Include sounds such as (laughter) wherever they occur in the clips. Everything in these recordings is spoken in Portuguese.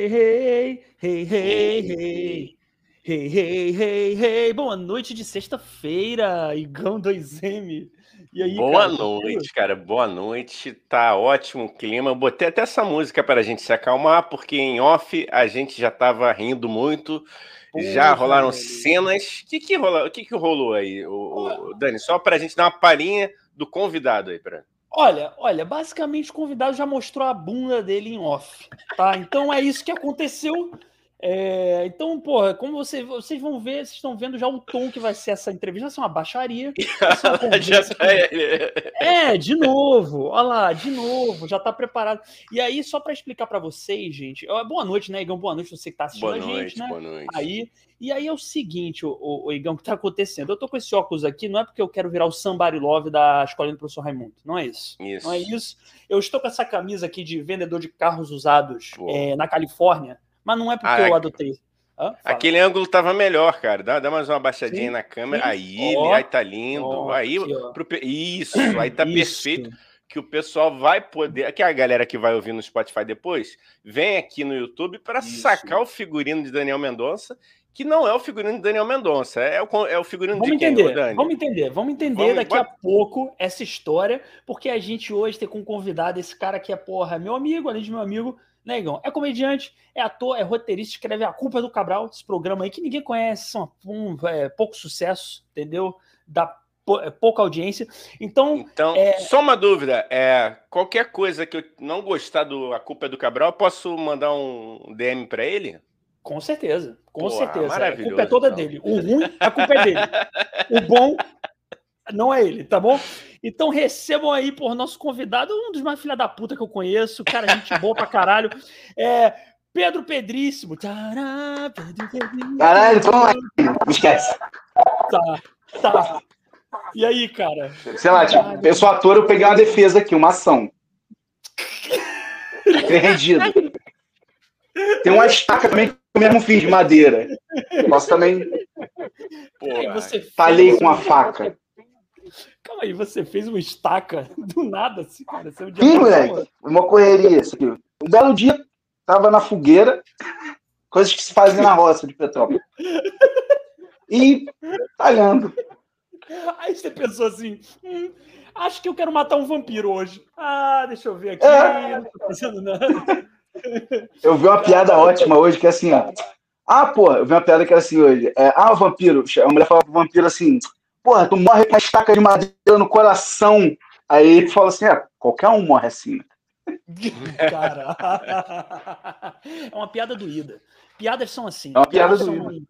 Hey, hey, hey, hey, hey. Hey, hey, hey. Boa noite de sexta-feira, Igão 2M. E aí, Boa cara, noite, cara. Boa noite. Tá ótimo o clima. Eu botei até essa música para a gente se acalmar, porque em off a gente já tava rindo muito. Pô, já rolaram cara. cenas. O que que, rola... que que rolou aí, o, o Dani? Só para a gente dar uma palhinha do convidado aí para Olha, olha, basicamente o convidado já mostrou a bunda dele em off, tá? Então é isso que aconteceu. É, então, porra, como você, vocês vão ver, vocês estão vendo já o tom que vai ser essa entrevista, vai ser uma baixaria. (laughs) Uma tá é, de novo, olha lá, de novo, já tá preparado. E aí, só para explicar para vocês, gente, boa noite, né, Igão? Boa noite, você que tá assistindo boa a noite, gente, né? Boa noite. Aí, e aí é o seguinte, o, o, o Igão, o que tá acontecendo? Eu tô com esse óculos aqui, não é porque eu quero virar o Somebody Love da escola do professor Raimundo, não é isso. isso. Não é isso. Eu estou com essa camisa aqui de vendedor de carros usados é, na Califórnia mas não é porque ah, eu adotei. Aquele ângulo tava melhor, cara. Dá, dá mais uma baixadinha sim, na câmera. Sim. Aí, oh, aí tá lindo. Oh, aí, pro, isso, aí tá isso. perfeito. Que o pessoal vai poder. Que a galera que vai ouvir no Spotify depois, vem aqui no YouTube para sacar o figurino de Daniel Mendonça, que não é o figurino de Daniel Mendonça, é o, é o figurino vamos de entender, quem, Dani? Vamos entender, vamos entender vamos, daqui a pouco essa história, porque a gente hoje tem como convidado esse cara que é, porra, meu amigo, além de meu amigo, Negão, é comediante, é ator, é roteirista, escreve A Culpa é do Cabral, esse programa aí que ninguém conhece, são um, é, pouco sucesso, entendeu? Dá é, pouca audiência. Então, então é... só uma dúvida, é qualquer coisa que eu não gostar do A Culpa é do Cabral, posso mandar um DM para ele? Com certeza, com Pô, certeza. A culpa é toda então. dele. O ruim, a culpa é dele. O bom não é ele, tá bom? Então recebam aí por nosso convidado, um dos mais filha da puta que eu conheço, cara, gente boa pra caralho. É, Pedro Pedríssimo. Caralho, vamos lá. Me esquece. Tá, tá. E aí, cara? Sei lá, tipo, eu sou ator, eu peguei uma defesa aqui, uma ação. Rendido. Tem uma estaca também que eu mesmo fiz de madeira. posso também. Porra, falei com a faca. Aí, você fez uma estaca (laughs) do nada, assim, cara. Você Sim, moleque. Uma correria. Assim. Um belo dia, tava na fogueira, coisas que se fazem na roça de Petrópolis. E talhando. Aí você pensou assim: hum, acho que eu quero matar um vampiro hoje. Ah, deixa eu ver aqui. É. Não tô fazendo nada. (laughs) Eu vi uma piada ótima hoje que é assim, ó. Ah, pô, eu vi uma piada que era assim hoje. É, ah, o vampiro. A mulher falava pro vampiro assim: porra, tu morre com a estaca de madeira no coração. Aí ele fala assim: é, qualquer um morre assim. (laughs) Cara, é uma piada doída. Piadas são assim. É uma piada doída.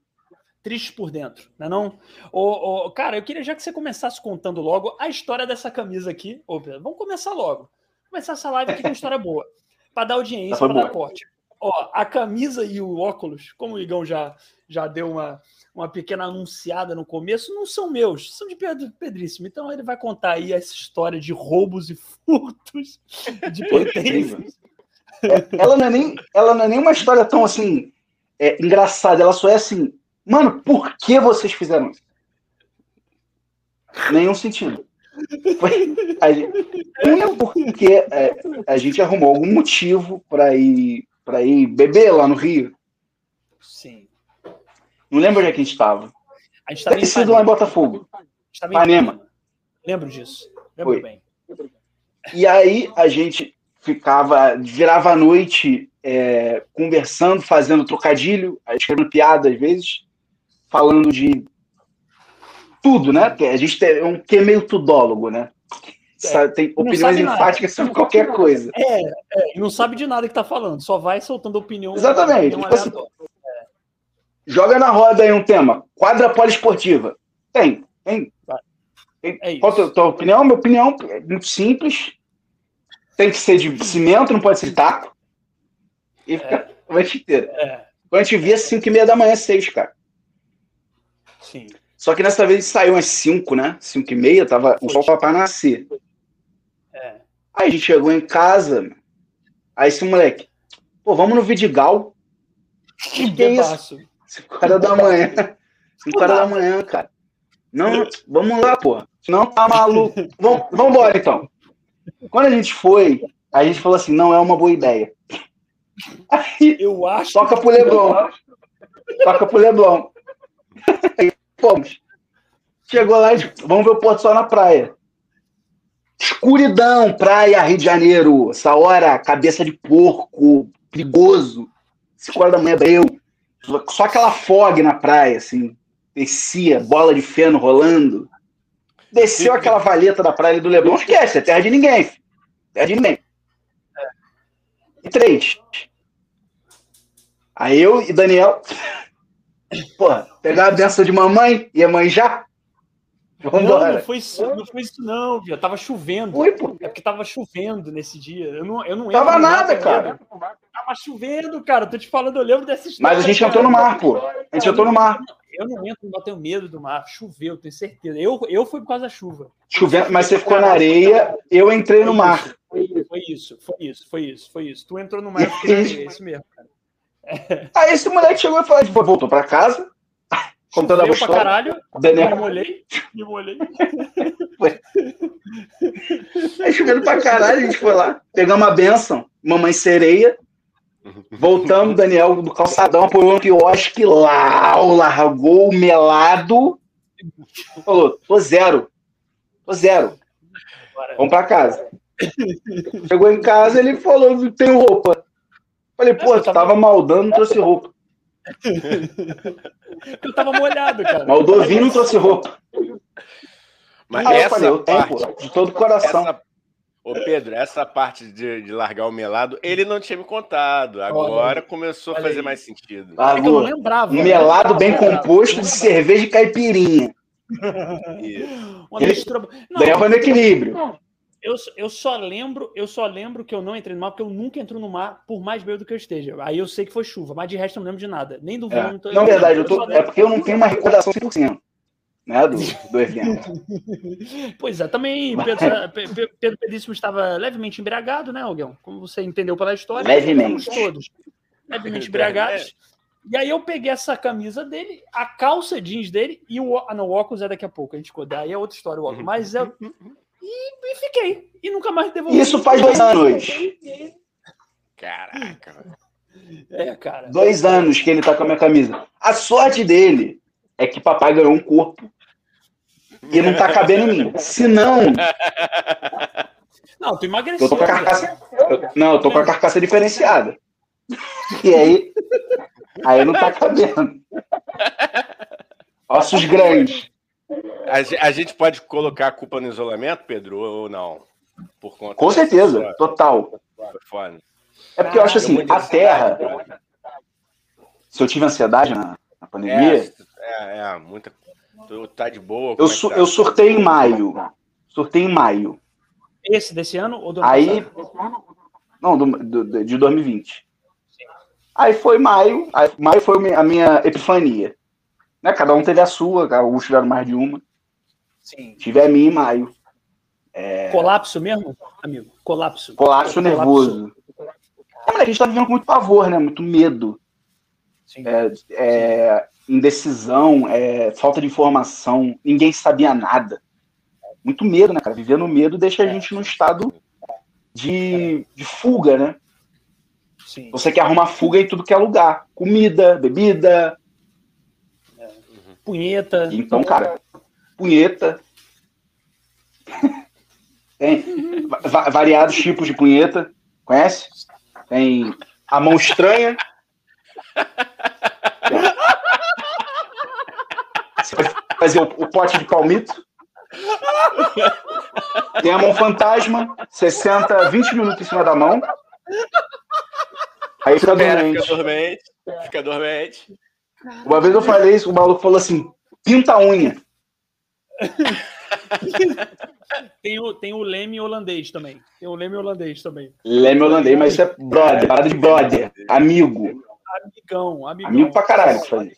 Tristes por dentro, né não? Ô, ô, cara, eu queria já que você começasse contando logo a história dessa camisa aqui. Ô, Pedro, vamos começar logo. Começar essa live aqui com uma história boa. Para dar audiência, para dar corte. Ó, a camisa e o óculos, como o Igão já, já deu uma, uma pequena anunciada no começo, não são meus, são de Pedro Pedríssimo. Então ele vai contar aí essa história de roubos e furtos (laughs) de pertences. É, ela, não é nem, ela não é nem uma história tão assim é, engraçada, ela só é assim, mano, por que vocês fizeram isso? Nenhum sentido. Foi, a gente, é porque é, a gente arrumou algum motivo para ir para ir beber lá no Rio. Sim. Não lembro onde é que a gente estava. A gente estava sido lá em Botafogo. Panema. Lembro disso. Lembro Foi. bem. E aí a gente ficava, virava a noite é, conversando, fazendo trocadilho, escrevendo piada às vezes, falando de tudo, né? A gente é um que é meio tudólogo, né? É, tem opiniões enfáticas sobre qualquer coisa. É, é, não sabe de nada que tá falando, só vai soltando opinião. Exatamente. Opinião tipo assim, Joga na roda aí um tema. Quadra poliesportiva. Tem, tem. tem. É Qual a tua, tua opinião? Minha opinião é muito simples. Tem que ser de cimento, não pode ser de taco. E fica é. a noite inteira. É. Quando a gente via 5 e meia da manhã, 6, cara. Sim. Só que nessa vez saiu às 5, né? 5 e meia, tava, o sol pra nascer. É. Aí a gente chegou em casa, aí esse moleque, pô, vamos no Vidigal. Que, que é isso? 5 horas da manhã. 5 horas da manhã, cara. Não, vamos lá, pô. Não tá maluco. Vamos embora, então. Quando a gente foi, a gente falou assim, não é uma boa ideia. Aí, eu acho. Toca pro Leblon. Toca pro Leblon. Aí, fomos. Chegou lá, vamos ver o Porto Sol na praia. Escuridão, praia, Rio de Janeiro. Essa hora, cabeça de porco, perigoso. 5 horas da manhã, breu. Só aquela fog na praia, assim. Descia, bola de feno rolando. Desceu aquela valeta da praia do Leblon. Esquece, é terra de ninguém. Terra de ninguém. E três. Aí eu e Daniel. (laughs) Porra, pegar a benção de mamãe e a mãe já. Não, não foi isso, não foi isso, não, viu? Tava chovendo. Foi, pô. É porque tava chovendo nesse dia. Eu não, eu não Tava nada, cara. Tava chovendo, cara. Tô te falando, eu lembro dessa história. Mas a gente entrou no mar, pô. A gente entrou no mar. Eu não entro, não tenho medo do mar. Choveu, tenho certeza. Eu, eu fui por causa da chuva. Chovendo, mas você ficou na areia, eu entrei no mar. Foi isso, foi isso, foi isso, foi isso. Tu entrou no mar, eu fiquei na areia, é isso mesmo, cara. Aí esse moleque chegou e falou: voltou pra casa, contando a pra caralho, Daniel... me molhei, me molhei. (laughs) Aí chovendo pra caralho, a gente foi lá, pegamos a benção, mamãe sereia, voltamos, Daniel do calçadão, apoiou no quiosque lá, largou o melado, falou, tô zero, tô zero, vamos pra casa. Chegou em casa, ele falou, tenho roupa. Falei, pô, tu tava maldando, não trouxe roupa. (laughs) Eu tava molhado, cara. Maldovinho não trouxe roupa. Mas Aí essa eu falei, parte, tenho, de todo coração. Essa, ô Pedro, essa parte de, de, largar o melado, ele não tinha me contado. Agora começou a fazer aí. mais sentido. Ah, é que eu não lembrava. Um né? melado bem composto de cerveja e caipirinha. Uma mistura... Daniel no equilíbrio. Eu, eu só lembro, eu só lembro que eu não entrei no mar porque eu nunca entro no mar por mais bêbado que eu esteja. Aí eu sei que foi chuva, mas de resto eu não lembro de nada. Nem do é. verão. Não, verdade, eu tô, é porque eu não tenho uma recordação 100%. Né, do, do (laughs) evento. pois é, também Pedro, Pedro Pedríssimo estava levemente embriagado, né, Alguém? Como você entendeu pela história. Levemente. Todos levemente (laughs) embriagados. E aí eu peguei essa camisa dele, a calça jeans dele e o. Ah, não, o óculos é daqui a pouco. A gente Aí é outra história, o óculos. Mas é. E, e fiquei. E nunca mais devolvi. Isso faz dois anos. Caraca. É, cara. Dois anos que ele tá com a minha camisa. A sorte dele é que papai ganhou um corpo e não tá cabendo em mim. Se não. Não, tu emagreceu. Eu tô com a carcaça. Não, eu tô com a carcaça diferenciada. E aí. Aí não tá cabendo. Ossos grandes. A, a, gente pode colocar a culpa no isolamento, Pedro, ou não? Por conta Com certeza, total. É porque eu acho assim, a Terra. Se eu tive ansiedade na, na pandemia. É, é, é, muita. Tu tá de boa? Eu, su, é tá? eu surtei em maio. Surtei em maio. Esse desse ano ou do Aí. Não, do, do, de 2020. Sim. Aí foi maio. Aí, maio foi a minha epifania. Né? Cada um teve a sua, alguns tiveram mais de uma. Sim. Tive a minha em maio. É... Colapso mesmo, amigo? Colapso. Colapso nervoso. Colapso. a gente tá vivendo com muito pavor, né? Muito medo. Sim. É, é, indecisão, é, falta de informação, ninguém sabia nada. Muito medo, né, cara? Viver no medo deixa a é. gente num estado de, de fuga, né? Sim. Você quer arrumar fuga em tudo que é lugar. Comida, bebida, Punheta. Então, cara, punheta. (laughs) Tem variados tipos de punheta. Conhece? Tem a mão estranha. Você vai fazer o, o pote de palmito. Tem a mão fantasma, 60, 20 minutos em cima da mão. Aí fica dormente. Fica dormente. Fica dormente. Uma vez eu falei isso, o maluco falou assim: pinta a unha. (laughs) tem, o, tem o leme holandês também. Tem o leme holandês também. Leme holandês, mas isso é brother, parada de brother, amigo. Amigão, amigão. Amigo pra caralho Sabe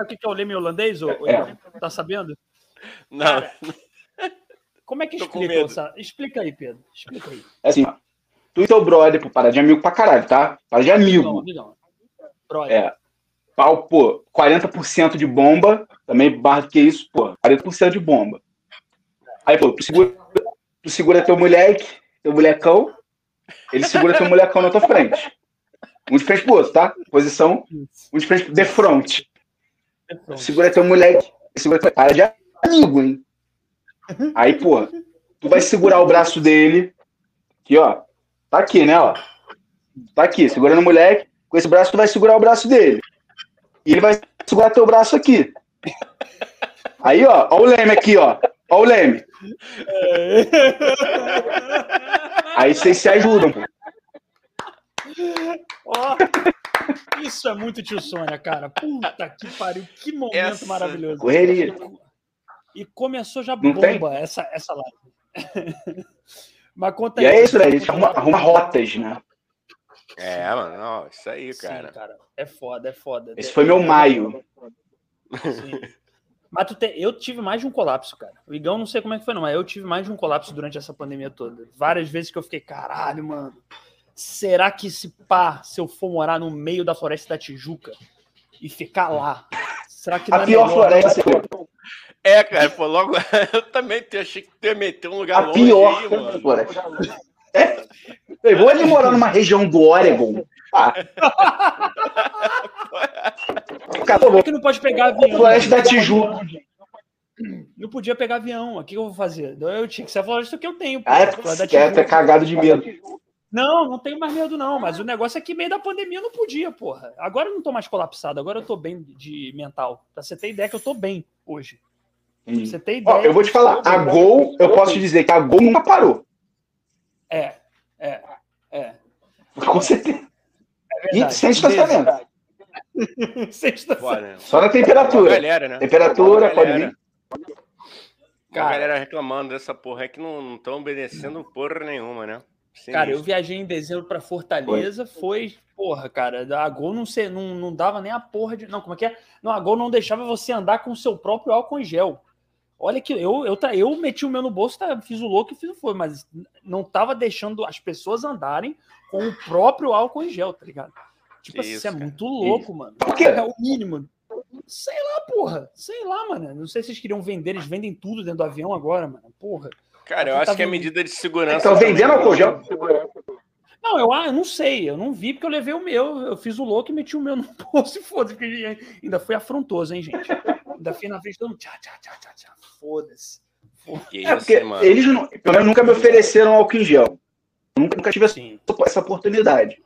o que é o leme holandês? Ou, é. Tá sabendo? Não. Cara, como é que explica essa? Explica aí, Pedro. Explica aí. É assim. Tu e teu brother, pô, para de amigo pra caralho, tá? Para de amigo. Não, amigão. Brother. É pau, pô, 40% de bomba, também barra que isso, pô, 40% de bomba. Aí, pô, tu segura, tu segura teu moleque, teu molecão, ele segura teu molecão na tua frente. Um de frente pro outro, tá? Posição, um de frente, de front. Segura teu moleque, segura teu cara de amigo, hein? Aí, pô, tu vai segurar o braço dele, aqui, ó. Tá aqui, né, ó. Tá aqui, segurando o moleque. Com esse braço, tu vai segurar o braço dele. E ele vai segurar teu braço aqui. Aí, ó, ó o leme aqui, ó. Ó o leme. Aí vocês se ajudam, pô. Oh, isso é muito tio Sônia, cara. Puta que pariu. Que momento essa... maravilhoso. Correria. E começou já Não bomba essa, essa live. (laughs) Mas conta e aí, é isso, né? A gente arruma, arruma rotas, né? É, mano, não, isso aí, cara. Sim, cara. É foda, é foda. Esse foi meu maio. Sim. Mas tu te... eu tive mais de um colapso, cara. O Igão não sei como é que foi, não, mas eu tive mais de um colapso durante essa pandemia toda. Várias vezes que eu fiquei, caralho, mano. Será que se pá, se eu for morar no meio da floresta da Tijuca e ficar lá, será que A é pior floresta. É, cara, pô, logo (laughs) eu também achei que ia meter um lugar A longe pior aí, mano. floresta. É. Eu vou ali morar numa região do Oregon. Ah. (laughs) Cara, que não pode pegar avião. Floresta da Tijuca. Não podia pegar avião. O que eu vou fazer? Eu tinha que ser a floresta que eu tenho. Ah, é, é cagado de medo. Não, não tenho mais medo, não. Mas o negócio é que meio da pandemia eu não podia, porra. Agora eu não tô mais colapsado, agora eu tô bem de mental. Pra você ter ideia que eu tô bem hoje. Pra você ter ideia. Ó, eu vou te falar, a Gol, eu posso te dizer que a Gol nunca parou. É, é, é. Com certeza. É e sem estacionamento. sem estacionamento. Só na temperatura. Galera, né? Temperatura, pode vir. Cara, a galera reclamando dessa porra é que não estão obedecendo porra nenhuma, né? Cara, eu viajei em dezembro para Fortaleza, foi. foi, porra, cara, a Gol não, se, não, não dava nem a porra de. Não, como é que é? Não, a Gol não deixava você andar com o seu próprio álcool em gel. Olha que eu, eu, eu meti o meu no bolso, tá, fiz o louco e fiz o foi, mas não tava deixando as pessoas andarem com o próprio álcool em gel, tá ligado? Tipo assim, isso, é muito louco, isso. mano. Por quê? É o mínimo. Sei lá, porra. Sei lá, mano. Não sei se eles queriam vender, eles vendem tudo dentro do avião agora, mano. Porra. Cara, eu acho tá que é medida de segurança. Estão vendendo álcool gel? Não, eu, ah, eu não sei, eu não vi porque eu levei o meu, eu fiz o louco e meti o meu no posto e foda-se, ainda foi afrontoso, hein, gente? Fui na frente todo mundo, tchau, tchau, tchau, tchau, tchau, foda-se. É porque eles não, pelo menos nunca me ofereceram álcool em gel. Nunca, nunca tive Sim. essa oportunidade.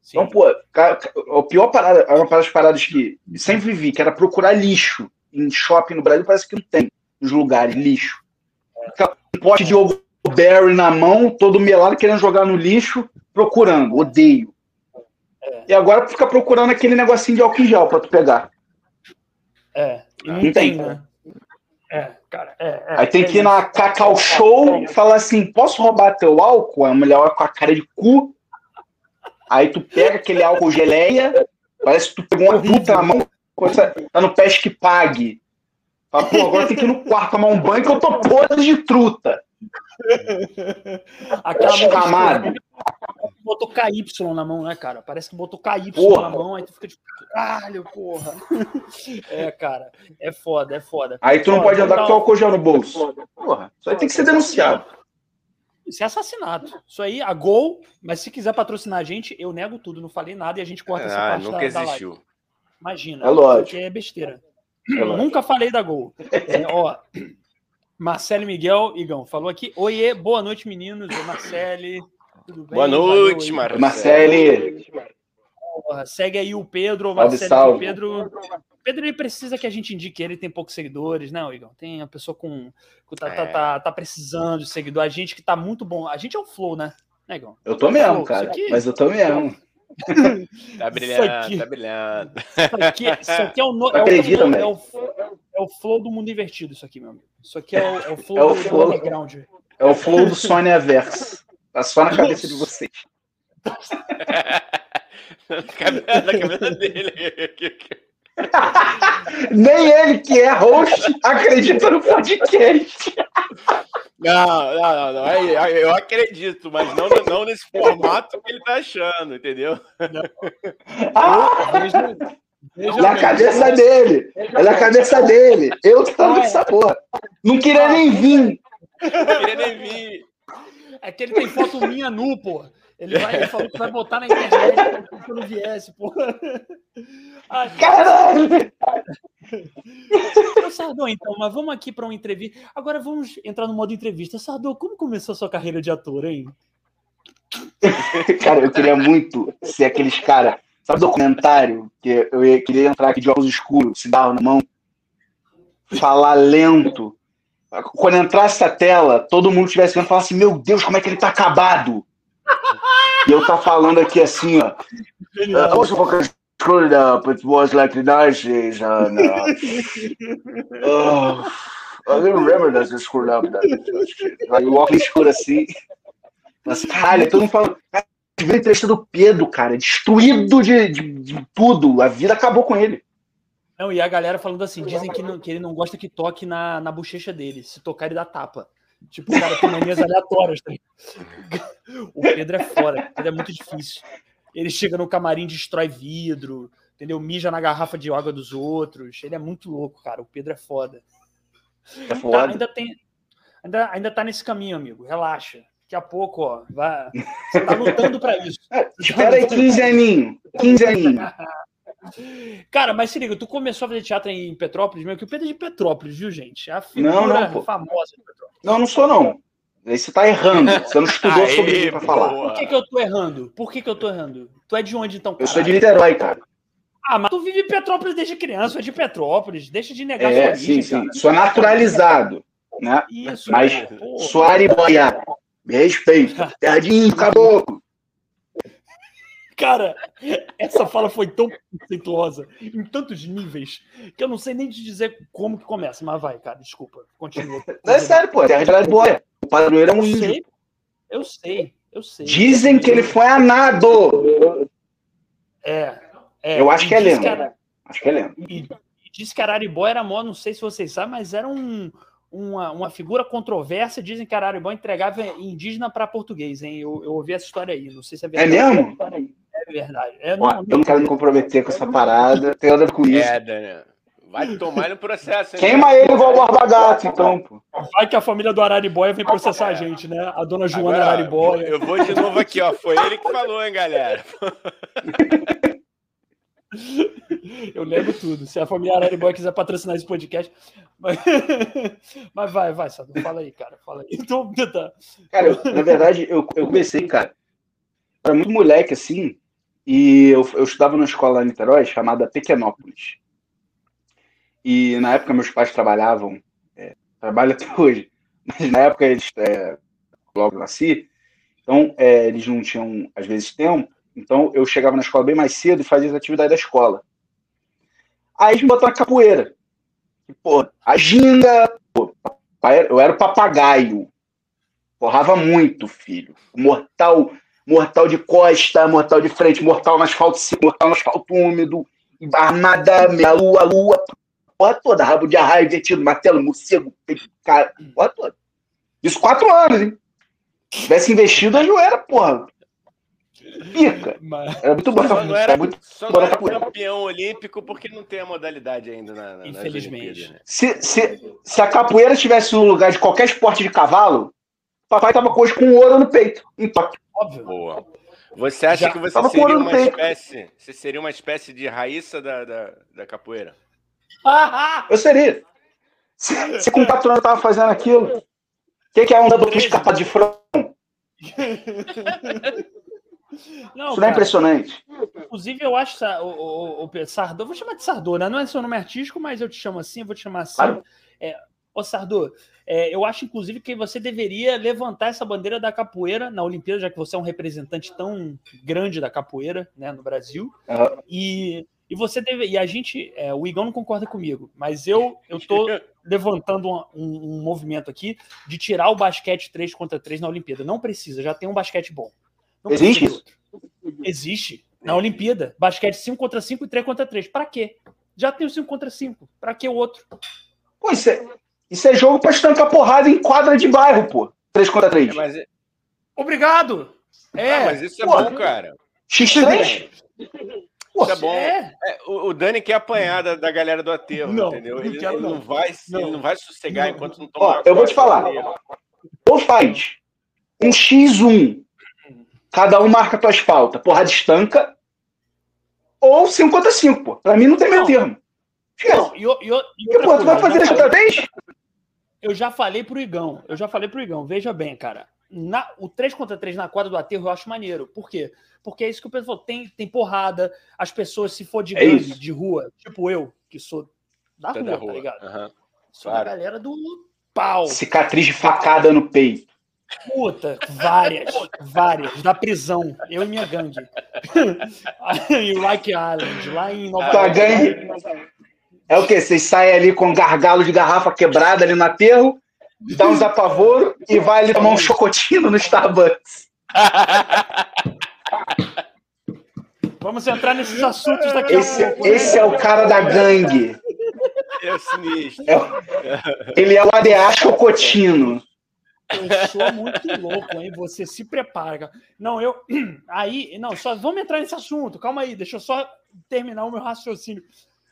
Sim. Então, pô, a pior parada, é uma das paradas que sempre vivi, que era procurar lixo em shopping no Brasil, parece que não tem nos lugares, lixo. Um pote de Berry na mão, todo melado, querendo jogar no lixo, procurando, odeio. É. E agora fica procurando aquele negocinho de álcool em gel pra tu pegar. É, não, não tem, tem, né? É, cara, é, é, Aí tem que ir na Cacau Show e falar assim: posso roubar teu álcool? A mulher olha com a cara de cu. Aí tu pega aquele álcool geleia, parece que tu pegou uma puta na mão, tá no pesque pague. Fala, pô, agora tem que ir no quarto tomar um banho que eu tô podre de truta. Aquela camada. Botou KY na mão, né, cara? Parece que botou KY porra. na mão, aí tu fica tipo, caralho, porra. É, cara, é foda, é foda. Aí tu não pode andar com o álcool gel no bolso. Porra, isso aí tem que ser denunciado. Isso é assassinato. Isso aí, a Gol, mas se quiser patrocinar a gente, eu nego tudo, não falei nada e a gente corta ah, essa parte nunca da, existiu. Da Imagina. É lógico. é besteira. É nunca falei da Gol. É, ó, Marcelo Miguel, Igão, falou aqui. Oiê, boa noite, meninos. Oi, Marcele. Tudo bem? Boa noite, Marcelo. Marcele. Segue aí o Pedro. Marcelo, salve. Pedro. Pedro ele precisa que a gente indique ele, tem poucos seguidores, né, Igão? Tem a pessoa com. com tá, tá, é. tá, tá, precisando de seguidor. A gente que tá muito bom. A gente é o Flow, né, né Igão? Eu tô mesmo, cara. Aqui... Mas eu tô mesmo. (laughs) tá brilhando, aqui, tá brilhando. Isso aqui, isso aqui é o, no, é, o, é, o, é o flow do mundo invertido, isso aqui, meu amigo. Isso aqui é o, é o flow é o do, flow, do underground. É o flow do Sony Verso. Tá só na cabeça de vocês. (laughs) na cabeça dele. Nem ele, que é host, acredita no podcast. Não, não, não, não. Eu acredito, mas não, não nesse formato que ele tá achando, entendeu? Ah, veja, veja na cabeça dele. É na cabeça dele. Eu que tava nessa porra. Não queria nem vir. Não queria nem vir. É que ele tem foto minha nu, porra. Ele, vai, ele falou que vai botar na internet quando viesse, porra. Caralho! Ô, Sardô, então, mas vamos aqui para uma entrevista. Agora vamos entrar no modo entrevista. Sardô, como começou a sua carreira de ator, hein? cara, eu queria muito ser aqueles cara, sabe documentário que eu ia, queria entrar aqui de óculos escuros, cigarro na mão, falar lento. Quando entrasse a tela, todo mundo estivesse vendo e falasse: Meu Deus, como é que ele tá acabado! E eu tá falando aqui assim, ó. I was screwed up. It was like the Nazis and uh, (laughs) oh, I don't remember that they screwed up that. Aí o óculos escuro assim. Mas, caralho, todo mundo falando. A entrevista do Pedro, cara, destruído de, de, de, tudo. A vida acabou com ele. Não, e a galera falando assim, dizem que, não, que ele não gosta que toque na, na bochecha dele. Se tocar, ele dá tapa. Tipo, o cara tem manias aleatórias. Tá? O Pedro é fora, ele é muito difícil. Ele chega no camarim, destrói vidro, entendeu? Mija na garrafa de água dos outros. Ele é muito louco, cara. O Pedro é foda. É foda. Tá, ainda tem. Ainda, ainda tá nesse caminho, amigo. Relaxa. Daqui a pouco, ó. Vai... Você tá lutando para isso. (laughs) Espera aí, 15 aninhos. 15 aninhos. (laughs) Cara, mas se liga, tu começou a fazer teatro em Petrópolis, mesmo que o Pedro é de Petrópolis, viu, gente? É a figura não, não, famosa de Petrópolis. Não, não sou, não. Aí você tá errando. Você não estudou Aê, sobre isso pra falar. Por que, que eu tô errando? Por que, que eu tô errando? Tu é de onde, então, cara? Eu sou de Niterói, cara. Ah, mas tu vive em Petrópolis desde criança, é de Petrópolis. Deixa de negar é, sua origem, sim, sim. Cara. Sou naturalizado, né? Isso, mas sou ariboiá. Me respeita. Terra de caboclo. Cara, essa fala foi tão conceituosa, em tantos níveis, que eu não sei nem te dizer como que começa. Mas vai, cara, desculpa. Continua. Não é sério, pô. Terra de Araribóia. O padroeiro é um índio. Sei, eu sei, eu sei. Dizem que ele foi anado. É. é eu acho que é lenda. Acho que é lenda. E, e diz que Araribóia era mó, não sei se vocês sabem, mas era um, uma, uma figura controversa. Dizem que Araribóia entregava indígena para português, hein? Eu, eu ouvi essa história aí. Não sei se é, é verdade. É mesmo? É verdade. É, não, eu não quero me comprometer com essa parada. Tem nada com isso. É, Daniel. Vai tomar no processo. Queima ele igual o Barba Gato, então. Pô. Vai que a família do Araribóia vem processar a gente, né? A dona Joana Agora, Araribóia. Eu vou de novo aqui, ó. Foi ele que falou, hein, galera? (laughs) (laughs) Eu lembro tudo. Se a família Araribóia quiser patrocinar esse podcast. Mas, (laughs) mas vai, vai, Sado. Fala aí, cara. Fala aí. Então, tá. Cara, eu, na verdade, eu, eu comecei, cara. Era muito moleque, assim. E eu, eu estudava numa escola em Niterói chamada Pequenópolis. E na época meus pais trabalhavam, é, trabalham até hoje, mas na época eles, é, logo nasci, então é, eles não tinham, às vezes, tempo, então eu chegava na escola bem mais cedo e fazia as atividades da escola. Aí eles me botaram na capoeira. Pô, a ginga, pô, eu era o papagaio. Porrava muito, filho. Mortal, mortal de costa, mortal de frente, mortal no asfalto mortal no asfalto úmido, armada, meia lua, lua, porra toda, rabo de arraio, invertido, martelo, morcego, cara, porra toda. Isso quatro anos, hein? Se tivesse investido, eu era, porra. Pica. Mas... Era muito bom. Só não era, muito só não era campeão olímpico porque não tem a modalidade ainda na, na Infelizmente. Né? Se, se, se a capoeira estivesse no lugar de qualquer esporte de cavalo, papai tava hoje com ouro no peito. Em Óbvio. Boa. Você acha Já que você seria uma espécie? Você seria uma espécie de raíça da, da, da capoeira? (laughs) Eu seria. Se, se com 4 anos eu tava fazendo aquilo, o que, que é um double kick escapado de front? (laughs) Não, Isso não é impressionante. Inclusive, eu acho o, o, o Sardô, vou chamar de Sardô, né? Não é seu nome artístico, mas eu te chamo assim, eu vou te chamar assim. Claro. É, ô Sardô, é, eu acho, inclusive, que você deveria levantar essa bandeira da capoeira na Olimpíada, já que você é um representante tão grande da capoeira né, no Brasil. Uhum. E e você deve. E a gente. É, o Igão não concorda comigo, mas eu eu tô (laughs) levantando um, um, um, movimento aqui de tirar o basquete 3 contra 3 na Olimpíada. Não precisa, já tem um basquete bom. Não Existe isso? Existe. Na Olimpíada. Basquete 5 contra 5 e 3 contra 3. Para quê? Já tem o 5 contra 5. Para que o outro? Pô, isso é, isso é jogo pra estancar porrada em quadra de bairro, pô. 3 contra 3. É, mas... É- Obrigado! É, ah, mas isso é pô, bom, cara. X3? Isso é bom. É. É, o, o, Dani quer apanhar da, da galera do aterro, não, entendeu? Ele, não, ele não, vai, não. ele não vai sossegar enquanto não tomar. Ó, eu vou te falar. Ou faz um X1 cada um marca tuas faltas, porrada estanca, ou 5 contra 5, pô. Pra mim não tem meio termo. Não, e, e, e, e pô, tu vai fazer isso outra vez? Eu já falei pro Igão, eu já falei pro Igão, veja bem, cara. Na, o 3 contra 3 na quadra do aterro eu acho maneiro. Por quê? Porque é isso que o pessoal tem, tem porrada, as pessoas, se for de é gangue, de rua, tipo eu, que sou da rua, da rua, tá ligado? Uhum. Sou claro. da galera do pau. Cicatriz de facada no peito. Puta, várias, várias, da prisão, eu e minha gangue. (laughs) em Like Island, lá em Nova York. gangue é o quê? Vocês saem ali com um gargalo de garrafa quebrada ali no aterro, dá uns apavoros e vai ali tomar um chocotino no Starbucks. (laughs) Vamos entrar nesses assuntos daqui esse, a pouco. Esse né? é o cara da gangue. É sinistro. É, ele é o ADA Chocotino. Eu sou muito louco, hein? Você se prepara. Não, eu. (clears throat) Aí, não, só vamos entrar nesse assunto. Calma aí, deixa eu só terminar o meu raciocínio.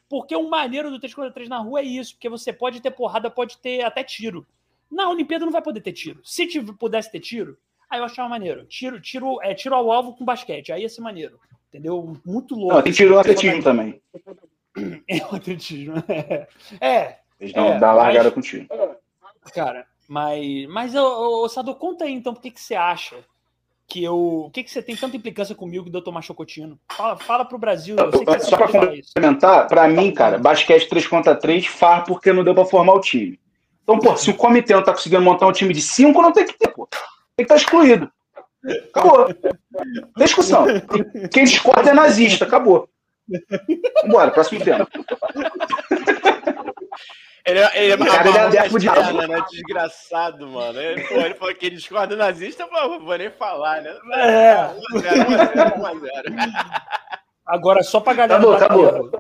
Porque o maneiro do 3x3 na rua é isso, porque você pode ter porrada, pode ter até tiro. Na Olimpíada não vai poder ter tiro. Se pudesse ter tiro, aí eu achava maneiro. Tiro, tiro, é, tiro ao alvo com basquete, aí ia ser maneiro. Entendeu? Muito louco. Não, tem tiro no atletismo também. (clears throat) É o atletismo. É. (laughs) é Eles não é, largada mas, com tiro. Cara, mas, mas ô, Sado, conta aí então, por que, que você acha que eu. O que, que você tem tanta implicância comigo de eu tomar chocotino? Fala, fala pro Brasil. Só para complementar, para mim, cara, basquete 3 contra 3 far porque não deu para formar o time. Então, pô, se o comitê não tá conseguindo montar um time de 5, não tem que ter, pô. Tem que estar tá excluído. Acabou. Tem discussão. Quem discorda é nazista. Acabou. Vambora, próximo tema. Ele, é, ele, é cara, ele é adepto de né? Desgraçado, mano. Ele, pô, ele falou que ele discorda nazista, pô, vou nem falar, né? É. 1x0, Agora, só pra galera. Acabou, acabou.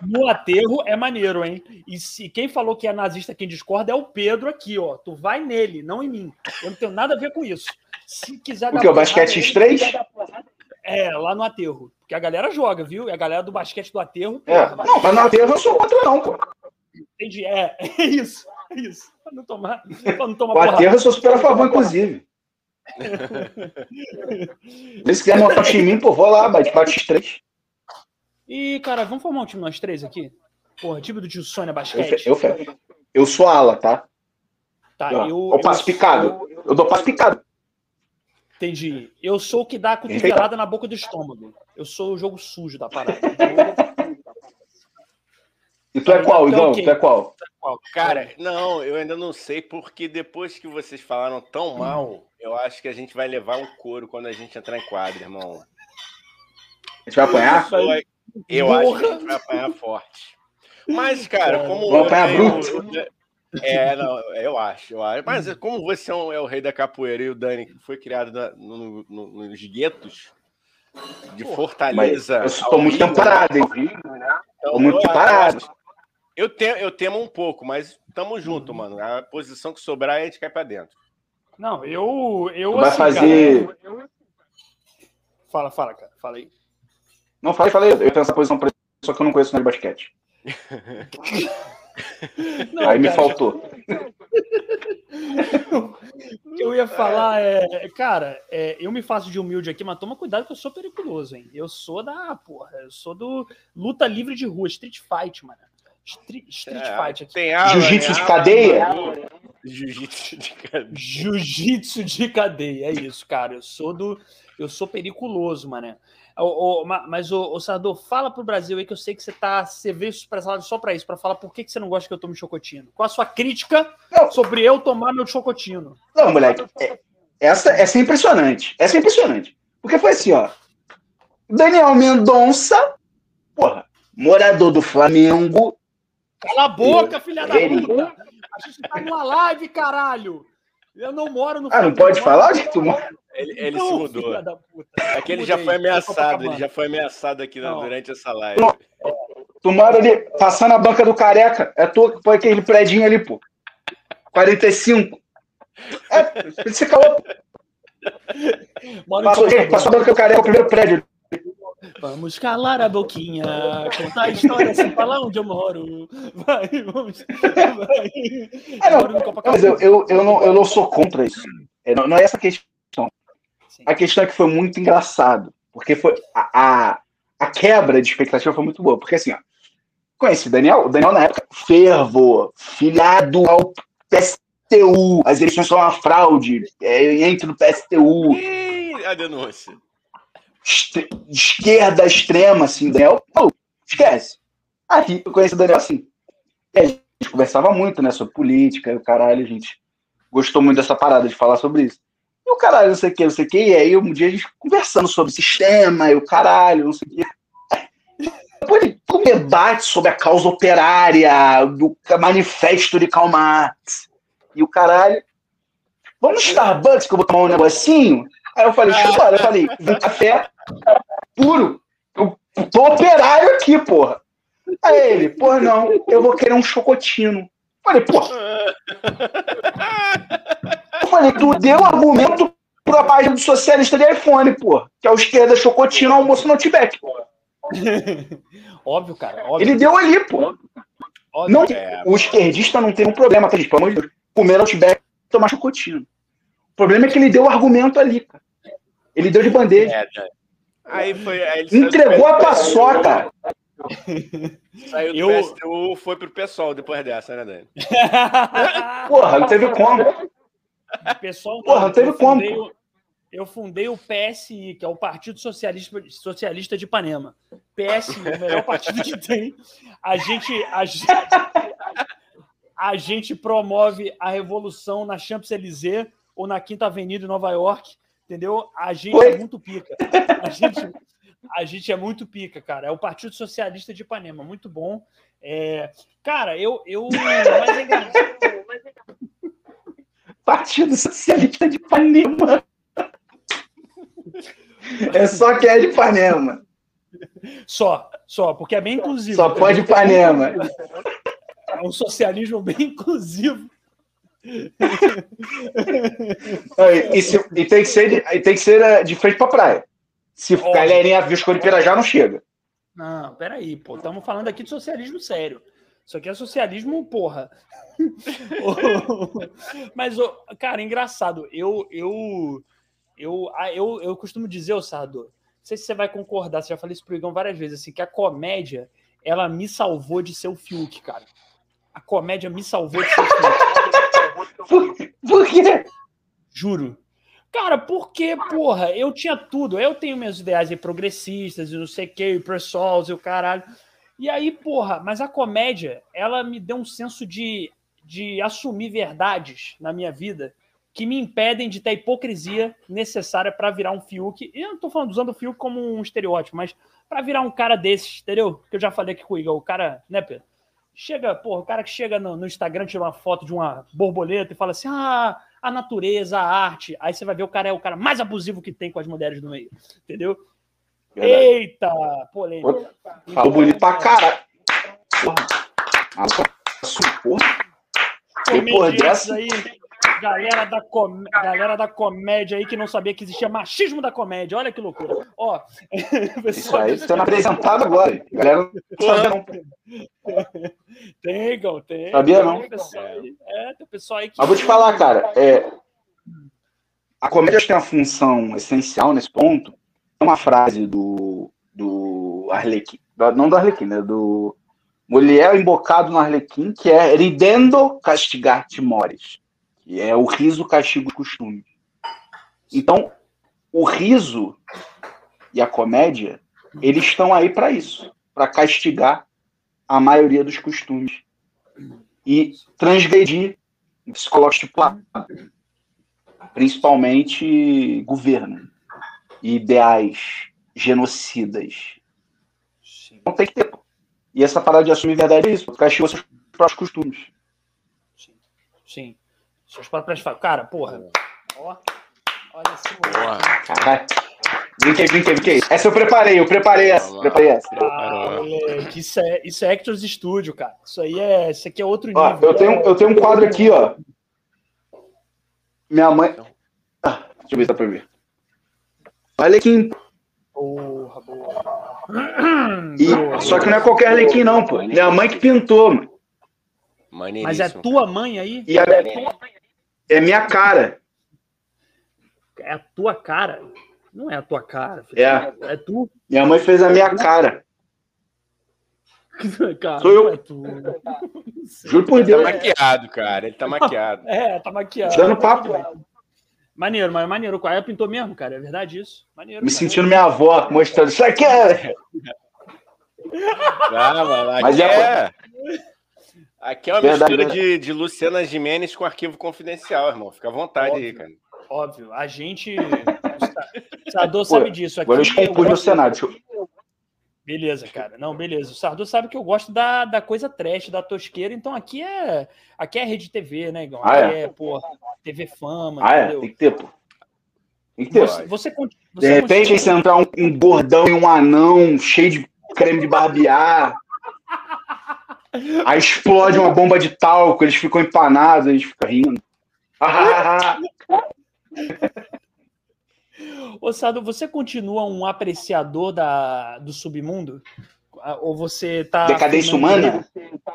No aterro é maneiro, hein? E se quem falou que é nazista quem discorda é o Pedro aqui, ó. Tu vai nele, não em mim. Eu não tenho nada a ver com isso. Se quiser O que? O basquete X3? É, lá no aterro. Porque a galera joga, viu? E a galera do basquete do aterro. É. Não, mas no aterro eu sou contra, não, pô. Entendi. É, (laughs) é isso. É isso. Pra não tomar. Pra não tomar o aterro eu sou super a favor, inclusive. (laughs) Se quiser montar time em mim, pô, vou lá, bate X3. E, cara, vamos formar um time nós três aqui? Porra, time do tio Sônia Basquete. Eu, eu, eu sou ala, tá? Tá, eu. Eu, eu passo picado. Eu, eu dou passo picado. Entendi. Eu sou o que dá a cotovelada na boca do estômago. Eu sou o jogo sujo da parada. (laughs) E tu é qual, então, Igão? Tu é qual? Cara, não, eu ainda não sei, porque depois que vocês falaram tão mal, eu acho que a gente vai levar um couro quando a gente entrar em quadra, irmão. A gente vai apanhar? Eu acho que a gente vai apanhar forte. Mas, cara, como. Vamos apanhar bruto. É, não, eu acho, eu acho. Mas como você é, um, é o rei da capoeira e o Dani foi criado na, no, no, nos guetos de Fortaleza. eu estou muito tempo parado, hein? Então, muito parado. Eu, temo, eu temo um pouco, mas tamo junto, uhum. mano. A posição que sobrar, a gente cai pra dentro. Não, eu. eu vai assim, fazer. Cara, eu... Fala, fala, cara. Fala aí. Não, falei, falei. Eu tenho essa posição, só que eu não conheço nada de basquete. (laughs) Não, Aí cara, me faltou. (laughs) o que eu ia falar é, cara, é, eu me faço de humilde aqui, mas toma cuidado que eu sou periculoso, hein? Eu sou da, porra, eu sou do luta livre de rua, street fight, mano. Street, street é, fight. Jiu-jitsu de cadeia? Jiu-jitsu de cadeia. Jiu-jitsu de cadeia, é isso, cara. Eu sou do, eu sou periculoso, mano. O, o, mas, o, o Sardô, fala pro Brasil aí que eu sei que você tá. Você veio expressado só para isso, para falar por que, que você não gosta que eu tome chocotino. Qual a sua crítica não. sobre eu tomar meu chocotino? Não, moleque. É, essa, essa é impressionante. Essa é impressionante. Porque foi assim, ó. Daniel Mendonça, porra, morador do Flamengo. Cala a boca, filha da puta! A gente tá numa live, caralho! Eu não moro no. Ah, não pode falar onde tu mora? Ele, ele não, se mudou. É que ele já foi ameaçado, ele já foi ameaçado aqui não. durante essa live. Não. Tu mora ali, passando a banca do careca. É tu que põe aquele predinho ali, pô. 45. É, você calou. Passou, passou a banca do careca, o primeiro prédio. Vamos calar a boquinha, contar a história sem falar onde eu moro. Vai, vamos. Vai. É, não, mas eu, eu, eu, não, eu não sou contra isso. É, não, não é essa questão. A questão é que foi muito engraçado, porque foi a, a, a, quebra de expectativa foi muito boa, porque assim, ó, conheci o Daniel, o Daniel na época, fervo, filhado ao PSTU, as eleições são uma fraude, é, entre no PSTU. Ih, a denúncia. Esquerda extrema, assim, Daniel, oh, esquece. Aí eu conheci o Daniel assim. E a gente conversava muito, né, sobre política, e o caralho, a gente gostou muito dessa parada de falar sobre isso. E o caralho, não sei o que, não sei o que. E aí um dia a gente conversando sobre sistema e o caralho, não sei o que. Depois um debate sobre a causa operária, do manifesto de Karl Marx. E o caralho. Vamos no Starbucks que eu vou tomar um negocinho? Aí eu falei, deixa eu falei, um café puro. Eu tô operário aqui, porra. Aí ele, porra, não, eu vou querer um chocotino. Falei, porra. Eu falei, tu deu argumento pra página do socialista de iPhone, pô. Que é o esquerda chocotino, almoço no Tibete, pô. (laughs) óbvio, cara. Óbvio. Ele deu ali, pô. Óbvio, não, é, o esquerdista não tem um problema, gente? Pelo amor de Deus. Comer Outback e tomar chocotino. O problema é que ele deu o argumento ali, cara. Ele deu de bandeja. É, é. Aí foi. Aí Entregou a paçoca. (laughs) Saiu do eu... PSTU, foi pro pessoal depois dessa, né, Dani? (laughs) Porra, não teve como. Pessoal, Porra, não teve como. Fundei, eu fundei o PSI, que é o Partido Socialista, Socialista de Ipanema. PSI, o melhor (laughs) partido que tem. A gente, a gente, a gente promove a revolução na Champs-Élysées ou na Quinta Avenida em Nova York, entendeu? A gente Oi? é muito pica. A gente, a gente é muito pica, cara. É o Partido Socialista de Ipanema, muito bom. É... Cara, eu. eu... Mas é Partido Socialista de Ipanema. É só que é de Ipanema. Só, só, porque é bem inclusivo. Só pode Ipanema. É um socialismo bem inclusivo. E, se, e, tem que ser de, tem que ser eh, de frente pra praia. Se Óbvio. galerinha viscou de Pirajá, não chega. Não, peraí, pô. Estamos falando aqui de socialismo sério. Isso aqui é socialismo, porra. (laughs) Mas, cara, engraçado. Eu, eu, eu, eu, eu costumo dizer, Sardo, não sei se você vai concordar, você já falei isso pro Igão várias vezes, assim, que a comédia, ela me salvou de ser o Fiuk, cara. A comédia me salvou de ser o Fiuk. Por, quê? Juro. Cara, porque, porra, eu tinha tudo. Eu tenho meus ideais aí progressistas e não sei o que, o pessoal e o caralho. E aí, porra, mas a comédia, ela me deu um senso de, de assumir verdades na minha vida que me impedem de ter a hipocrisia necessária para virar um Fiuk. E eu não tô falando usando o Fiuk como um estereótipo, mas para virar um cara desses, entendeu? Que eu já falei aqui com o Igor, o cara, né, Pedro? Chega, porra, o cara que chega no, no Instagram, tira uma foto de uma borboleta e fala assim: ah, a natureza, a arte. Aí você vai ver o cara é o cara mais abusivo que tem com as mulheres no meio. Entendeu? Verdade. Eita, polêmica. Falou bonito pra caralho. Porra. Porra. Depois dessa. Aí, galera da, com... galera da comédia aí que não sabia que existia machismo da comédia. Olha que loucura. Ó, (laughs) Isso aí sendo apresentado agora. Galera não sabia não. Tem, Gal, tem. Sabia não? Tem pessoal aí, é, tem pessoal aí que... Mas vou te falar, cara, é, a comédia tem uma função essencial nesse ponto. É uma frase do, do Arlequim, não do Arlequim, né? Do Mulher embocado no Arlequim, que é ridendo castigar timores que é o riso, castigo e costume. Então, o riso e a comédia, eles estão aí para isso, para castigar a maioria dos costumes e transgredir o psicológico estipulado, principalmente governo e ideais genocidas. Não tem que ter. E essa parada de assumir verdade é isso, castigar seus próprios costumes. Sim. Sim. Seus próprios falam, cara, porra. Ó, olha esse moleque. Caralho. Brinquei, brinquei, brinquei. Essa eu preparei, eu preparei essa. Preparei essa. Ah, moleque, isso é, isso é Actors Studio, cara. Isso aí é. Isso aqui é outro nível. Ó, eu, tenho, eu tenho um quadro aqui, ó. Minha mãe. Ah, deixa eu ver se dá pra ver. Olha aqui. Porra, boa. E, só que não é qualquer Arlequim, não, pô. Minha mãe que pintou, mano. Mas é tua mãe aí? E a, é minha cara. é a tua cara. Não é a tua cara. Filho. É. É tu. Minha mãe fez a minha cara. (laughs) cara Sou eu. É tu. Juro por Deus. Ele tá maquiado, cara. Ele tá (laughs) maquiado. É, tá maquiado. Dando papo. Maneiro, mas maneiro. Aí pintou mesmo, cara. É verdade isso. Maneiro. Me cara. sentindo minha avó mostrando. Isso aqui é. (laughs) Ah, mano, mas é. é... Aqui é uma verdade, mistura de, de Luciana Jimenez com arquivo confidencial, irmão. Fica à vontade óbvio, aí, cara. Óbvio. A gente. o Sardô sabe disso. Aqui, agora eu compus no Senado. Beleza, cara. Não, beleza. O Sardô sabe que eu gosto da, da coisa trash, da tosqueira. Então aqui é aqui é rede TV, né, Igão? Ah, aqui é, é pô, TV Fama. Ah, entendeu? é? Tem que ter, pô. Tem que ter. Você, você, você De repente, continua... se entrar um, um gordão e um anão cheio de creme de barbear. Aí explode uma bomba de talco, eles ficam empanados, eles ficam rindo. Ô, Sado, você continua um apreciador da, do submundo? Ou você tá. Decadência humana?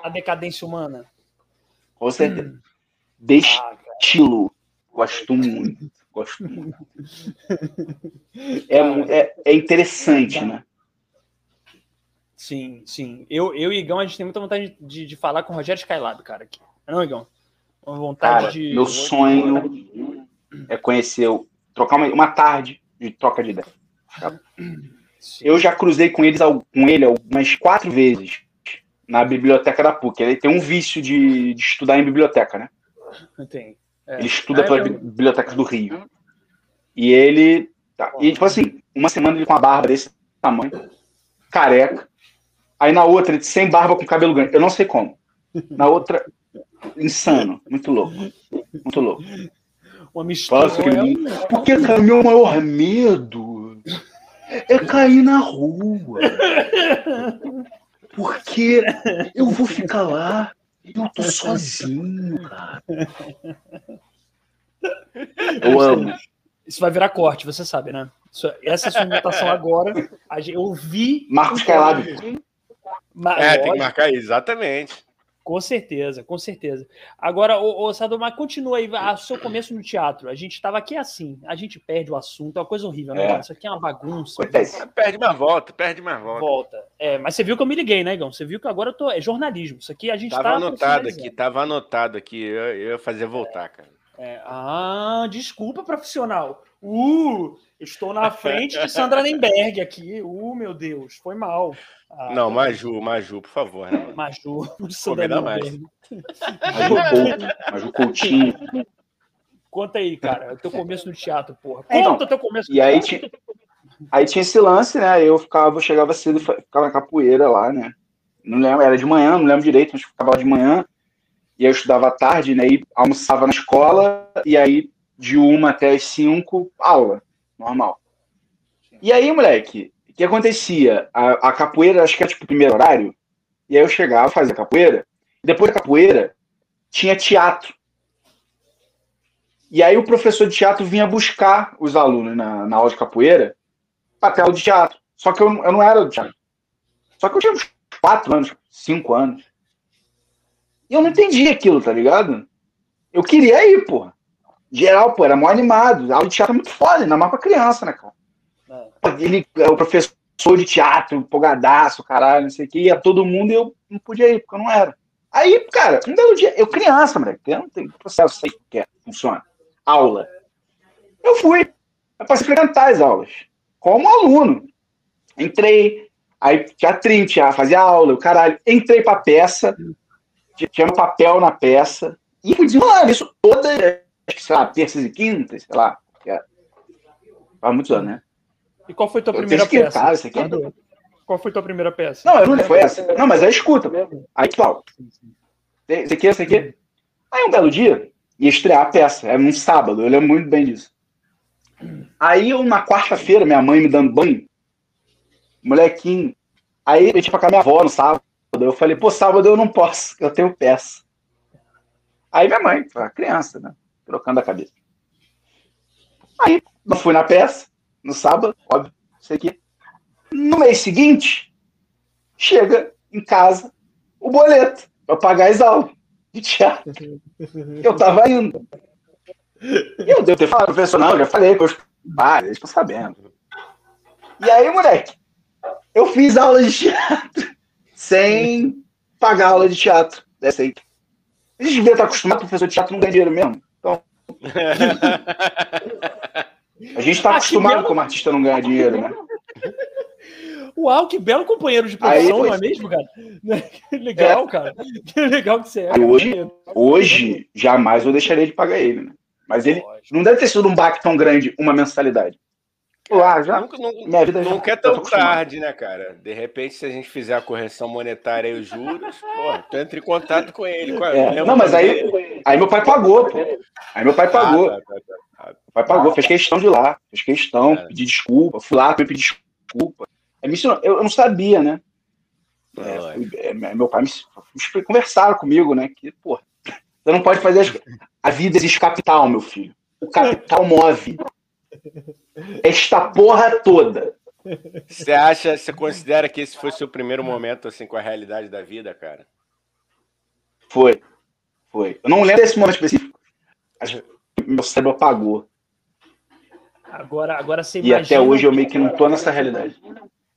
A decadência humana. Com certeza. Hum. Destilo. Gosto muito. Gosto muito. É, é, é interessante, né? Sim, sim. Eu, eu e Igão, a gente tem muita vontade de, de falar com o Rogério Skylab, cara. Aqui. Não, Igão? Uma vontade cara, de. Meu sonho é conhecer, trocar uma, uma tarde de troca de ideia. Eu já cruzei com eles com ele algumas quatro vezes na biblioteca da PUC. Ele tem um vício de, de estudar em biblioteca, né? Tem. É. Ele estuda ah, pelas eu... bibliotecas do Rio. E ele. Tá, e, tipo assim, uma semana ele com a barba desse tamanho, careca, Aí na outra, ele sem barba com cabelo grande. Eu não sei como. Na outra, insano. Muito louco. Muito louco. Uma mistura. É porque, cara, meu maior medo é cair na rua. Porque eu vou ficar lá e eu tô sozinho, cara. Eu amo. Isso vai virar corte, você sabe, né? Essa é a sua imitação (laughs) agora. Eu vi. Marcos Calab. Mas, é, lógico, tem que marcar exatamente. Com certeza, com certeza. Agora, o, o continua aí, o seu começo no teatro. A gente estava aqui assim, a gente perde o assunto, é uma coisa horrível, né? É. Isso aqui é uma bagunça. Perde mais volta, perde mais volta. Volta. É, mas você viu que eu me liguei, né, Igão? Você viu que agora eu tô. É jornalismo. Isso aqui a gente tava tá anotado aqui, tava anotado aqui. Eu, eu ia fazer voltar, cara. É, ah, desculpa, profissional. Uh, estou na frente de Sandra Nemberg aqui. Uh, meu Deus, foi mal. Ah, não, Maju, Maju, por favor. Né, Maju, (laughs) Convida mais. Maju, Maju Coutinho. Conta aí, cara, o teu começo no teatro, porra. Conta então, o teu começo no e aí tinha, aí tinha esse lance, né? Eu ficava, eu chegava cedo, ficava na capoeira lá, né? Não lembro, era de manhã, não lembro direito, mas ficava de manhã. E aí eu estudava à tarde, né? E almoçava na escola, e aí de uma até as cinco, aula, normal. E aí, moleque, que acontecia? A, a, capoeira, acho que era tipo o primeiro horário, e aí eu chegava, fazia capoeira, e depois da capoeira tinha teatro. E aí o professor de teatro vinha buscar os alunos na, na aula de capoeira para tela de teatro. Só que eu, eu não era do teatro. Só que eu tinha uns quatro anos, cinco anos. E eu não entendia aquilo, tá ligado? Eu queria ir, porra. Geral, pô, era mó animado. A aula de teatro é muito foda, ainda mais pra criança, né, cara? Ele é o professor de teatro, empolgadaço, caralho, não sei o que, ia todo mundo e eu não podia ir, porque eu não era. Aí, cara, um belo dia, eu criança, moleque, eu não tenho processo, sei que é, funciona. Aula. Eu fui. Eu passei frequentar as aulas. Como aluno. Entrei, aí tinha, fazia aula, o caralho. Entrei pra peça, tinha um papel na peça, e fui desenrolando isso toda, sei lá, terças e quintas, sei lá. Há muitos anos, né? E qual foi tua eu primeira peça? Aqui é... Qual foi tua primeira peça? Não, não foi essa. Não, mas é escuta. Aí, Cláudio. Esse aqui, esse aqui. Aí, um belo dia, ia estrear a peça. Era um sábado, eu lembro muito bem disso. Aí, eu, na quarta-feira, minha mãe me dando banho, molequinho. Aí, eu tinha pra cá minha avó no sábado. Eu falei, pô, sábado eu não posso, eu tenho peça. Aí, minha mãe, a criança, né? Trocando a cabeça. Aí, eu fui na peça no sábado, óbvio, isso aqui. No mês seguinte, chega em casa o boleto para pagar as aulas de teatro. Eu tava indo. Eu devo ter falado pro professor, não, eu já falei com os pais, eles estão sabendo. E aí, moleque, eu fiz aula de teatro sem pagar aula de teatro. Dessa aí. A gente devia estar acostumado, professor de teatro não ganha dinheiro mesmo. Então. (laughs) A gente está acostumado como artista não ganhar dinheiro, né? (laughs) Uau, que belo companheiro de profissão, não é mesmo, cara? (laughs) Legal, é. cara. Que legal que você é. Hoje, hoje, jamais eu deixaria de pagar ele, né? Mas ele Lógico. não deve ter sido um baque tão grande, uma mensalidade. Lá, já, nunca, não, minha vida nunca já, é tão tarde, né, cara? De repente, se a gente fizer a correção monetária e os juros, pô, tu entra em contato com ele. Com é, não, mas aí, aí meu pai pagou, pô. Aí meu pai ah, pagou. Ah, tá, tá, tá. O pai pagou, fez questão de ir lá, fez questão, é. pedir desculpa, fui lá, pedir desculpa. É, eu, eu não sabia, né? É, é, meu pai me, conversaram comigo, né? Que, pô, você não pode fazer as, a vida existe capital, meu filho. O capital move. Esta porra toda. Você acha, você considera que esse foi seu primeiro momento assim com a realidade da vida, cara? Foi. Foi. Eu não lembro desse momento específico. Meu cérebro apagou. Agora, agora você imagina. E até hoje eu meio que não tô nessa realidade.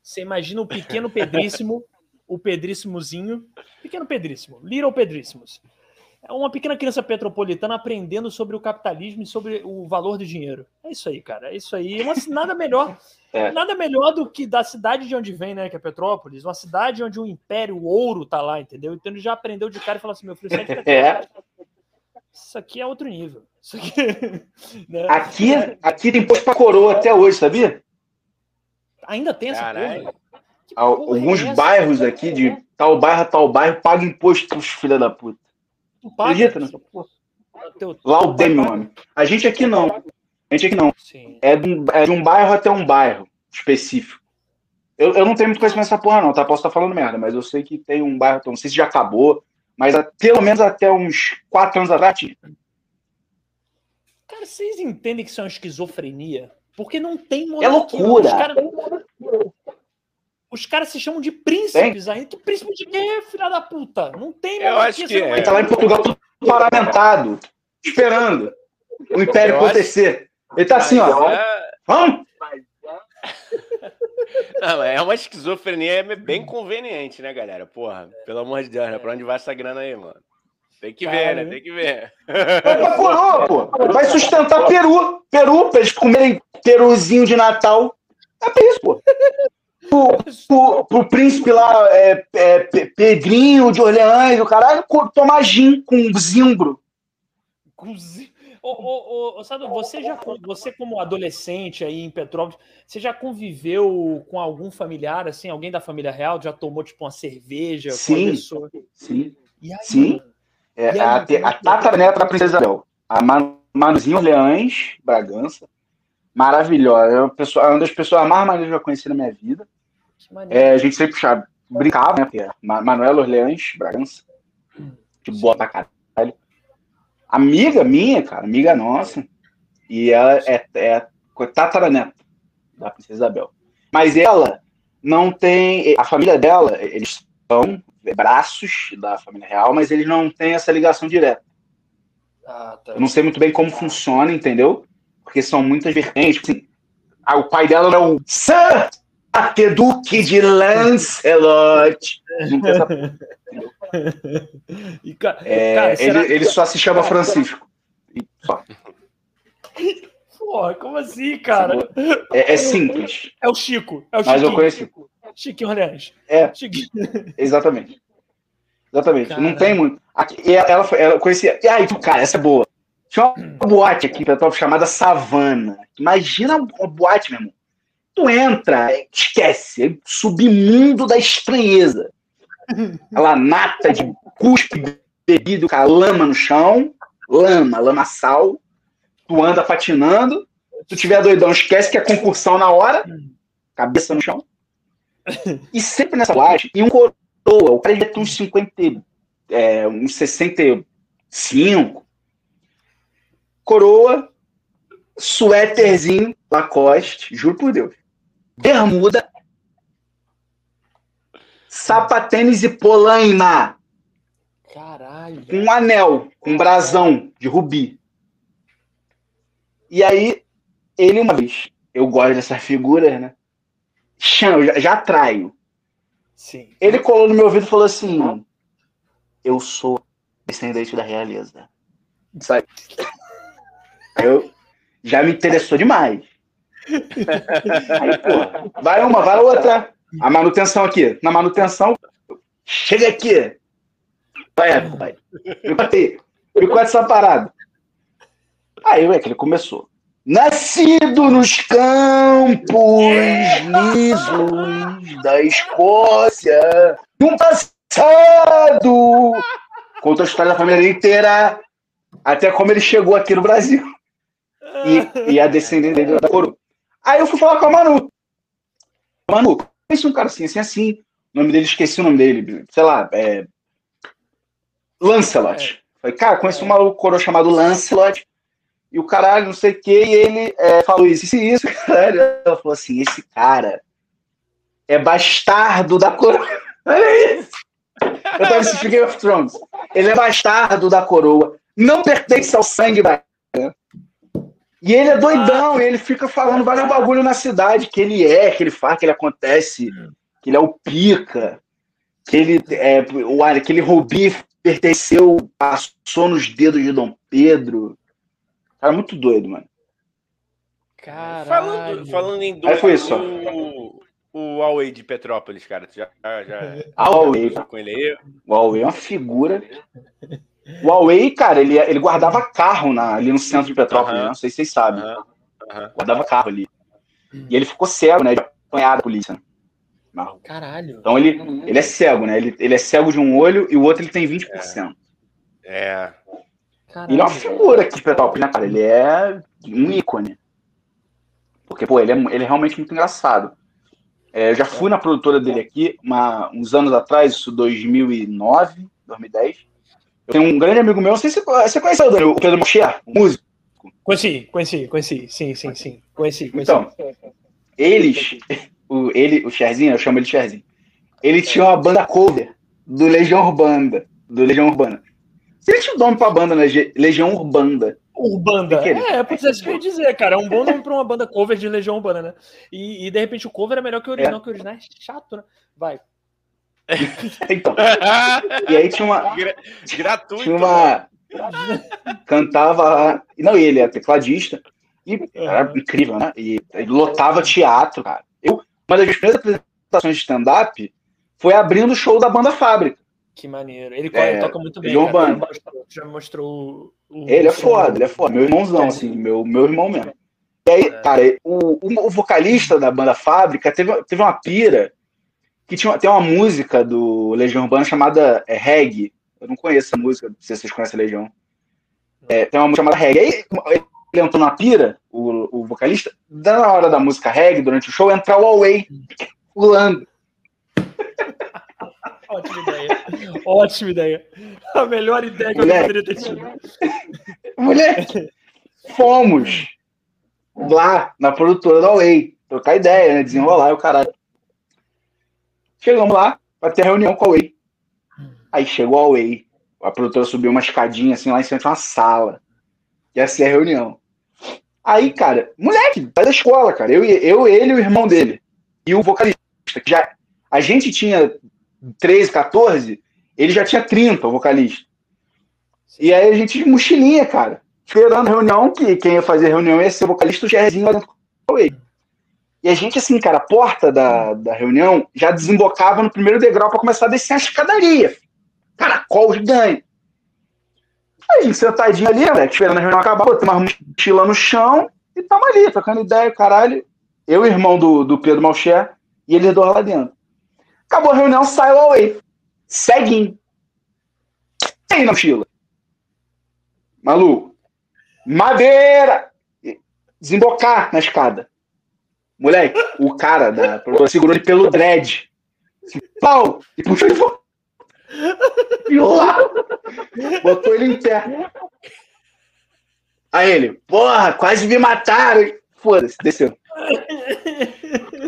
Você imagina o pequeno Pedríssimo, o Pedríssimozinho, pequeno Pedríssimo, Little Pedríssimos é uma pequena criança petropolitana aprendendo sobre o capitalismo e sobre o valor do dinheiro. É isso aí, cara. É isso aí. Uma, nada melhor, (laughs) é. nada melhor do que da cidade de onde vem, né? Que é Petrópolis, uma cidade onde o império, o ouro tá lá, entendeu? Então ele já aprendeu de cara e falou assim: meu filho, sai de (laughs) É. Isso aqui é outro nível. Isso aqui, (laughs) né? aqui, aqui tem imposto pra coroa até hoje, sabia? Ainda tem essa Caralho. porra. Alguns é bairros aqui, de tal bairro a tal bairro, pagam imposto pros filha da puta. Tu paga? Acredita nessa porra? Lá o Demi, mano. A gente aqui não. A gente aqui não. É de, um, é de um bairro até um bairro específico. Eu, eu não tenho muito conhecimento dessa porra, não, tá? Posso estar falando merda, mas eu sei que tem um bairro, não sei se já acabou, mas pelo menos até uns quatro anos atrás tinha. Cara, vocês entendem que isso é uma esquizofrenia? Porque não tem monarquia. É loucura. Os caras os caras se chamam de príncipes ainda. Que príncipe de quê, filha da puta? Não tem Eu acho que é. Tá lá em Portugal tudo paramentado, esperando o império Eu acontecer. Acho... Ele tá assim, ó. É... Vamos! (laughs) Não, é uma esquizofrenia bem conveniente, né, galera? Porra, pelo amor de Deus, né? Pra onde vai essa grana aí, mano? Tem que ver, né? Tem que ver. Vai coroa, pô. Vai sustentar Peru. Peru, pra eles comerem peruzinho de Natal. É pra isso, pô pro, pro, pro príncipe lá, é, é, Pedrinho de Orleans, o caralho, tomar gin com zimbro. Com zimbro. Ô, ô, ô, Sado, você já, você como adolescente aí em Petrópolis, você já conviveu com algum familiar, assim, alguém da família real? Já tomou, tipo, uma cerveja? Sim, sim, aí, sim. É, aí, a, a tataraneta da Princesa Isabel, a Manuzinho Orleans, Bragança, maravilhosa. É uma, pessoa, é uma das pessoas mais maneiras que eu conheci na minha vida. É, a gente sempre puxava, brincava, né? Porque Manuela Orleans, Bragança. De boa pra caralho. Amiga minha, cara, amiga nossa. E ela é, é tataraneta da Princesa Isabel. Mas ela não tem. A família dela, eles são braços da família real, mas eles não têm essa ligação direta. Ah, tá. Eu não sei muito bem como funciona, entendeu? Porque são muitas vertentes. Assim, ah, o pai dela é o Sir Arquiduque de Lancelot. (laughs) e, cara, é, cara, ele, ele, só se chama Francisco. (laughs) Só. Porra, como assim, cara? É, é, simples. É o Chico. É o Mas eu conheci. Chiquinho Orleans. É. Chiquinho. Exatamente. Exatamente. Cara. Não tem muito. Aqui, ela, ela conhecia. E aí, cara, essa é boa. Tinha uma boate aqui em Petrópolis chamada Savana. Imagina uma boate, meu irmão Tu entra, esquece, é submundo da estranheza. (laughs) Aquela nata de cuspe bebido com a lama no chão, lama, lama-sal. Tu anda patinando. Se tu tiver doidão, esquece que é concursão na hora, cabeça no chão. E sempre nessa laje, e um coroa, o cara devia ter uns 50, é, uns 65. Coroa, suéterzinho, Lacoste, juro por Deus bermuda, sapatênis e polaina. Caralho. Com um anel, com um brasão de rubi. E aí, ele uma vez, eu gosto dessas figuras, né? Chama, já, já traio. Sim. Ele colou no meu ouvido e falou assim: Eu sou descendente da realeza. Sabe? Eu já me interessou demais. Aí, pô, vai uma, vai outra. A manutenção aqui. Na manutenção, chega aqui. Vai, aí. Ficou essa parada. Aí, ué, que ele começou. Nascido nos campos lisos da Escócia, num passado. Conta a história da família inteira, até como ele chegou aqui no Brasil. E, e a descendente dele da coroa. Aí eu fui falar com a Manu. Manu, conheci um cara assim, assim, assim. O nome dele, esqueci o nome dele. Sei lá, é. Lancelot. É. Falei, cara, conheci um maluco coroa chamado Lancelot e o caralho, não sei o que, e ele é, falou isso, isso isso, (laughs) caralho. Ela falou assim: esse cara é bastardo da coroa. (laughs) Olha isso! Eu tava assistindo Game of Thrones. Ele é bastardo da coroa, não pertence ao sangue da. E ele é doidão, e ele fica falando vários bagulho na cidade que ele é, que ele faz, que ele acontece, que ele é o pica, que ele é o aquele Rubi pertenceu, passou nos dedos de Dom Pedro. Cara, muito doido, mano. Caralho. Falando, falando em doido, Aí foi isso. O, o Huawei de Petrópolis, cara, tu já, já Huawei. com ele aí? O Huawei é uma figura. O Huawei, cara, ele, ele guardava carro na, ali no centro de Petrópolis, uh -huh. não sei se vocês sabem. Uh -huh. Guardava carro ali. E ele ficou cego, né? De apanhar a polícia. Caralho. Então ele, ele é cego, né? Ele, ele é cego de um olho e o outro ele tem 20%. É. é. Caralho. Ele é uma figura aqui de Petrópolis, né, cara? Ele é um ícone. Porque, pô, ele é, ele é realmente muito engraçado. É, eu já fui na produtora dele aqui uma, uns anos atrás, isso 2009, 2010. Eu tenho um grande amigo meu, não sei se você conheceu o Pedro Mochier, músico. Conheci, conheci, conheci. Sim, sim, sim. Conheci, conheci. Então, eles, o, ele, o Cherzinho, eu chamo ele de Cherzinho, ele tinha uma banda cover do Legião Urbana. Do Legião Urbana. Se ele tinha um nome pra banda, né? Legião Urbana. Urbanda. É, é, pois é isso que eu ia dizer, cara. É um bom nome pra uma banda cover de Legião Urbana, né? E, e de repente o cover é melhor que o original, é. que o original é chato, né? Vai. Então. e aí tinha uma. Gra gratuito. Tinha uma. Cantava. Não, ele é tecladista. E era incrível, né? E ele lotava teatro, cara. Eu, uma das primeiras apresentações de stand-up foi abrindo o show da banda Fábrica. Que maneiro. Ele, é, toca muito bem. Ele cara. já mostrou. O, ele é foda, ele é foda. Meu irmãozão, assim, meu, meu irmão mesmo. E aí, é. cara, o, o, vocalista da banda Fábrica teve, teve uma pira que tinha, tem uma música do Legião Urbana chamada é, Reggae. Eu não conheço essa música, não sei se vocês conhecem a Legião. É, tem uma música chamada Reggae. Aí ele entrou na pira, o, o vocalista, na hora da música Reggae, durante o show, entrar o Away (laughs) pulando. (laughs) Ótima ideia. Ótima ideia. A melhor ideia que Moleque. eu poderia ter tido. Moleque, fomos lá na produtora da Huawei, trocar ideia, né? Desenrolar o caralho. Chegamos lá para ter reunião com a Huawei. Aí chegou a Huawei. A produtora subiu uma escadinha assim, lá em cima tinha uma sala. E essa é a reunião. Aí, cara, moleque, sai da escola, cara. Eu, eu, ele e o irmão dele. E o vocalista, que já. A gente tinha 13, 14, ele já tinha 30, o vocalista. E aí a gente mochilinha, cara. Esperando a reunião, que quem ia fazer a reunião ia ser o vocalista, o Gerzinho lá dentro E a gente, assim, cara, a porta da, da reunião já desembocava no primeiro degrau para começar a descer a escadaria. Caracol gigante. Aí a gente sentadinho ali, né, esperando a reunião acabar, botando uma mochila no chão e tamo ali, trocando ideia, caralho. Eu, irmão do, do Pedro Malcher, e eles dois lá dentro. Acabou a reunião, saiu away. Seguinho. Aí na mochila. Maluco. Madeira! Desembocar na escada. Moleque, o cara da produtora segurou ele pelo dread. Assim, pau! E puxou ele fora. E lá. Botou ele em pé. Aí ele, porra, quase me mataram. Foda-se, desceu.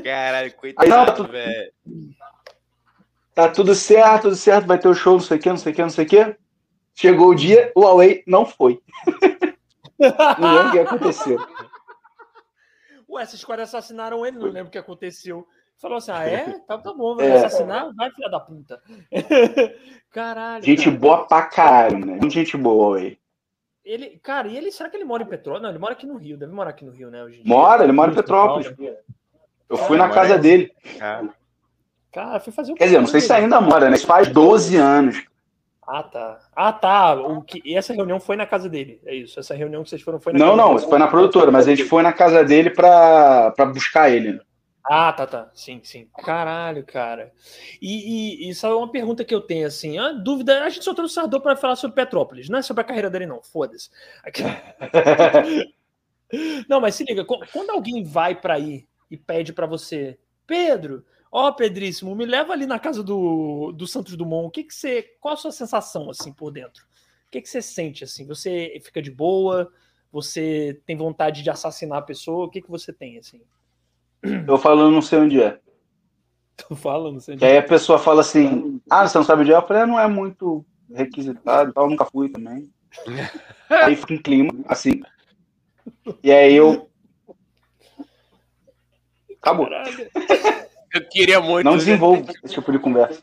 Caralho, coitado, velho tá tudo certo, tudo certo, vai ter o show, não sei o que, não sei o que, não sei o que. Chegou o dia, o Huawei não foi. (laughs) não lembro o que aconteceu. Ué, esses caras assassinaram ele, não lembro o que aconteceu. Falou assim: ah, é? (laughs) Tá, tá bom, vai é. assassinar? Vai, filha da puta. (laughs) Caralho. Gente cara. boa pra caralho, né? Muito gente boa aí. Ele, cara, e ele, será que ele mora em Petrópolis? Não, ele mora aqui no Rio, deve morar aqui no Rio, né? Hoje mora, ele mora em Petrópolis. Eu fui é, na casa dele. Cara, fui fazer o Quer dizer, não sei se ainda mora, né? Isso faz 12 anos. Ah, tá. Ah, tá. O que... E essa reunião foi na casa dele. É isso. Essa reunião que vocês foram foi na Não, não, dele. foi na produtora, mas a gente foi na casa dele pra, pra buscar ele. Ah, tá, tá. Sim, sim. Caralho, cara. E, e isso é uma pergunta que eu tenho, assim. A dúvida. A gente só trouxe o Sardô para falar sobre Petrópolis. Não é sobre a carreira dele, não. Foda-se. (laughs) não, mas se liga. Quando alguém vai para ir e pede para você, Pedro, Ó, oh, Pedríssimo, me leva ali na casa do, do Santos Dumont. O que que você. Qual a sua sensação, assim, por dentro? O que que você sente, assim? Você fica de boa? Você tem vontade de assassinar a pessoa? O que que você tem, assim? Eu falo, não sei onde é. Tô falando, não sei onde é. (laughs) aí a pessoa fala assim: Ah, você não sabe onde é? Eu falei, ah, não é muito requisitado tal, nunca fui também. (laughs) aí fica um clima, assim. E aí eu. (laughs) Acabou. Eu queria muito. Não desenvolvo esse tipo de conversa.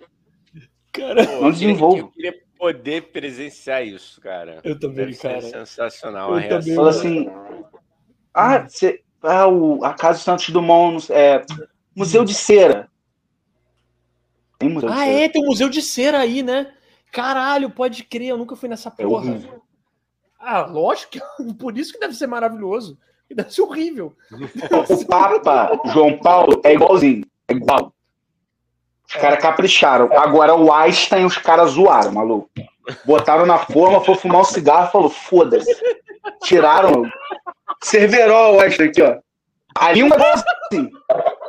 Cara, não desenvolvo. Eu queria poder presenciar isso, cara. Eu também, Deve cara. sensacional. Eu também, Fala assim. Ah, você, ah o, a Casa Santos Dumont, é, Museu de Cera. Tem museu ah, é, tem um museu de cera aí, né? Caralho, pode crer, eu nunca fui nessa é porra. É ah, lógico, (laughs) por isso que deve ser maravilhoso. Deve ser horrível. O Papa João Paulo é igualzinho. É igual. Os caras capricharam. Agora o Einstein, os caras zoaram, maluco. Botaram na forma, foi fumar um cigarro e falou: foda-se. Tiraram. Cerverol, o Einstein aqui, ó. A língua é assim.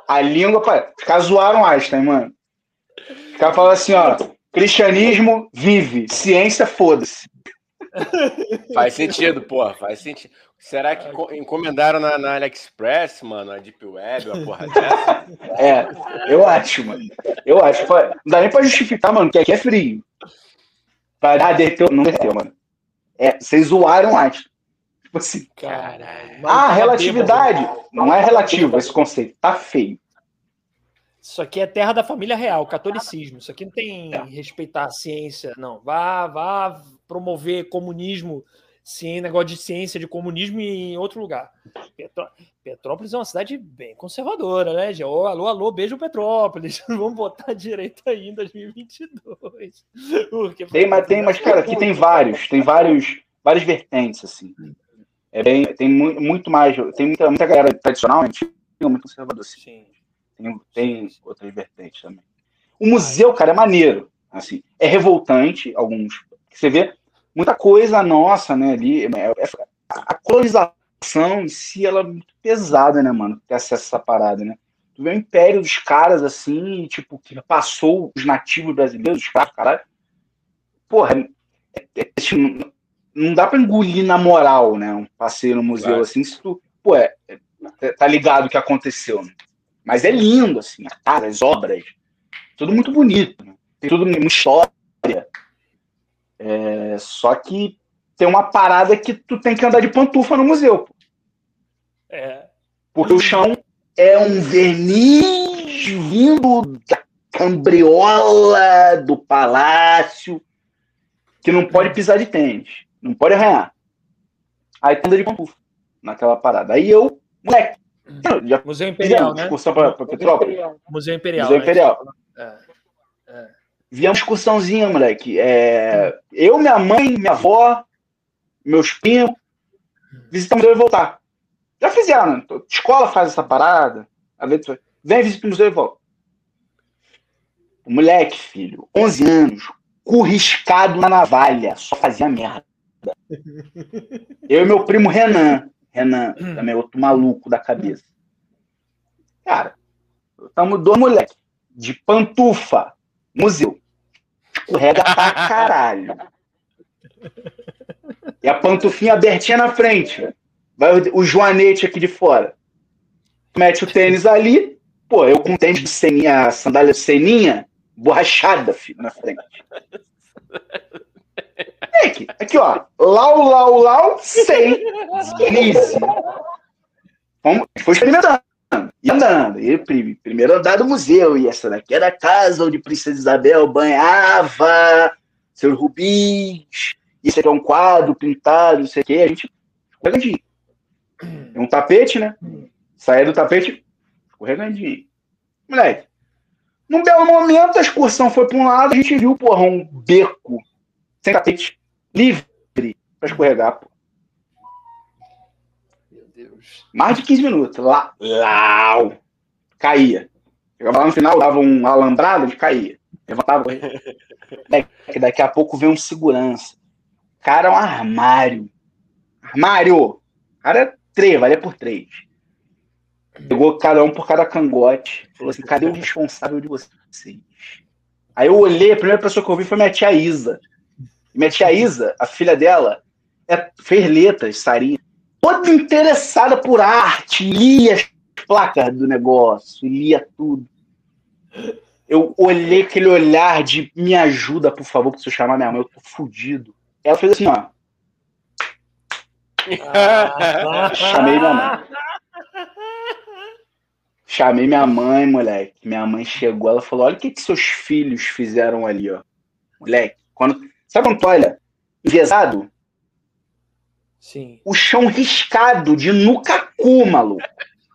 A língua, os caras zoaram o Einstein, mano. Os caras falaram assim, ó. Cristianismo vive, ciência foda-se. (laughs) Faz sentido, porra, faz sentido. Será que encomendaram na, na AliExpress, mano, a Deep Web, a porra (laughs) dessa? É, eu acho, mano. Eu acho. Não dá nem pra justificar, mano, que aqui é frio. Pra ah, derreteu, não derreteu, mano. É, vocês zoaram acho. Tipo assim. Caralho. Ah, relatividade. Não é relativo esse conceito. Tá feio. Isso aqui é terra da família real, catolicismo. Isso aqui não tem respeitar a ciência, não. Vá, vá promover comunismo sim, negócio de ciência, de comunismo em outro lugar. Petró... Petrópolis é uma cidade bem conservadora, né, Gê? Oh, alô, alô, beijo Petrópolis. (laughs) Vamos botar direito aí em 2022. (laughs) Porque... Tem, mas, tem, mas, cara, aqui tem vários, tem vários, várias vertentes, assim. É bem, tem muito, muito mais, tem muita, muita galera tradicional, antiga, muito conservadora, assim. Sim. Tem, tem outras vertentes também. O museu, cara, é maneiro, assim. É revoltante, alguns. Você vê, muita coisa nossa, né, ali. É, é, a colonização em si, ela é muito pesada, né, mano, ter acesso a essa parada, né? Tu vê o império dos caras, assim, tipo, que passou os nativos brasileiros, os caras, caralho. Porra, é, é, é, tipo, não dá pra engolir na moral, né, um passeio no museu, claro. assim, se tu, pô, é, tá ligado o que aconteceu, né? Mas é lindo, assim, as obras, tudo muito bonito, né? tem tudo uma história, é, só que tem uma parada que tu tem que andar de pantufa no museu. É. Porque o chão é um verniz vindo da cambriola do palácio que não pode pisar de tênis, não pode arranhar. Aí tu anda de pantufa naquela parada. Aí eu, moleque, já Museu Imperial, né? Excursão para Petrópolis. Museu Imperial. Museu Imperial. Né? É. É vi uma excursãozinha, moleque. É, eu, minha mãe, minha avó, meus primos, visitamos e voltar. Já fizeram, né? Escola faz essa parada. Vem visitar o museu e volta. O moleque, filho, 11 anos, curriscado na navalha, só fazia merda. Eu e meu primo Renan. Renan, também outro maluco da cabeça. Cara, estamos dois moleque de pantufa, museu escorrega pra caralho. E a pantufinha abertinha na frente. Vai o joanete aqui de fora. Mete o tênis ali. Pô, eu com tênis de seninha, sandália de seninha, borrachada, filho, na frente. Aqui, aqui, ó. Lau, lau, lau, sem crise. Fomos, foi experimentando. E andando. E primeiro andar do museu. E essa daqui era a casa onde Princesa Isabel banhava seus rubis. Esse aqui é um quadro pintado, não sei o quê. A gente escorregadinho. É um tapete, né? Saia do tapete, escorregadinho. Moleque, num belo momento, a excursão foi para um lado, a gente viu, porra, um beco sem tapete, livre para escorregar, pô. Mais de 15 minutos. Lá, lá, caía. Chegava lá no final, dava um alambrado, de caía. Levantava. (laughs) daqui, daqui a pouco vem um segurança. Cara, é um armário. Armário! Cara, é três, valia por três. Pegou cada um por cada cangote. Falou assim: cadê o responsável de vocês? Aí eu olhei, a primeira pessoa que eu vi foi minha tia Isa. Minha tia Isa, a filha dela, é, fez letras, Sarinha. Toda interessada por arte, lia as placas do negócio, lia tudo. Eu olhei aquele olhar de me ajuda, por favor, se eu chamar minha mãe, eu tô fudido. Ela fez assim, ó. Ah, Chamei minha mãe. Chamei minha mãe, moleque. Minha mãe chegou, ela falou: olha o que, que seus filhos fizeram ali, ó. Moleque, quando. Sabe quando tu olha? Enviesado? Sim. O chão riscado de nucacu, maluco.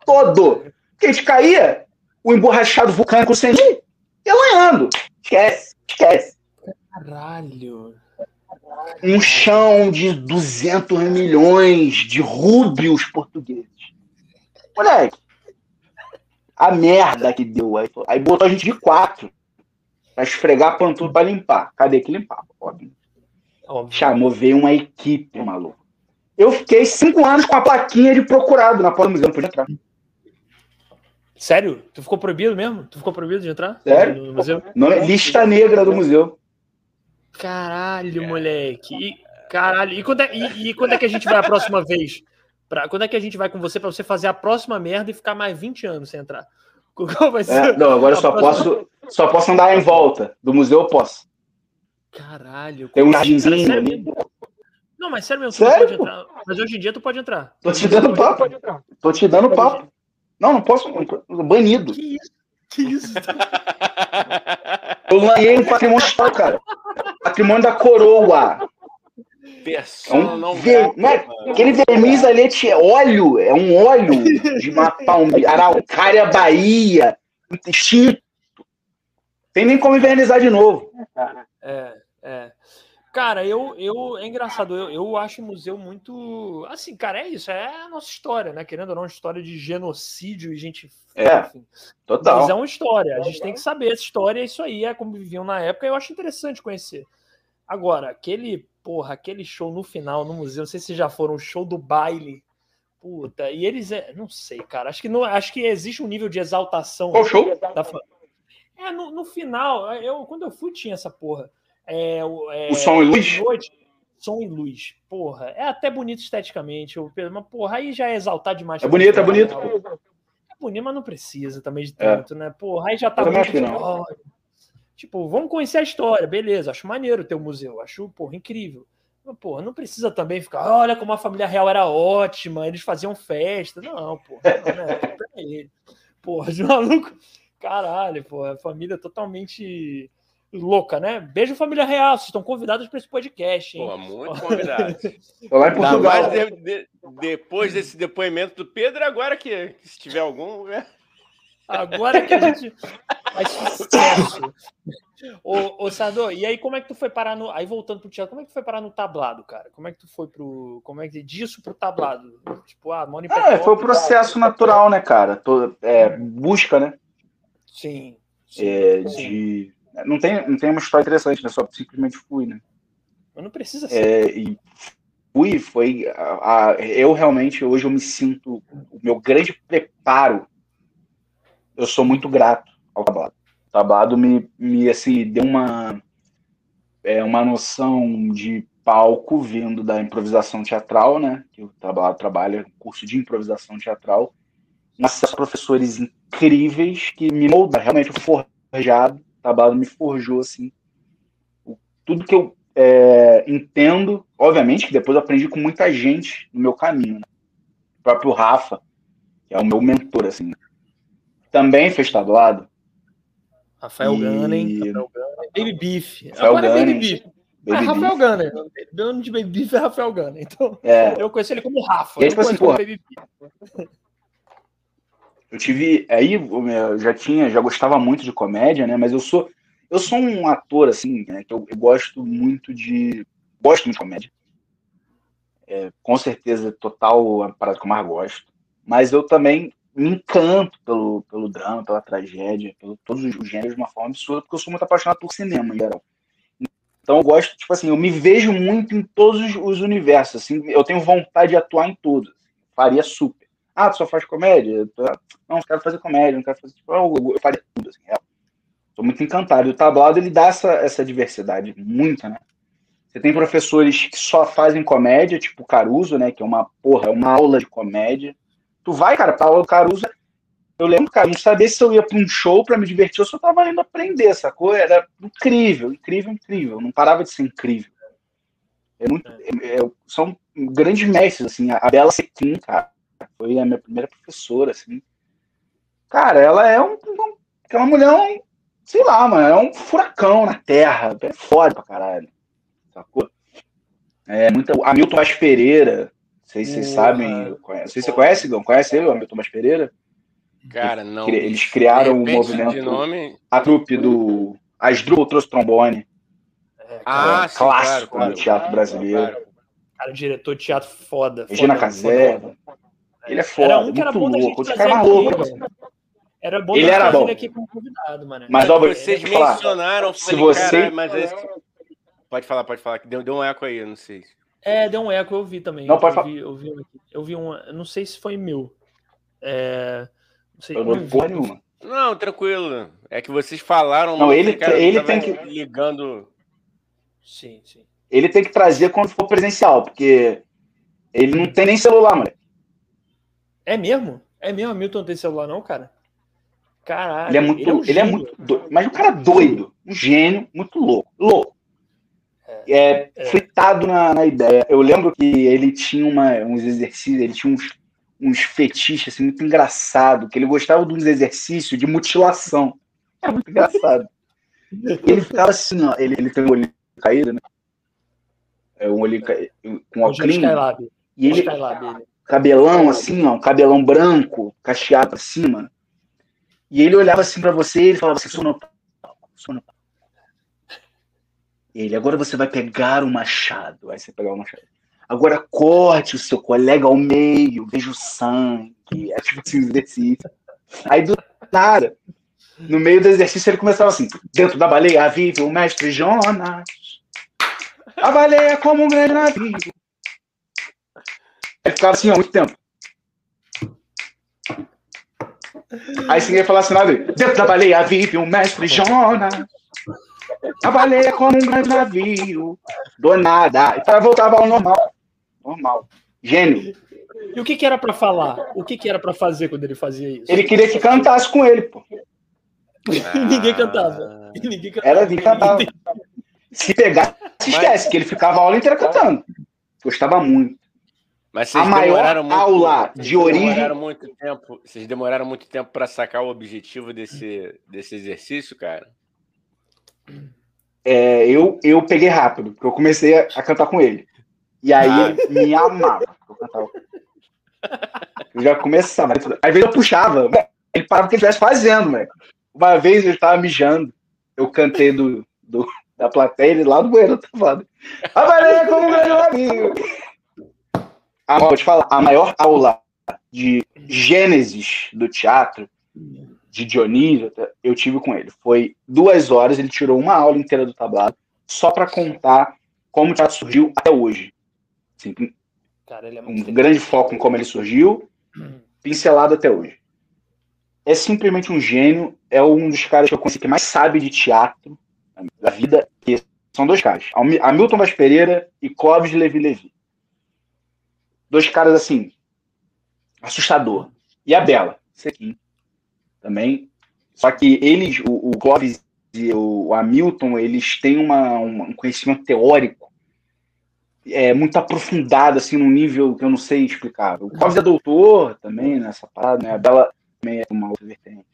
Todo. Porque a gente caía, o emborrachado vulcânico sem ir, elanhando. Esquece, esquece. Caralho. Um chão de 200 milhões de rúbios portugueses. Moleque, a merda que deu. Aí, aí botou a gente de quatro pra esfregar pantudo pra limpar. Cadê que limpava? Óbvio. Óbvio. Chamou, veio uma equipe, maluco. Eu fiquei cinco anos com a plaquinha de procurado na porta do museu, não podia entrar. Sério? Tu ficou proibido mesmo? Tu ficou proibido de entrar? Sério? No museu? Não, é lista negra do museu. Caralho, moleque. E, caralho. E quando, é, e, e quando é que a gente vai a próxima vez? Pra, quando é que a gente vai com você para você fazer a próxima merda e ficar mais 20 anos sem entrar? (laughs) Qual vai ser? É, não, agora eu só próxima... posso, só posso andar em volta. Do museu eu posso. Caralho. Tem um jardinzinho ali. Não, mas sério mesmo, tu sério? pode entrar. Mas hoje em dia tu pode entrar. Tô te dando papo. Tô te dando papo. Não, não posso. Banido. Que isso? Que isso? (laughs) eu ganhei um patrimônio cara. Patrimônio da coroa. Persona é um não ver, né? Aquele verniz ali é óleo, é um óleo de uma palmeira, araucária Bahia, intestino. Tem nem como invernizar de novo. É, é. Cara, eu, eu é engraçado, eu, eu acho o museu muito. Assim, cara, é isso, é a nossa história, né? Querendo ou não, uma história de genocídio e gente. É, enfim. total. Mas é uma história, a gente tem que saber essa história, isso aí, é como viviam na época, eu acho interessante conhecer. Agora, aquele porra, aquele show no final no museu, não sei se já foram um show do baile. Puta, e eles, é, não sei, cara, acho que não, acho que existe um nível de exaltação. Qual show? Da, é, no, no final, eu quando eu fui tinha essa porra. É, é, o som e luz? Noite, som e luz. Porra, é até bonito esteticamente, mas porra, aí já é exaltar demais. É bonito, é bonito. É bonito, mas não precisa também de é. tanto, é. né? Porra, aí já tá muito. Tipo, vamos conhecer a história, beleza, acho maneiro o um museu, acho, porra, incrível. Mas, porra, não precisa também ficar, olha como a família real era ótima, eles faziam festa. Não, porra, não, né? (laughs) Porra, de maluco. Caralho, porra, família totalmente louca, né? Beijo, família real. Vocês estão convidados para esse podcast, hein? Pô, muito convidados. lá em Portugal. De, de, depois desse depoimento do Pedro, agora que, que se tiver algum, né? Agora que a gente faz sucesso. ô, ô Sador, e aí como é que tu foi parar no. Aí voltando pro teatro, como é que tu foi parar no tablado, cara? Como é que tu foi pro. Como é que disso pro tablado? Tipo, ah, em É, foi o processo natural, né, cara? Tô, é, busca, né? Sim. sim, é, sim. De. Não tem, não tem uma história interessante, né? Só simplesmente fui, né? Mas não precisa ser. É, e fui, foi. A, a, eu realmente, hoje eu me sinto. O meu grande preparo eu sou muito grato ao tablado. O tablado me, me assim, deu uma, é, uma noção de palco vindo da improvisação teatral, né? Que o tablado trabalha curso de improvisação teatral. Acesso a professores incríveis que me moldaram, realmente forjado. O tablado me forjou, assim. Tudo que eu é, entendo, obviamente que depois eu aprendi com muita gente no meu caminho. Né? O próprio Rafa, que é o meu mentor, assim. Também fez tablado. Rafael e... Gunning, Rafael Gunning, Baby Beef. Rafael Agora Gunning, é Baby Beef. Baby ah, Rafael Gunner. Meu nome de Baby Beef é Rafael Gunner. Então, é. eu conheço ele como Rafa. E, tipo assim, porra, Baby Beef. Eu tive. Aí eu já tinha, já gostava muito de comédia, né? Mas eu sou. Eu sou um ator, assim, né, que eu, eu gosto muito de. Gosto muito de comédia. É, com certeza, total a parada que eu mais gosto. Mas eu também me encanto pelo, pelo drama, pela tragédia, pelo todos os gêneros de uma forma absurda, porque eu sou muito apaixonado por cinema em geral. Então eu gosto, tipo assim, eu me vejo muito em todos os universos, assim, eu tenho vontade de atuar em todos. Faria super. Ah, tu só faz comédia? Não, eu quero fazer comédia, não quero fazer. Tipo, eu faria tudo, assim, é. Tô muito encantado. E o tablado, ele dá essa, essa diversidade, muita, né? Você tem professores que só fazem comédia, tipo Caruso, né? Que é uma, porra, é uma aula de comédia. Tu vai, cara, pra aula do Caruso, eu lembro, cara, não sabia se eu ia para um show para me divertir eu tava indo aprender, sacou? Era incrível, incrível, incrível. Não parava de ser incrível. É muito, é, é, são grandes mestres, assim. A Bela Sequim, cara, foi a minha primeira professora, assim. Cara, ela é um, um aquela mulher, um, sei lá, mano, é um furacão na terra, é foda pra caralho, sacou? É muita, Hamilton Vaz Pereira, não sei se vocês sabem, não sei se você conhece, não conhece ele, o Hamilton Vaz Pereira? Cara, não. Eles criaram o um movimento, nome... a trupe do Asdrubal trouxe trombone. É, ah, é, sim, clássico claro, no teatro brasileiro. Cara, diretor de teatro foda. Regina Casé. Ele é foda, era um que era bom louco. Esse cara é louco. Era bom ele era bom. aqui como convidado, mano. Mas, vocês mencionaram, se você... mas esse... Pode falar, pode falar, que deu, deu um eco aí, eu não sei. É, deu um eco, eu vi também. Não, pode falar. Eu vi, eu vi, eu vi um, não sei se foi meu. É, não sei, eu não vi porra nenhuma. Não, tranquilo. É que vocês falaram. Não, ele, cara, ele tem que. Ligando. Sim, sim. Ele tem que trazer quando for presencial, porque ele não tem nem celular, moleque. É mesmo? É mesmo? Milton não tem celular, não, cara? Caralho. Ele é muito, ele é, um ele é muito doido. Mas um cara doido. Um gênio, muito louco. Louco. É, é, é. fritado na, na, ideia. Eu lembro que ele tinha uma, uns exercícios, ele tinha uns, uns fetiches assim, muito engraçado, que ele gostava de uns exercícios de mutilação. (laughs) É muito engraçado. ele ficava assim, ó, ele, ele tem um olho caído, né? É um olho caído, com óculos. E ele, cabelão assim, ó, um cabelão branco, cacheado pra cima. E ele olhava assim para você e ele falava assim, sono, sono. Ele, agora você vai pegar o machado. Aí você pegar o machado. Agora corte o seu colega ao meio, veja o sangue. É tipo assim, exercício. Aí do nada, no meio do exercício, ele começava assim: dentro da baleia vive o mestre Jonas. A baleia é como um grande navio. Ele ficava assim há muito tempo. Aí você ia falar assim: dentro da baleia vive o mestre Jonas. A baleia é como um grande navio. Do nada. E para voltar ao normal normal. Gênio. E o que, que era para falar? O que, que era para fazer quando ele fazia isso? Ele queria que cantasse com ele, pô. Ah. ninguém cantava. E ninguém cantava. Era de cantar. Se pegar, se esquece, Mas... que ele ficava a aula inteira cantando. Gostava muito. Mas vocês a maior muito, aula de origem. Demoraram muito tempo, vocês demoraram muito tempo para sacar o objetivo desse, desse exercício, cara? É, eu, eu peguei rápido, porque eu comecei a, a cantar com ele. E aí ah. ele me amava. Eu já começava. Às vezes eu puxava. Ele parava o que ele estivesse fazendo. Uma vez ele estava mijando. Eu cantei do, do, da plateia, ele lá do banheiro tava. Avalei como meu amigo. Vou te falar, a maior aula de Gênesis do teatro, de Dionísio, eu tive com ele. Foi duas horas, ele tirou uma aula inteira do tablado, só para contar como o teatro surgiu até hoje. Assim, Cara, é um grande foco em como ele surgiu, (clears throat) pincelado até hoje. É simplesmente um gênio, é um dos caras que eu conheci que mais sabe de teatro da vida, que são dois caras, Hamilton Vaz Pereira e Clóvis Levi Levi. Dois caras assim, assustador. E a Bela, aqui, também. Só que eles, o, o Clóvis e o Hamilton, eles têm uma, um conhecimento teórico é, muito aprofundada, assim, num nível que eu não sei explicar. O Clóvis é doutor também nessa parada, né? A Bela também é uma outra vertente.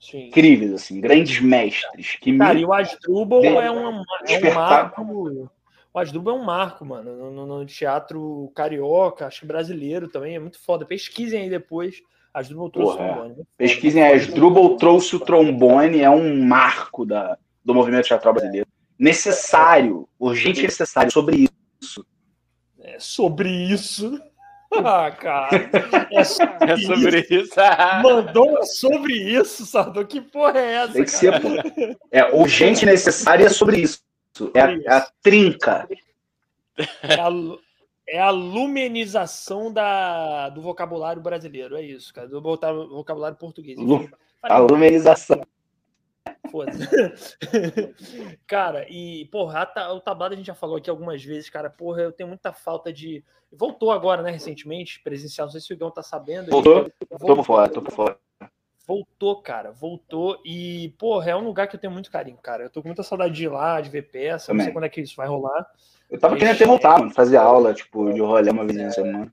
Sim. Incríveis, assim, grandes mestres. Que Cara, me... e o Asdrubal é, um, é um marco. O Asdrubal é um marco, mano, no, no, teatro carioca, acho que brasileiro também, é muito foda. Pesquisem aí depois. Asdrubal trouxe Porra, o trombone. É. Pesquisem aí, Asdrubal trouxe o trombone, é um marco da, do movimento teatral brasileiro necessário, urgente e necessário sobre isso. É sobre isso. (laughs) Ah, cara. É sobre, (laughs) é sobre isso. isso. Mandou sobre isso, Sardo. Que porra é essa? Tem que ser, pô. É urgente e necessário é sobre isso. É a, é a trinca. É a, é a lumenização da, do vocabulário brasileiro. É isso, cara. Do vocabulário português. Enfim, a lumenização. Foda-se. (laughs) cara, e, porra, o tablado a gente já falou aqui algumas vezes, cara. Porra, eu tenho muita falta de. Voltou agora, né, recentemente, presencial. Não sei se o Igão tá sabendo. Voltou? Voltou. Tô por fora, tô por fora. Voltou, cara, voltou. E, porra, é um lugar que eu tenho muito carinho, cara. Eu tô com muita saudade de ir lá, de ver peça. Também. Não sei quando é que isso vai rolar. Eu tava querendo ter voltado, fazer aula, tipo, de rolê uma vez na semana.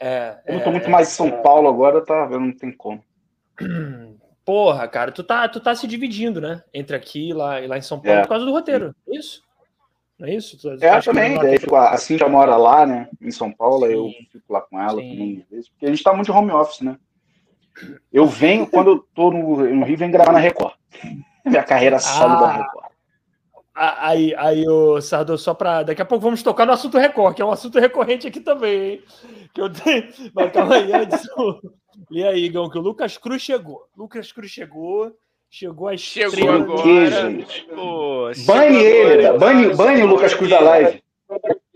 É. Eu não tô é, muito mais em São é... Paulo agora, tá? Eu não tem como. (clears throat) Porra, cara, tu tá, tu tá se dividindo, né? Entre aqui e lá, e lá em São Paulo é. por causa do roteiro. É isso? Não é isso? Tu, é, também. Daí, tipo, assim já mora lá, né? Em São Paulo, Sim. eu fico lá com ela também. Porque a gente tá muito de home office, né? Eu venho, quando eu tô no, no Rio, venho gravar na Record. Minha carreira ah. solo da Record. Aí, aí, o Sardo, só para. Daqui a pouco vamos tocar no assunto Record, que é um assunto recorrente aqui também, hein? Que eu tenho. Mas calma aí, antes. E aí, Igão, que o Lucas Cruz chegou. Lucas Cruz chegou. Chegou a estrela. Chegou agora. Que, gente? Pô, bane ele, bane, bane o Lucas Cruz da live. (laughs)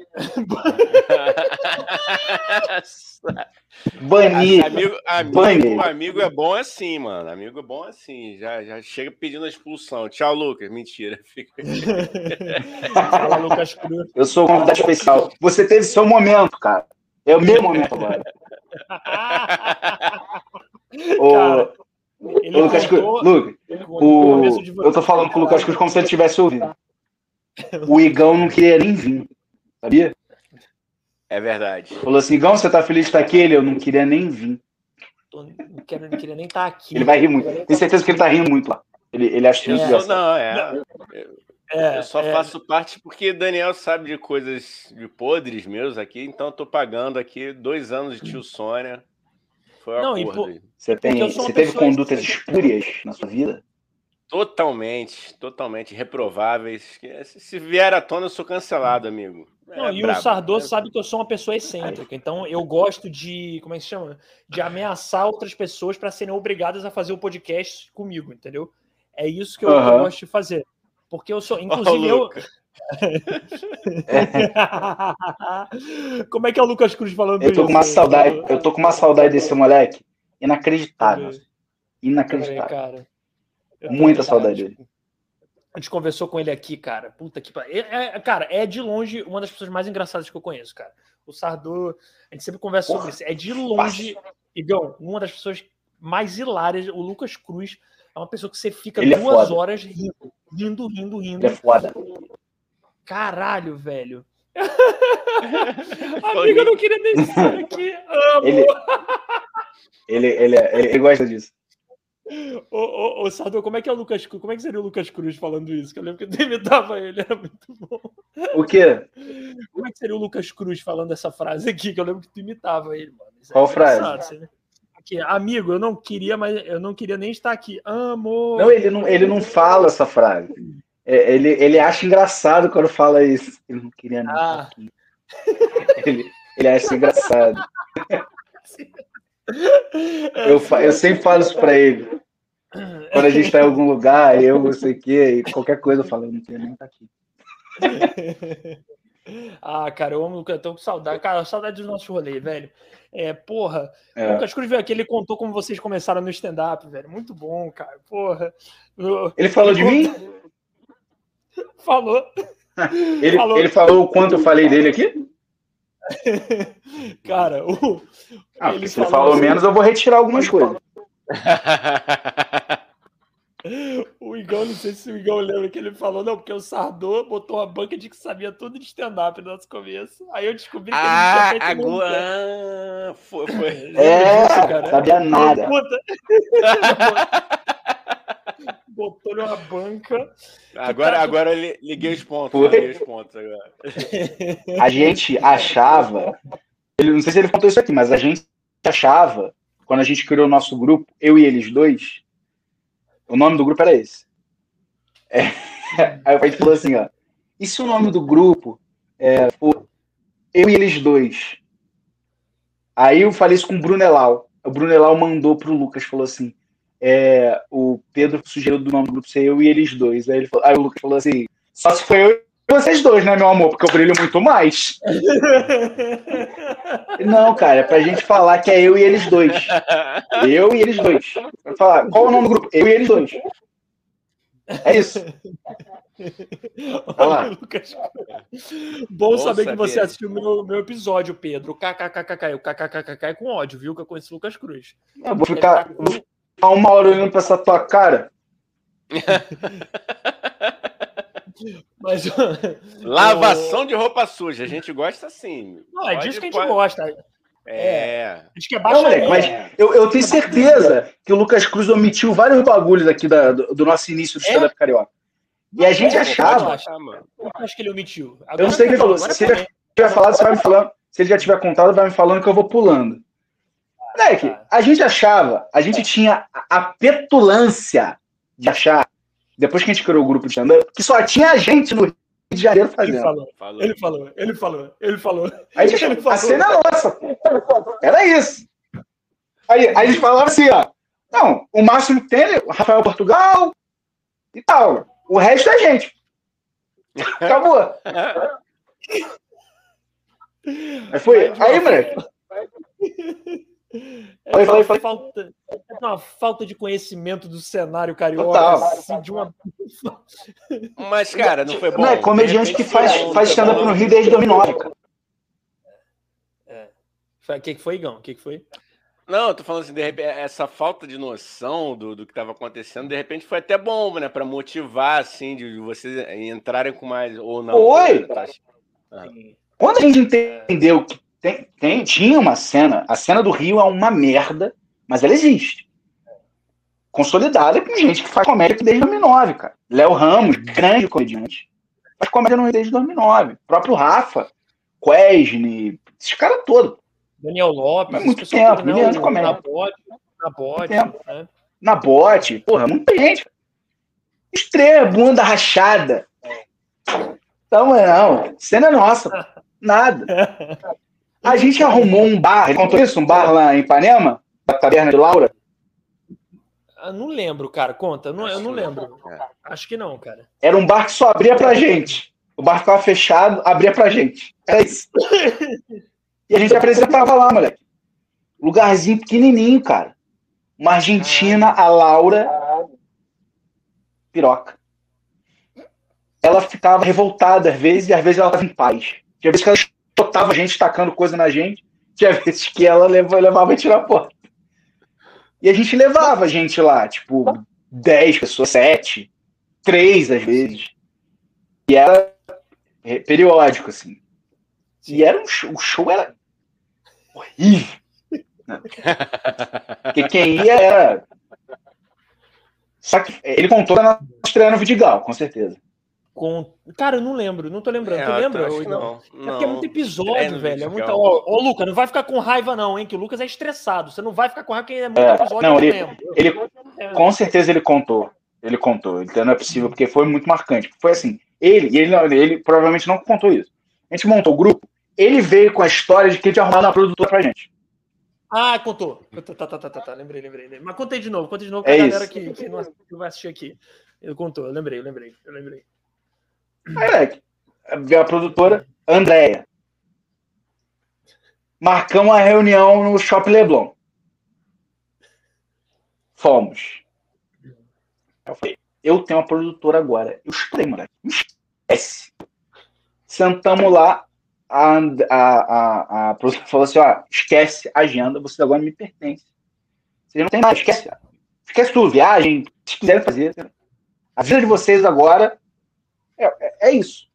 (laughs) (laughs) Banir. Amigo, amigo, amigo é bom assim, mano. Amigo é bom assim. Já, já chega pedindo a expulsão. Tchau, Lucas. Mentira. (laughs) Fala, Lucas Cruz. Eu sou um convidado especial. Você teve seu momento, cara. É o meu momento agora. (laughs) o... Ele Lucas Cruz, Lucas, o... eu tô falando com o Lucas Cruz como se ele tivesse ouvido. O Igão não queria nem vir, sabia? É verdade. Falou assim, Igão, você tá feliz de estar aqui? Ele, eu não queria nem vir. Tô, não, quero, não queria nem estar aqui. Ele vai rir muito. Tenho certeza que ele tá rindo muito lá. Ele, ele acha isso é, Não, é. É, eu só é. faço parte porque Daniel sabe de coisas de podres meus aqui, então eu tô pagando aqui dois anos de tio Sônia. Foi não, acordo. Você, tem, você teve condutas espúrias na sua vida? Totalmente, totalmente reprováveis. Se vier à tona, eu sou cancelado, amigo. É não, e brabo. o Sardoso sabe que eu sou uma pessoa excêntrica, então eu gosto de, como é que se chama? De ameaçar outras pessoas para serem obrigadas a fazer o podcast comigo, entendeu? É isso que eu, uhum. gosto de fazer. Porque eu sou, inclusive oh, eu. (laughs) Como é que é o Lucas Cruz falando eu tô isso? Com uma saudade, eu tô com uma saudade desse moleque. Inacreditável. Inacreditável. Cara, Muita saudade dele. A gente conversou com ele aqui, cara. Puta que pariu. É, é, cara, é de longe uma das pessoas mais engraçadas que eu conheço, cara. O Sardo, a gente sempre conversa Porra, sobre isso. É de longe, Igão, uma das pessoas mais hilárias. O Lucas Cruz é uma pessoa que você fica ele é duas é horas rindo, rindo, rindo, rindo. Ele é foda. Ô, velho. (laughs) Amigo, eu não queria nem estar aqui. (laughs) Amo. Ele, ele, ele, ele, ele gosta disso. Ô, ô, ô Sardo, como é que é o Lucas Como é que seria o Lucas Cruz falando isso? Que eu lembro que eu (laughs) imitava ele, era muito bom. O quê? Como é que seria o Lucas Cruz falando essa frase aqui? Que eu lembro que tu imitava ele, mano. Qual frase? Aqui, amigo, eu não queria, mas eu não queria nem estar aqui. Amor. Não, ele não, ele não fala essa frase. É, ele, ele acha engraçado quando fala isso. Ele não queria nem ah. estar aqui. Ele, ele acha engraçado. (laughs) Eu, eu sempre falo isso pra ele. Quando a gente tá em algum lugar, eu, não sei o quê, e qualquer coisa eu falo, eu não queria nem estar aqui. (laughs) Ah, cara, eu amo, eu tô com saudade. Cara, saudade dos nossos rolês, velho. É, porra. É. Lucas Cruz veio aqui, ele contou como vocês começaram no stand-up, velho. Muito bom, cara. Porra. Ele falou ele de mim? (laughs) Falou. (laughs) Ele falou. ele falou o quanto eu falei dele aqui? (laughs) cara, o. Ah, ele se falou, falou assim... menos, eu vou retirar algumas coisas. (laughs) o Igão, não sei se o Igão lembra que ele falou, não, porque o Sardô botou uma banca de que sabia tudo de stand-up no nosso começo. Aí eu descobri que ah, ele tinha agora... Ah, foi, foi. É, cara. sabia nada. (laughs) botou numa banca. Agora, agora eu liguei os pontos. Liguei os pontos agora. (laughs) A gente achava. Ele, não sei se ele contou isso aqui, mas a gente achava, quando a gente criou o nosso grupo, eu e eles dois, o nome do grupo era esse. É, (laughs) aí a gente falou assim, ó. E se o nome do grupo é, for eu e eles dois? Aí eu falei isso com o Brunelau. O Brunelau mandou pro Lucas, falou assim: é, o Pedro sugeriu do nome do grupo ser eu e eles dois. Aí, ele falou, aí o Lucas falou assim: só se foi eu e vocês dois, né, meu amor? Porque eu brilho muito mais. (laughs) Não, cara, é pra gente falar que é eu e eles dois. Eu e eles dois. Vou falar, qual é o nome do grupo? Eu e eles dois. É isso. Olha, Lucas. Bom, saber que você assistiu meu, meu episódio, Pedro. KKKKK. O KKKK é com ódio, viu? Que eu conheço o Lucas Cruz. Eu vou ficar. Tá Há uma hora olhando pra essa tua cara. (laughs) Mas, (laughs) Lavação de roupa suja, a gente gosta assim. Não, é disso que a gente pode... gosta. É. Acho que é baixo. mas eu, eu, tenho certeza que o Lucas Cruz omitiu vários bagulhos aqui da, do, do, nosso início do é? stand-up carioca. E a gente é, achava. Eu acho que ele omitiu. Agora eu não sei o que ele falou. Se ele já tiver falado, você vai me falando. Se ele já tiver contado, vai me falando que eu vou pulando. Moleque, a gente achava, a gente tinha a petulância de achar, depois que a gente criou o grupo de stand que só tinha gente no Rio de Janeiro fazendo. Ele falou, falou. ele falou, ele falou, ele falou. Aí a, ele falou. a cena é nossa. Era isso. Aí, aí eles falavam assim, ó. Não, o máximo que tem é o Rafael Portugal e tal. O resto é gente. Acabou. (laughs) Aí foi. Aí, moleque. (laughs) É falei, falei, Falta, é uma falta de conhecimento do cenário carioca. Assim, de uma... (laughs) Mas, cara, não foi bom. Não, é comediante que faz, faz stand-up no Rio desde 2009, cara. É. O que, que foi, Igão? O que, que foi? Não, eu tô falando assim, de repente, essa falta de noção do, do que estava acontecendo, de repente foi até bom, né? Para motivar, assim, de vocês entrarem com mais. Ou não. Foi! Ah. Quando a gente entendeu que tem, tem, tinha uma cena, a cena do Rio é uma merda, mas ela existe. Consolidada com gente que faz comédia desde 2009, cara. Léo Ramos, grande comediante, faz comédia desde 2009. O próprio Rafa, Quesne, esses caras todos. Daniel Lopes. É muito tempo, mil anos de comédia. Na bote, na bote. Né? Na bote, porra, muita gente. Estreia, bunda rachada. Então, não, cena nossa. Nada. (laughs) A gente arrumou um bar, ele contou isso? Um bar lá em Ipanema? Da taberna de Laura? Eu não lembro, cara. Conta. Eu não, eu não lembro. Acho que não, cara. Era um bar que só abria pra gente. O bar ficava fechado, abria pra gente. Era isso. (laughs) e a gente apresentava lá, moleque. Lugarzinho pequenininho, cara. Uma argentina, a Laura. Piroca. Ela ficava revoltada às vezes e às vezes ela estava em paz. Tinha vezes que ela botava a gente tacando coisa na gente. Tinha vezes que ela levava, levava a tirar a porta. E a gente levava a gente lá, tipo, 10 pessoas, 7, 3 às vezes. E era periódico, assim. E era um show, o show era horrível. Porque quem ia era. Só que ele contou na estreia no Vidigal, com certeza. Com... Cara, eu não lembro, não tô lembrando. É, tu lembra? Não, não. É porque é muito episódio, é, velho. É muita... Ô, ô, Lucas, não vai ficar com raiva, não, hein? Que o Lucas é estressado. Você não vai ficar com raiva porque é muito é, episódio. Não, ele, ele é. com certeza ele contou. Ele contou. Então não é possível, porque foi muito marcante. Foi assim, ele, ele, ele provavelmente não contou isso. A gente montou o grupo, ele veio com a história de que ele tinha arrumado uma produtora pra gente. Ah, contou. Tá, tá, tá, tá, tá. Lembrei, lembrei. Mas contei de novo, contei de novo pra é galera que, que, não, que vai assistir aqui. Ele contou, eu lembrei, eu lembrei, eu lembrei. É, veio a produtora Andréia. Marcamos uma reunião no Shopping Leblon. Fomos. Eu falei, eu tenho uma produtora agora. Eu moleque. Esquece. Sentamos lá, a, a, a, a produtora falou assim: ó, esquece a agenda, você agora me pertence. Você não tem mais, esquece. Esquece tudo, viagem, se quiser fazer. A vida de vocês agora é, é, é isso.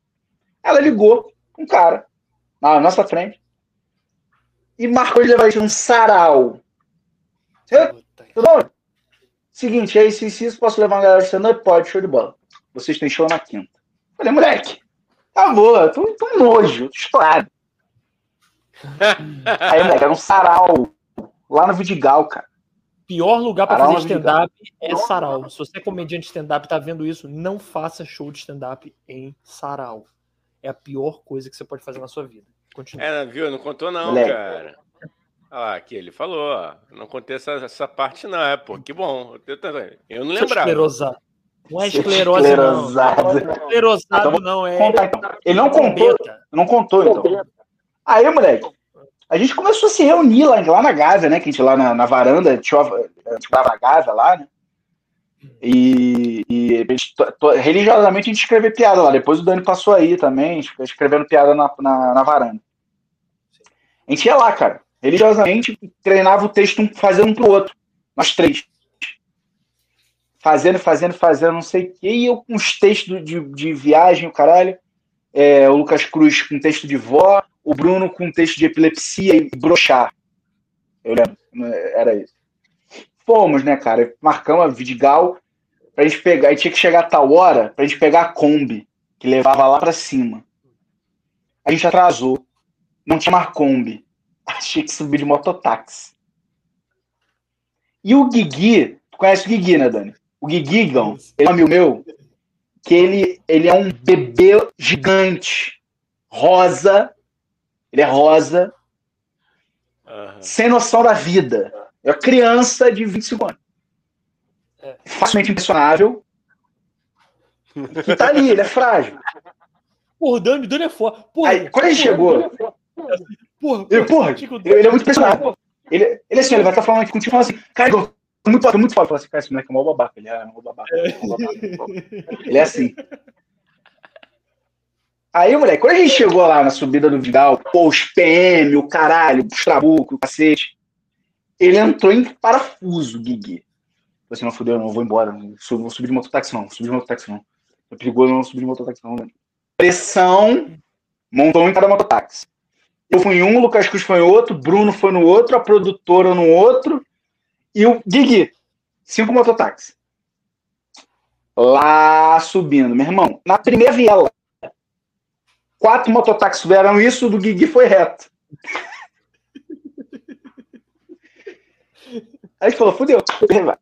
Ela ligou um cara na nossa frente e marcou de levar isso um sarau. Tudo bom? Seguinte, é isso, isso, isso. Posso levar uma galera de stand-up? Pode, show de bola. Vocês têm show na quinta. Falei, moleque, tá boa, tô, tô nojo, tô estourado. (laughs) Aí, moleque, era um sarau lá no Vidigal, cara. Pior lugar para fazer stand-up é sarau. Se você é comediante de stand-up e tá vendo isso, não faça show de stand-up em sarau. É a pior coisa que você pode fazer na sua vida. Continua. É, viu? Não contou não, Moleque. cara. Olha lá, aqui ele falou, ó. Não contei essa, essa parte não, é, pô, que bom. Eu não lembrava. Esclerosado. Não é esclerose, Esclerosado. não. Esclerosado então, não, é. Contar, então. Ele não contou. Não contou, então. Aí, moleque, a gente começou a se reunir lá, lá na Gávea, né? Que a gente lá na, na varanda, a gente a Gávea lá, né? E, e a gente, religiosamente a gente escreveu piada lá. Depois o Dani passou aí também, escrevendo piada na, na, na varanda. A gente ia lá, cara. Religiosamente, treinava o texto um, fazendo um pro outro. Nós três. Fazendo, fazendo, fazendo, não sei o quê. E eu com os textos de, de viagem, o caralho. É, o Lucas Cruz com texto de vó o Bruno com texto de epilepsia e brochar. Eu lembro, era isso. Fomos, né, cara? Marcamos a Vidigal pra gente pegar. E tinha que chegar a tal hora pra gente pegar a Kombi, que levava lá pra cima. A gente atrasou. Não tinha mais Kombi. (laughs) Achei que subir de mototáxi. E o Guigui, tu conhece o Guigui, né, Dani? O Guigui, Gão, ele é um amigo meu, que ele, ele é um bebê gigante, rosa, ele é rosa, uhum. sem noção da vida. É uma criança de 25 anos. É. Facilmente impressionável. Que tá ali, ele é frágil. Porra, Dani, Dani é foda. Porra, Aí, quando ele porra, chegou. É porra, ele, porra, ele é muito impressionável. Ele, ele assim, ele vai estar falando aqui contigo falando assim, cara, muito foda, muito foda. Fala assim, cara, esse moleque é mó babaca. Ele é mó babaca. É mó babaca. (laughs) Ele é assim. Aí, moleque, quando a gente chegou lá na subida do Vidal, pô, os PM, o caralho, os trabucos, o cacete, ele entrou em parafuso, Guigui. Falei assim, não, fudeu, não, vou embora, não vou subir de mototáxi não, subir de mototáxi não. É perigoso, não subir de mototáxi não, né? Pressão, montou em cada mototáxi. Eu fui em um, o Lucas Cruz foi em outro, Bruno foi no outro, a produtora no outro, e o Guigui, cinco mototáxis. Lá subindo, meu irmão, na primeira viela, Quatro mototáxis fizeram isso, o do Guigui foi reto. Aí a gente falou, fudeu,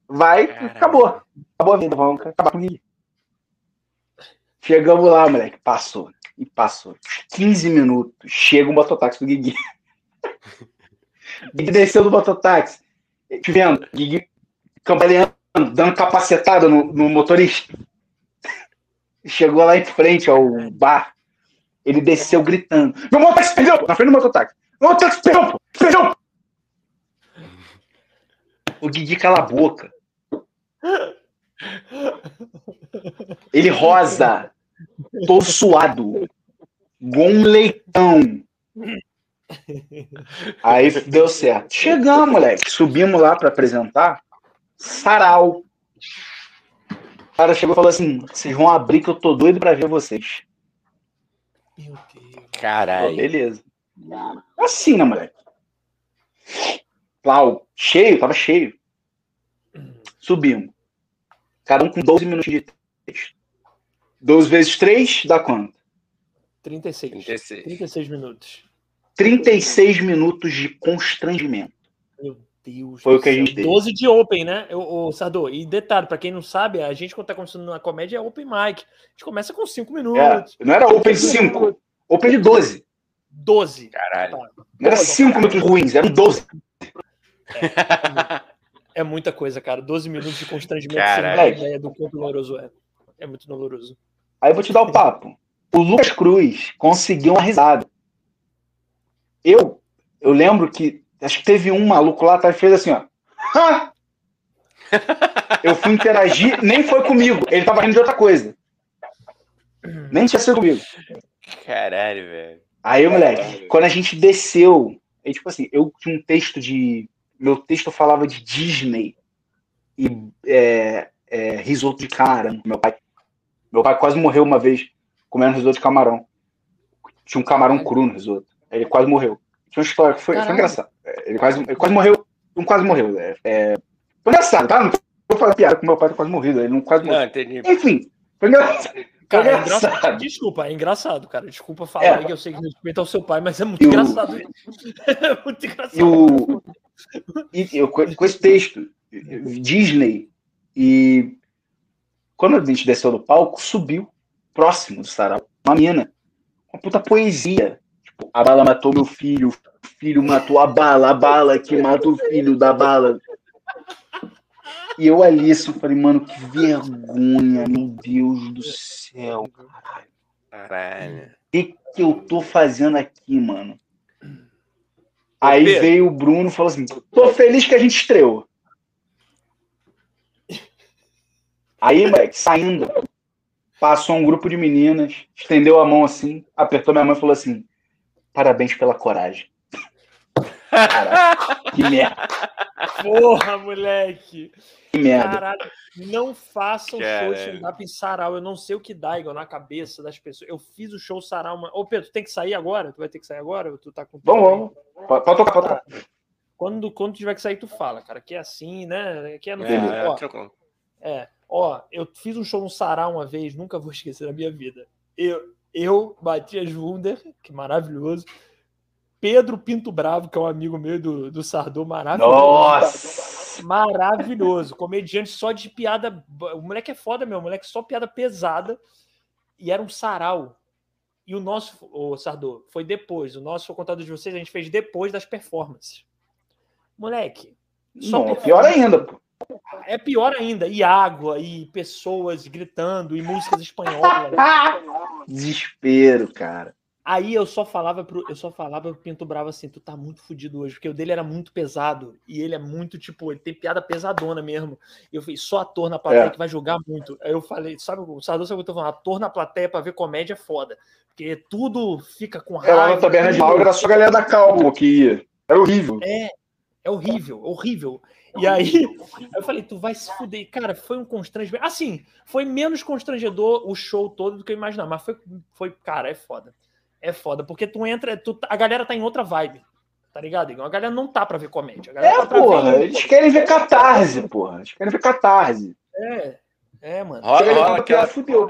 vai, acabou. Acabou a vida, vamos acabar com o Guigui. Chegamos lá, moleque, passou. E passou. 15 minutos, chega um mototáxi do Guigui. Guigui desceu do mototáxi. Te vendo, Guigui cambaleando, dando capacetada no, no motorista. Chegou lá em frente ao bar. Ele desceu gritando: Meu mototáxi perdeu! Na frente do mototáxi. Meu mototáxi perdeu! Perdeu! O Guigui cala a boca. Ele rosa, todo suado, um leitão. Aí deu certo. Chegamos, moleque. Subimos lá para apresentar. Sarau. O cara chegou e falou assim: vocês vão abrir que eu tô doido para ver vocês. Meu Deus. Caralho. beleza. Assim, né, moleque? Lá, cheio, tava cheio. Subimos. Cada um com 12 minutos de texto. 12 vezes 3 dá quanto? 36. 36. 36 minutos. 36 minutos de constrangimento. Meu Deus. Foi o que a gente teve. 12 de open, né, o, o Sardô? E detalhe, pra quem não sabe, a gente, quando tá começando na comédia, é open mic. A gente começa com 5 minutos. É, não era open 5, open de 12. 12. Caralho. Não era 5 minutos ruins, eram 12. É, é, muita coisa, cara. 12 minutos de constrangimento sem ideia do quanto doloroso é. É muito doloroso. Aí eu vou te dar o papo. O Lucas Cruz conseguiu uma risada. Eu, eu lembro que Acho que teve um maluco lá atrás que fez assim, ó. Eu fui interagir, nem foi comigo. Ele tava rindo de outra coisa. Nem tinha sido comigo. Caralho, velho. Aí, moleque, Caralho. quando a gente desceu, aí, tipo assim, eu tinha um texto de. Meu texto falava de Disney e é, é, risoto de cara, meu pai. Meu pai quase morreu uma vez comendo risoto de camarão. Tinha um camarão cru no risoto. Ele quase morreu. Tinha uma história que foi, foi engraçada. É, ele quase, ele quase morreu. Não quase morreu. É, é, foi engraçado, tá? Não vou falar piada com meu pai ter quase morrido. Ele não quase morreu. Não, Enfim, foi engraçado. Cara, é engraçado. Desculpa, é engraçado, cara. Desculpa falar é. que eu sei que respeita ao seu pai, mas é muito e engraçado. O... (laughs) é muito engraçado. E, o... e eu, com esse texto, Disney, e quando a gente desceu do palco, subiu próximo do sarau, uma mina, uma puta poesia. Tipo, a bala matou meu filho, o filho matou a bala, a bala que mata o filho da bala. E eu ali, assim, falei, mano, que vergonha, meu Deus do céu, caralho. Caralho. O que, que eu tô fazendo aqui, mano? Aí Pedro. veio o Bruno e falou assim: tô feliz que a gente estreou. Aí, moleque, saindo, passou um grupo de meninas, estendeu a mão assim, apertou minha mão e falou assim: parabéns pela coragem. Caraca, que merda. Porra, moleque. Que merda. Caralho, não façam show de stand-up em sarau. Eu não sei o que dá, igual na cabeça das pessoas. Eu fiz o show sarau. Uma... Ô, Pedro, tu tem que sair agora? Tu vai ter que sair agora? Ou tu tá com. Vamos, vamos. Pode, pode tocar, pode tocar. Quando, quando tiver que sair, tu fala, cara. Que é assim, né? Que é no é, é, ó, é, ó, eu fiz um show no sarau uma vez, nunca vou (laughs) esquecer na minha vida. Eu, eu Matias Wunder, que maravilhoso. Pedro Pinto Bravo, que é um amigo meu do, do Sardô, maravilhoso. Nossa! Maravilhoso. Comediante só de piada. O moleque é foda, meu. O moleque só piada pesada. E era um sarau. E o nosso, o Sardô, foi depois. O nosso, o contador de vocês, a gente fez depois das performances. Moleque. Não, pior ainda, pô. É pior ainda. E água, e pessoas gritando, e músicas espanholas. (laughs) Desespero, cara. Aí eu só falava pro, eu só falava pro Pinto Bravo assim, tu tá muito fudido hoje, porque o dele era muito pesado e ele é muito tipo, ele tem piada pesadona mesmo. Eu falei, só ator na plateia é. que vai jogar muito. Aí eu falei, sabe, o Sardou sabe o que eu tô falando? Ator na plateia para ver comédia é foda, porque tudo fica com raiva. É, lá na Taberna de Mauro era só a galera da Calmo que ia. Era horrível. É, é horrível, horrível. E aí, (laughs) eu falei, tu vai se fuder. Cara, foi um constrangimento. Assim, foi menos constrangedor o show todo do que eu imaginava, mas foi, foi cara, é foda é foda, porque tu entra, tu, a galera tá em outra vibe, tá ligado? A galera não tá pra ver comédia. é, tá porra, ver... eles querem ver catarse, porra. Eles querem ver catarse. É, é, mano. Rola, rola aquela, fudeu,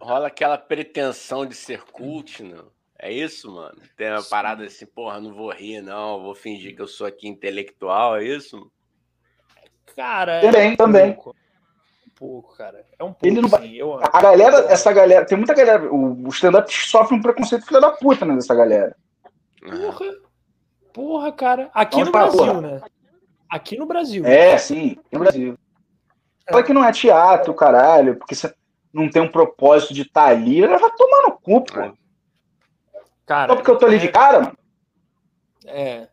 rola aquela pretensão de ser cult, não? É isso, mano? Tem uma Sim. parada assim, porra, não vou rir, não, vou fingir que eu sou aqui intelectual, é isso? Cara, também, é também. Pouco pouco, cara. É um pouco. Ele não vai... eu... A galera, essa galera, tem muita galera. O, stand-up sofre um preconceito filho da puta, né? Dessa galera. Porra. Porra, cara. Aqui no Brasil, porra. né? Aqui no Brasil. É, sim, no Brasil. É. Fala que não é teatro, caralho, porque você não tem um propósito de estar tá ali, ela vai tomar no cu, pô. É. Cara, Só porque eu tô ali é... de cara, mano. É.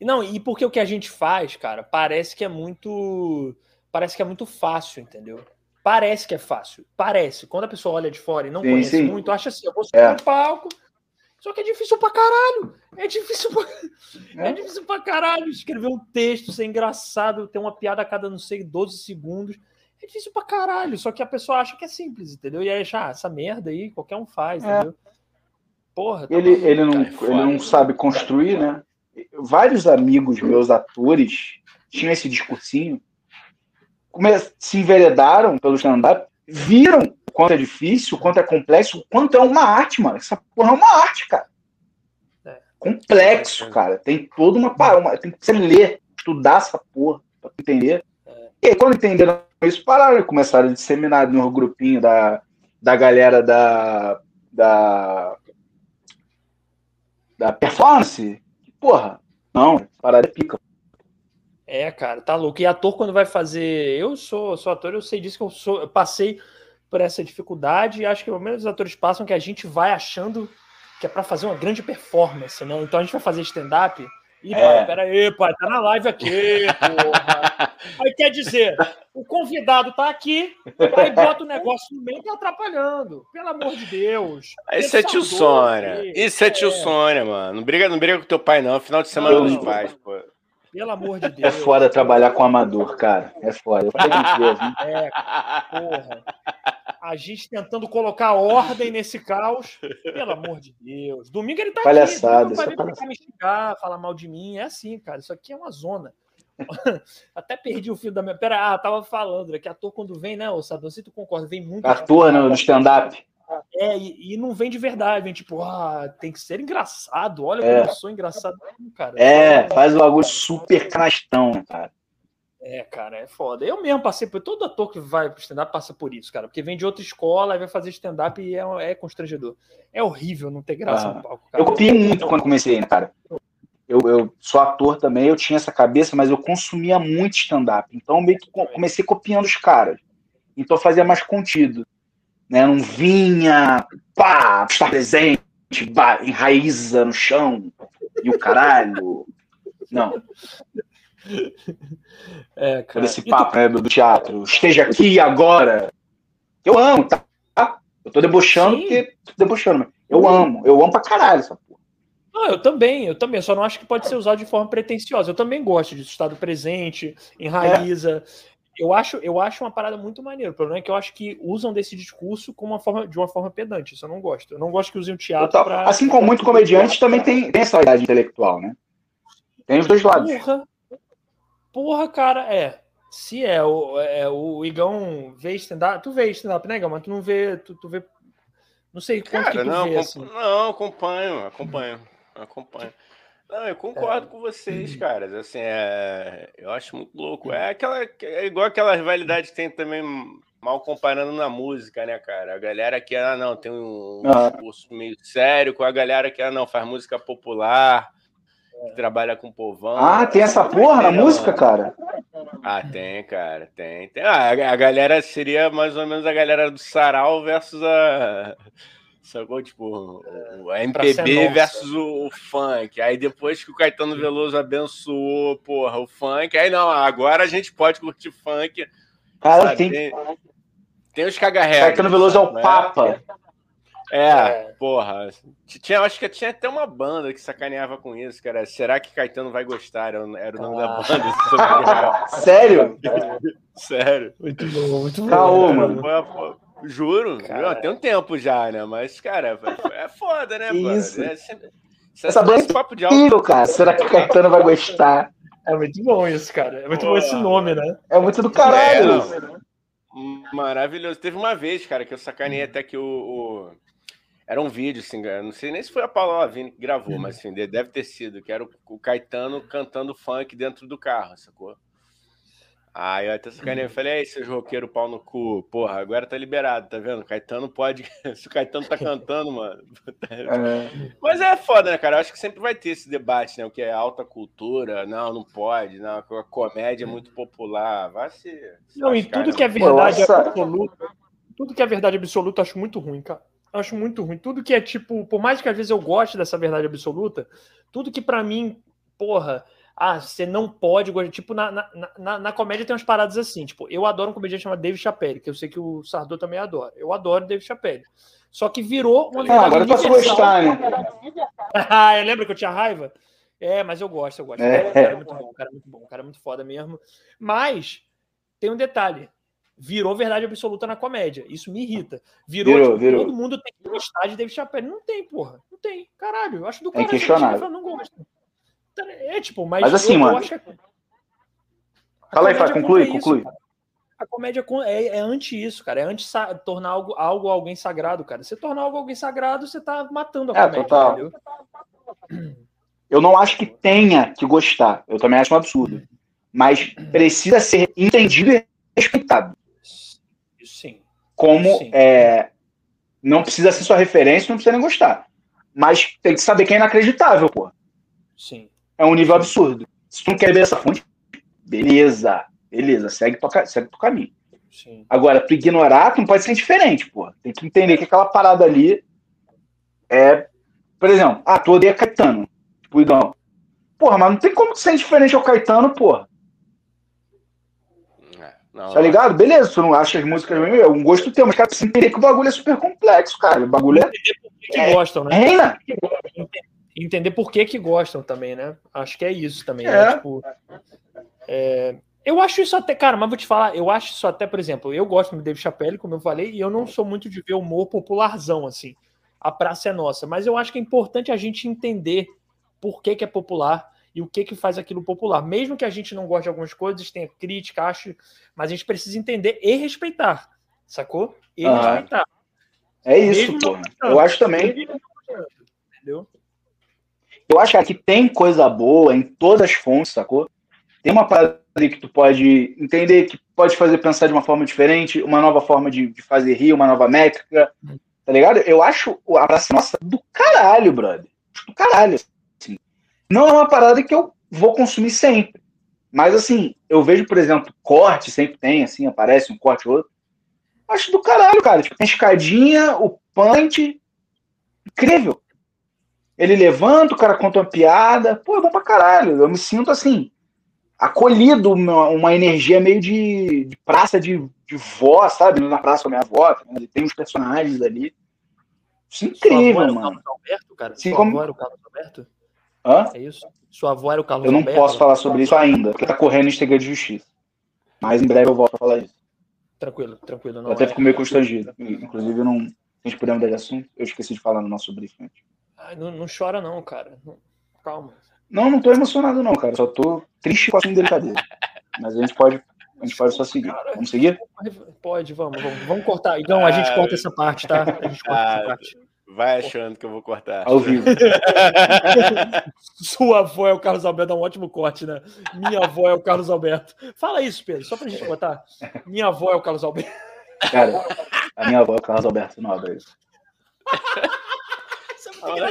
Não, e porque o que a gente faz, cara, parece que é muito parece que é muito fácil, entendeu? Parece que é fácil. Parece. Quando a pessoa olha de fora e não sim, conhece sim. muito, acha assim, eu vou subir é. no palco. Só que é difícil pra caralho. É difícil pra... É. é difícil pra caralho escrever um texto, ser engraçado, ter uma piada a cada, não sei, 12 segundos. É difícil pra caralho. Só que a pessoa acha que é simples, entendeu? E aí acha, ah, essa merda aí, qualquer um faz, é. entendeu? Porra. Tá ele, ele, não, cara, ele não sabe construir, né? Vários amigos meus atores tinham esse discursinho se enveredaram pelo stand-up, viram o quanto é difícil, o quanto é complexo, o quanto é uma arte, mano. Essa porra é uma arte, cara. É. Complexo, cara. Tem toda uma parada. Tem que você ler, estudar essa porra pra entender. É. E aí, quando entenderam isso, pararam e começaram a disseminar no grupinho da, da galera da, da, da performance. Porra, não, parada é pica. É, cara, tá louco. E ator, quando vai fazer. Eu sou, sou ator, eu sei disso que eu, sou, eu passei por essa dificuldade e acho que pelo menos os atores passam que a gente vai achando que é para fazer uma grande performance, né? Então a gente vai fazer stand-up. E, é. pai, pera aí, pai, tá na live aqui, porra. aí quer dizer, o convidado tá aqui, aí bota o negócio no meio e tá atrapalhando. Pelo amor de Deus. Isso é tio Sônia. Isso é tio é. Sônia, mano. Não briga, não briga com teu pai, não. Final de semana dos pais, pô. Pelo amor de é Deus. É foda trabalhar com amador, cara. É foda. Eu falei É, porra. A gente tentando colocar ordem nesse caos. Pelo amor de Deus. Domingo ele tá palhaçada, aqui. Domingo vai me xingar, falar mal de mim. É assim, cara. Isso aqui é uma zona. (laughs) Até perdi o fio da minha. Pera, ah, tava falando, né? Que ator quando vem, né? Não sei se tu concorda, vem muito. Ator no, no stand-up. É, e, e, não vem de verdade, vem tipo, ah, tem que ser engraçado. Olha é. como eu sou engraçado, cara. É, faz o bagulho super canastão, cara. É, cara, é foda. Eu mesmo passei por. Todo ator que vai pro stand-up passa por isso, cara. Porque vem de outra escola e vai fazer stand-up e é, é constrangedor. É horrível não ter graça ah, no palco, cara. Eu copiei muito quando comecei, cara? Eu, eu sou ator também, eu tinha essa cabeça, mas eu consumia muito stand-up. Então, meio que comecei copiando os caras. Então, fazia mais contido. Né? Não vinha, pá, estar presente, pá, enraiza no chão, e o caralho. Não. (laughs) É, cara. Esse papo tu... né, do, teatro. Esteja aqui agora. Eu amo, tá? Eu tô debochando Sim. porque tô debochando. Eu amo, eu amo pra caralho essa porra. Não, eu também, eu também, só não acho que pode ser usado de forma pretensiosa. Eu também gosto disso, estado presente, enraiza. É. Eu acho, eu acho uma parada muito maneira. O problema é que eu acho que usam desse discurso como uma forma, de uma forma pedante. Isso eu não gosto. Eu não gosto que usem o teatro pra... Assim como muito comediante também tem, tem essa idade intelectual, né? Tem os dois lados. Porra, porra cara, é. Se é o, é, o Igão vê stand-up, tu vê stand-up, né, Igão? Mas tu não vê, tu, tu vê. Não sei quanto cara, que tu não, vê, assim. Não, acompanho, acompanho acompanho. Não, eu concordo é. com vocês, caras. Assim, é... eu acho muito louco. É aquela, é igual aquela rivalidade que tem também mal comparando na música, né, cara? A galera que ah, não tem um ah. discurso meio sério com a galera que ah, não faz música popular, que trabalha com povão. Ah, tem essa porra na música, cara? Ah, tem, cara, tem. tem. Ah, a galera seria mais ou menos a galera do sarau versus a Sacou? Tipo, o MPB versus o, o, funk. Aí depois que o Caetano Veloso abençoou, porra, o funk, aí não, agora a gente pode curtir funk. Cara, tem... tem. Tem os cagarregas. Caetano Veloso é o né? Papa. É, é, porra. Tinha, acho que tinha até uma banda que sacaneava com isso, cara. Será que Caetano vai gostar? Era, era o nome ah. da banda. (laughs) Sério? (laughs) Sério. Muito bom, muito bom. Caô, mano. Juro, cara... tem um tempo já, né? Mas, cara, é foda, né, Isso. É. Essa banda é papo de alto. cara. Será que o Caetano vai gostar? É muito bom isso, cara. É muito Pô, bom esse nome, né? É muito do caralho. É, Maravilhoso. Teve uma vez, cara, que eu sacanei até que o, o... Era um vídeo, assim, não sei nem se foi a Paula Lavigne que gravou, mas assim, deve ter sido, que era o Caetano cantando funk dentro do carro, sacou? Aí eu até sacanei, eu falei, aí, seus roqueiros pau no cu, porra, agora tá liberado, tá vendo? Caetano pode. (laughs) Se o Caetano tá cantando, mano. (laughs) É. Mas é foda, né, cara? Eu acho que sempre vai ter esse debate, né? O que é alta cultura, não, não pode, não, a comédia é muito popular. Vai se. Não, e tudo que é verdade Nossa. absoluta, tudo que é verdade absoluta, acho muito ruim, cara. Acho muito ruim. Tudo que é tipo, por mais que às vezes eu goste dessa verdade absoluta, tudo que para mim, porra ah, você não pode gostar. Tipo, na, na, na, na, comédia tem umas paradas assim. Tipo, eu adoro um comediante chamado Dave Chappelle, que eu sei que o Sardô também adora. Eu adoro Dave Chappelle. Só que virou uma. Ah, agora eu posso gostar, né? (laughs) ah, lembra que eu tinha raiva? É, mas eu gosto, eu gosto. É. O cara é muito bom, o cara é muito bom, o cara é muito foda mesmo. Mas tem um detalhe. Virou verdade absoluta na comédia. Isso me irrita. Virou, virou, tipo, virou. todo mundo tem que gostar de Dave Chappelle. Não tem, porra. Não tem. Caralho, eu acho do cara. É questionável. Não gosto. É, tipo, mas, mas assim, eu, mano. Eu acho que... Fala aí, Fá, conclui, é conclui. Isso, a comédia é, é anti isso, cara. É anti tornar algo, algo alguém sagrado, cara. Você tornar algo alguém sagrado, você tá matando a é, comédia, total. entendeu? Eu não acho que tenha que gostar. Eu também acho um absurdo. Mas precisa ser entendido e respeitado. Como Sim. É, não precisa ser sua referência, não precisa nem gostar. Mas tem que saber que é inacreditável, pô. Sim é um nível absurdo. Se tu não quer ver essa fonte, beleza, beleza, segue tua, segue teu caminho. Sim. Agora, tu ignorar, tu não pode ser diferente, pô. Tem que entender que aquela parada ali é. Por exemplo, ah, tu odeia Caetano, tipo, Igão. Porra, mas não tem como ser diferente ao Caetano, porra. Não, tá ligado? Beleza, tu não acha as músicas é um gosto teu, mas cara, precisa entender que o bagulho é super complexo, cara. O bagulho é. Que é, gostam, né? Reina entender por que que gostam também, né? Acho que é isso também. Né? É. Né? Tipo, é, Eu acho isso até, cara, mas vou te falar, eu acho isso até, por exemplo, eu gosto do David Chappelle, como eu falei, e eu não sou muito de ver humor popularzão, assim. A praça é nossa, mas eu acho que é importante a gente entender por que, que é popular e o que que faz aquilo popular. Mesmo que a gente não goste de algumas coisas, tenha crítica, acho, mas a gente precisa entender e respeitar, sacou? E ah, respeitar. É isso, pô. Eu acho também. Entendeu? Eu acho que aqui tem coisa boa em todas as fontes, sacou? Tem uma parada que tu pode entender, que pode fazer pensar de uma forma diferente, uma nova forma de, de fazer rir, uma nova métrica, tá ligado? Eu acho a Praça Nossa do caralho, brother. Do caralho. Não é uma parada que eu vou consumir sempre. Mas, assim, eu vejo, por exemplo, corte, sempre tem, assim, aparece um corte ou outro. Acho do caralho, cara. Tipo, tem escadinha, o punch. Incrível. Ele levanta, o cara conta uma piada. Pô, é bom pra caralho. Eu me sinto assim, acolhido, uma, uma energia meio de, de praça de, de vó, sabe? Na praça com a minha avó. Tem uns personagens ali. Isso é incrível, avó mano. Alberto, cara? Sim, como... o Carlos Alberto? Hã? É isso? Sua avó era o Carlos Eu não Alberto, posso falar sobre isso ainda, porque tá correndo em de justiça. Mas em breve eu volto a falar isso. Tranquilo, tranquilo. Não eu até é... fico meio constrangido. Inclusive, eu não. A gente puder mudar de assunto, eu esqueci de falar no nosso briefing. Ai, não, não chora, não, cara. Calma. Não, não tô emocionado, não, cara. Só tô triste com a sua delicadeza. Mas a gente pode. A gente pode só seguir. Vamos seguir? Pode, vamos, vamos. Vamos cortar. Então, a gente corta essa parte, tá? A gente corta essa parte. Vai achando que eu vou cortar. Ao vivo. (laughs) Sua avó é o Carlos Alberto, é um ótimo corte, né? Minha avó é o Carlos Alberto. Fala isso, Pedro, só pra gente botar. Minha avó é o Carlos Alberto. Cara, a minha avó é o Carlos Alberto Nobre. Não ri não,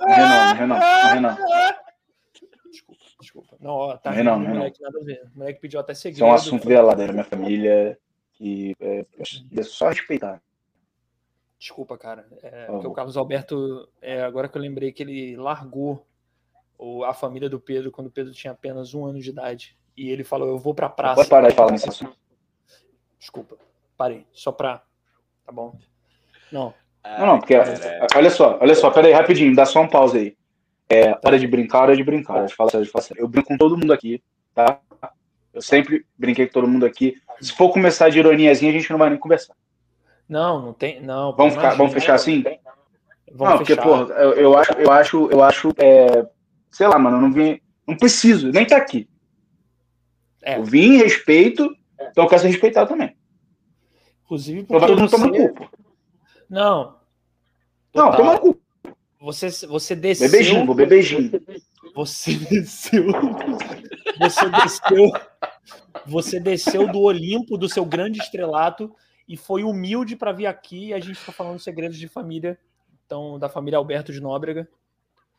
não ri não, não ri não. Desculpa, desculpa. Não, ó, tá não, não, moleque, nada a ver. O moleque pediu até segredo. Isso é um assunto velado da minha família que é, é só respeitar. Desculpa, cara. É, porque o Carlos Alberto, é, agora que eu lembrei que ele largou o, a família do Pedro quando o Pedro tinha apenas um ano de idade. E ele falou: Eu vou pra praça. Pode parar de falar nesse assunto. Desculpa, parei. Só pra. Tá bom? Não. Não, não, porque. Olha só, olha só, pera aí, rapidinho, dá só um pause aí. É, hora de brincar, hora de brincar. Hora de falar sério, de falar sério. Eu brinco com todo mundo aqui, tá? Eu sempre brinquei com todo mundo aqui. Se for começar de ironiazinha, a gente não vai nem conversar. Não, não tem. Não, vamos, ficar, vamos fechar assim? Vamos não, porque, porra, eu, eu, acho, eu acho, eu acho, é, sei lá, mano, eu não vim. Não preciso, nem tá aqui. É. Eu vim em respeito, então eu quero ser respeitado também. Inclusive, porque todo mundo toma culpa. Não. Total. Não, toma culpa. Você, você desceu. Bebezinho, vou bebezinho. Você desceu. Você desceu. Você desceu do Olimpo, do seu grande estrelato, e foi humilde para vir aqui e a gente está falando segredos de família, então da família Alberto de Nóbrega,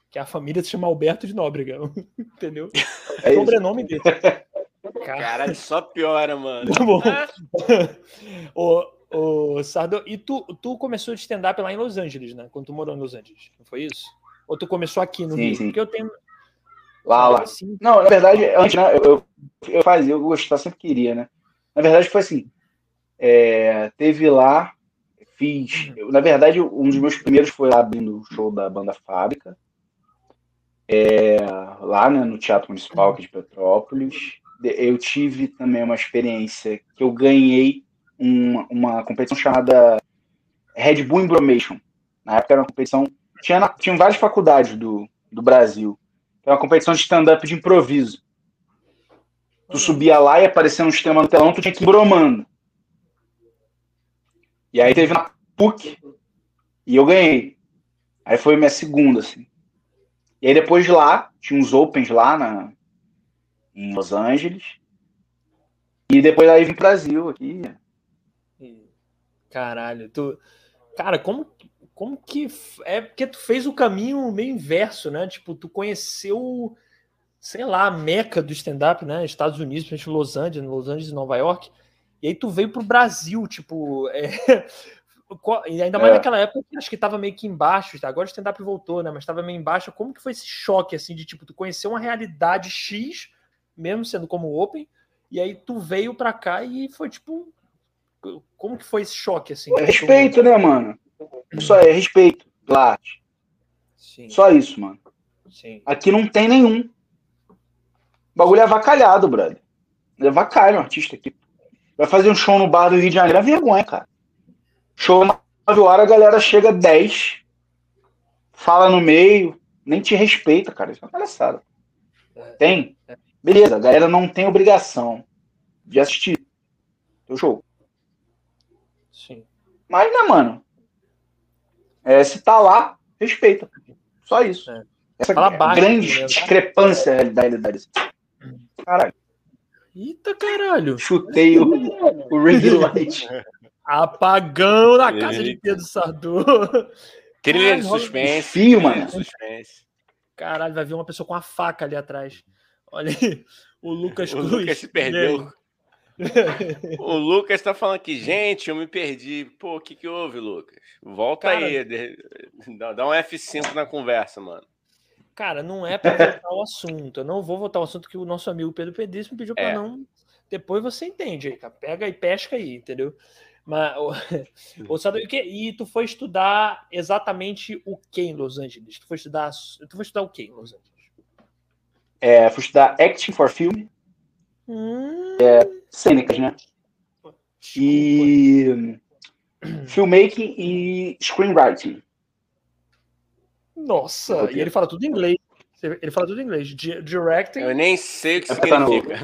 que a família se chama Alberto de Nóbrega, (laughs) entendeu? É o sobrenome dele. Cara, só piora, mano. Tá bom. (laughs) ô, ô, Sardo, e tu, tu começou de stand-up lá em Los Angeles, né? Quando tu morou em Los Angeles, não foi isso? Ou tu começou aqui no sim, Rio? Sim. Porque eu tenho. Lá, lá. Assim. Não, na verdade, antes, né, eu, eu, eu fazia, eu gostava, sempre queria, né? Na verdade, foi assim. É, teve lá, fiz. Eu, na verdade, um dos meus primeiros foi lá abrindo o show da banda Fábrica. É, lá né, no Teatro Municipal aqui de Petrópolis. Eu tive também uma experiência que eu ganhei uma, uma competição chamada Red Bull Embromation. Na época era uma competição. Tinha, tinha várias faculdades do, do Brasil. Era uma competição de stand-up de improviso. Tu subia lá e aparecia um sistema no telão, tu tinha que ir bromando. E aí teve na PUC e eu ganhei. Aí foi minha segunda, assim. E aí depois de lá, tinha uns Opens lá na, em Los Angeles. E depois aí vim pro Brasil aqui. Caralho, tu. Cara, como, como que. É porque tu fez o caminho meio inverso, né? Tipo, tu conheceu, sei lá, a meca do stand-up, né? Estados Unidos, Los Angeles, Los Angeles e Nova York. E aí tu veio pro Brasil, tipo. (laughs) É, e ainda mais é. naquela época acho que tava meio que embaixo, tá? agora o stand-up voltou, né? Mas tava meio embaixo. Como que foi esse choque, assim, de tipo, tu conhecer uma realidade X, mesmo sendo como Open, e aí tu veio pra cá e foi tipo. Como que foi esse choque, assim? É respeito, né, mano? Só é respeito, claro. Sim. Só isso, mano. Sim. Aqui não tem nenhum. O bagulho é avacalhado, brother. Levar cara um artista aqui. Vai fazer um show no bar do Rio de Janeiro, é vergonha, cara. Show 9 horas, a galera chega 10, fala no meio, nem te respeita, cara. Isso é uma palhaçada. É. Tem? Beleza, a galera não tem obrigação de assistir o jogo. Sim. Mas, né, mano? É, se tá lá, respeita. Só isso. É. Essa Fala grande mesmo. discrepância da realidade. Caralho. Eita caralho. Chutei o, o ring light. Apagão na casa de Pedro Sardu. Trilha de suspense. Fio, mano. Suspense. Caralho, vai ver uma pessoa com uma faca ali atrás. Olha aí, o Lucas Cruz. O Lucas se perdeu. o Lucas tá falando aqui, gente, eu me perdi. Pô, o que que houve, Lucas? Volta Cara, aí, dá um F5 na conversa, mano. Cara, não é para voltar o assunto. Eu não vou voltar o assunto que o nosso amigo Pedro Pedrício me pediu para é. não. Depois você entende aí, cara. Pega e pesca aí, entendeu? Mas, (laughs) o, o, e tu foi estudar exatamente o que em Los Angeles? Tu foi estudar, tu foi estudar o que em Los Angeles? É, fui estudar Acting for Film. Hum... É, cênicas, né? E filmmaking e screenwriting. Nossa, e ele fala tudo em inglês. Ele fala tudo em inglês. Directing. Eu nem sei o que é, significa.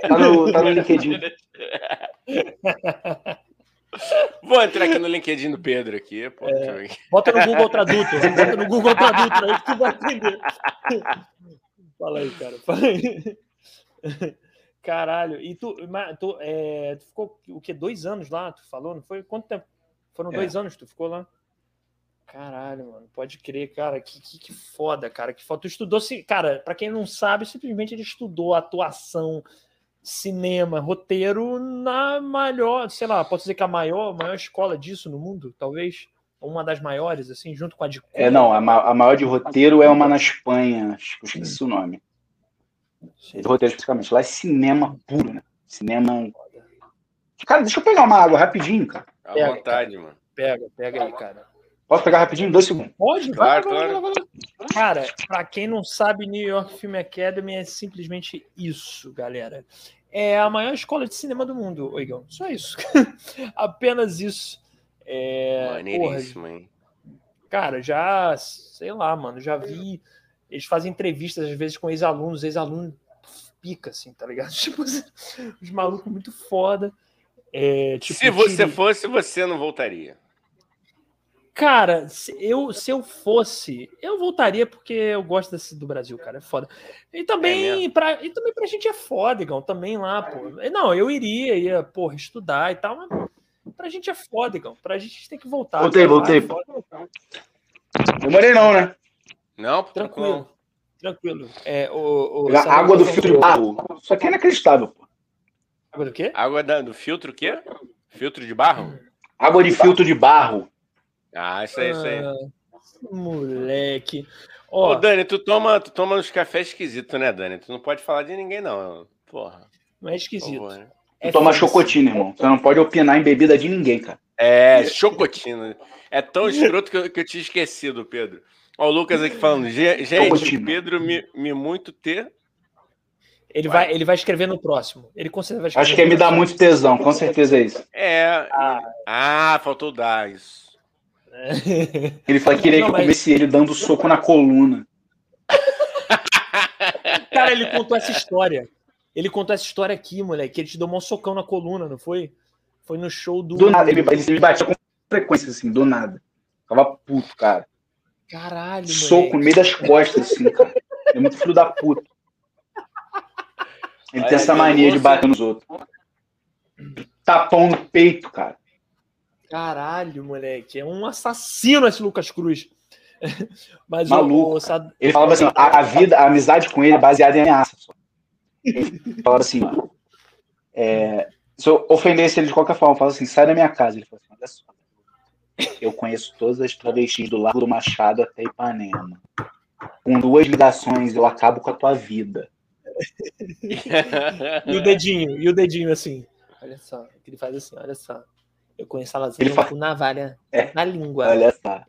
Tá no, (laughs) tá no, tá no LinkedIn. (laughs) Vou entrar aqui no LinkedIn do Pedro aqui. Pô, é, bota no Google Tradutor. Bota no Google Tradutor aí que tu vai entender. (laughs) Fala aí, cara. Fala aí. Caralho. E tu, tu, é, tu ficou o que? Dois anos lá? Tu falou? Não foi? Quanto tempo? Foram é. dois anos que tu ficou lá? Caralho, mano, pode crer, cara, que, que, que foda, cara, que foda. Tu estudou, cara, para quem não sabe, simplesmente ele estudou atuação, cinema, roteiro na maior, sei lá, posso dizer que a maior, maior escola disso no mundo, talvez, uma das maiores, assim, junto com a de. É, não, a, ma a maior de roteiro é uma na Espanha, acho que eu esqueci o nome. Sim. De roteiro especificamente, lá é cinema puro, né? Cinema. Cara, deixa eu pegar uma água rapidinho, cara. À vontade, cara. mano. Pega, pega aí, cara. Posso pegar rapidinho? Dois segundos. Pode, claro, vai, claro. Vai, vai, Cara, para quem não sabe, New York Film Academy é simplesmente isso, galera. É a maior escola de cinema do mundo, Oigão. Só isso. (laughs) Apenas isso. É... Maneiríssimo, hein? Cara, já, sei lá, mano, já vi. Eles fazem entrevistas às vezes com ex-alunos, ex-aluno pica, assim, tá ligado? (laughs) Tipo, os malucos muito foda. É, tipo, Se você fosse, você não voltaria. Cara, se eu, se eu fosse, eu voltaria porque eu gosto desse, do Brasil, cara. É foda. E também, é pra, e também pra gente é foda, igual também lá, pô. Não, eu iria, ia, porra, estudar e tal, mas pra gente é foda, igual. Pra gente tem que voltar. Voltei, voltei. É Demorei não, né? Não, tranquilo. Tranquilo. É, o, o água do filtro de barro. Isso aqui é inacreditável, pô. Água do quê? Água da, do filtro o quê? Filtro de barro? Água de filtro de barro. Ah, isso aí, isso aí. Ah, moleque. Ó, Ô, Dani, tu toma, tu toma uns cafés esquisitos, né, Dani? Tu não pode falar de ninguém, não. Porra. Não é esquisito. Favor, né? é toma chocotina, irmão. Você não pode opinar em bebida de ninguém, cara. É, chocotina. É tão escroto que eu, que eu tinha esquecido, Pedro. Ó, o Lucas aqui falando. Gente, Pedro me, me muito ter. Ele vai. vai, ele vai escrever no próximo. Ele com certeza vai escrever. Acho que me dá muito tesão, com certeza é isso. É. Ah, ah faltou dar isso. Ele fala que queria que eu comesse ele dando soco na coluna. Cara, ele contou essa história. Ele contou essa história aqui, moleque. Ele te deu um socão na coluna, não foi? Foi no show do. Do nada, ele, ele me batia com frequência, assim, do nada. Ficava puto, cara. Caralho, Soco no meio das costas, assim, cara. É muito filho da puta. Ele tem essa mania de bater nos outros. Tapão no peito, cara. Caralho, moleque. É um assassino esse Lucas Cruz. (laughs) Mas Maluco. O, o... Ele falava assim: a, a, vida, a amizade com ele é baseada em ameaça. Ele falava assim: é, se eu ofendesse ele de qualquer forma, eu falava assim: sai da minha casa. Ele falou assim: olha só. Eu conheço todas as travestis do Largo do Machado até Ipanema. Com duas ligações, eu acabo com a tua vida. (laughs) e o dedinho, e o dedinho assim. Olha só, ele faz assim, olha só. Eu conheço a lasanha fala... com navalha é. na língua. Olha só.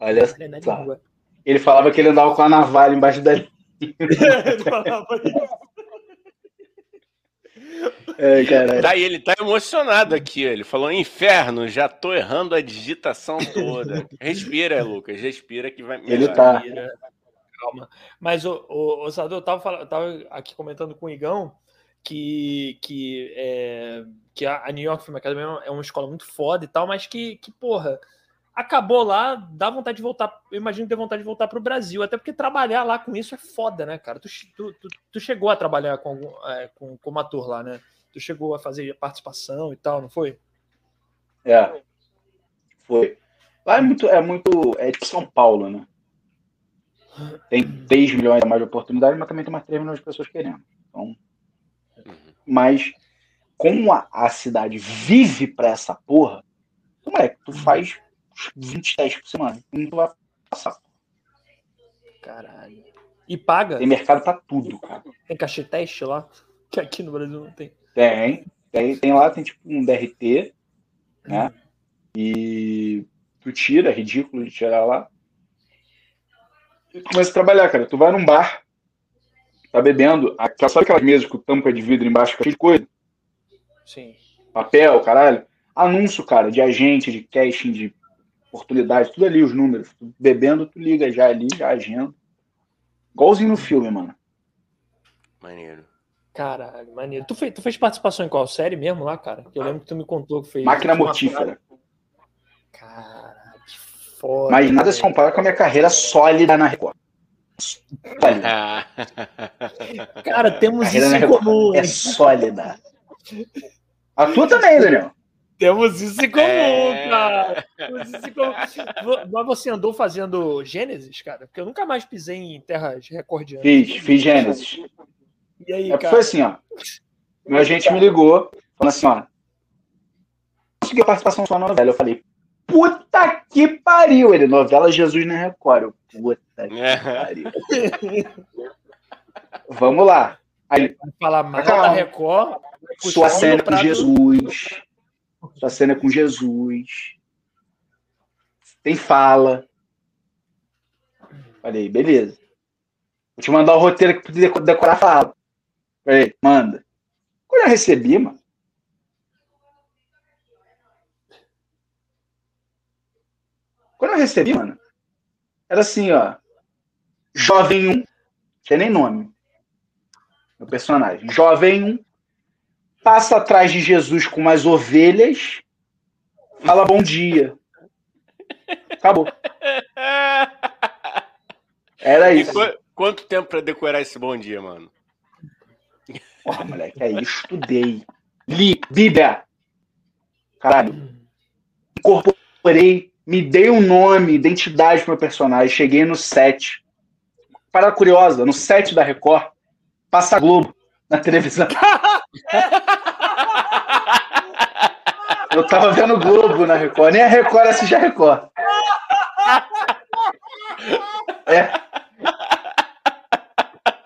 Olha só. Língua. Ele falava que ele andava com a navalha embaixo da língua. ele falava isso. É, Daí ele tá emocionado aqui. Ele falou: inferno, já tô errando a digitação toda. (laughs) Respira, Lucas, respira que vai. Ele tá. Calma. Mas o, o, o Sador, eu tava, falando, tava aqui comentando com o Igão que, que, é, que a New York Film Academy é uma escola muito foda e tal, mas que, que porra, acabou lá, dá vontade de voltar. Eu imagino ter vontade de voltar para o Brasil, até porque trabalhar lá com isso é foda, né, cara? Tu, tu, tu, tu chegou a trabalhar com, é, com, como ator lá, né? Tu chegou a fazer participação e tal, não foi? É, foi. Lá é muito, é muito, é de São Paulo, né? Tem 3 milhões a mais de oportunidades, mas também tem mais 3 milhões de pessoas querendo. Então, mas como a, a cidade vive pra essa porra, moleque, tu faz 20 testes por semana. Não vai passar. Caralho. E paga? Tem mercado pra tudo, cara. Tem cachê teste lá? (laughs) Que aqui no Brasil não tem. Tem. Tem, tem lá, tem tipo um DRT, né? Hum. E tu tira, é ridículo de tirar lá. E tu começa a trabalhar, cara. Tu vai num bar, tá bebendo. Sabe aquelas mesas com tampa de vidro embaixo, cheio de coisa? Sim. Papel, caralho. Anúncio, cara, de agente, de casting, de oportunidade, tudo ali, os números. Tu bebendo, tu liga já ali, já agenda. Igualzinho no filme, mano. Maneiro. Caralho, maneiro. Tu fez, tu fez participação em qual série mesmo lá, cara? Eu lembro que tu me contou que fez. Máquina Mortífera. Caralho, que foda. Mas nada se compara com a minha carreira sólida na Record. (laughs) Cara, temos isso em comum. É sólida. A tua também, Daniel. Temos isso em comum, é... cara. Isso em comum. Mas você andou fazendo Gênesis, cara? Porque eu nunca mais pisei em terras recordianas. Fiz, fiz Gênesis. E aí, é cara? Foi assim, ó. Meu agente me ligou, falando assim, ó. Consegui a participação sua novela. Eu falei, puta que pariu! Ele, novela Jesus na Record. Eu, puta que é. pariu. Vamos lá. Aí, falar mais da Record. Sua cena com Jesus. Sua cena com Jesus. Tem fala. Falei, beleza. Vou te mandar o roteiro que tu decorar a fala. Falei, manda. Quando eu recebi, mano. Quando eu recebi, mano, era assim, ó. Jovem 1. Tinha nem nome. Meu personagem. Jovem 1 passa atrás de Jesus com umas ovelhas, fala bom dia. Acabou. Era isso. Qu quanto tempo para decorar esse bom dia, mano? Porra, moleque, aí estudei. Li, Bíblia. Caralho. Incorporei, me dei um nome, identidade pro meu personagem. Cheguei no set. Para curiosa, no set da Record, passa Globo na televisão. (laughs) Eu tava vendo Globo na Record, nem a Record assiste a Record. É.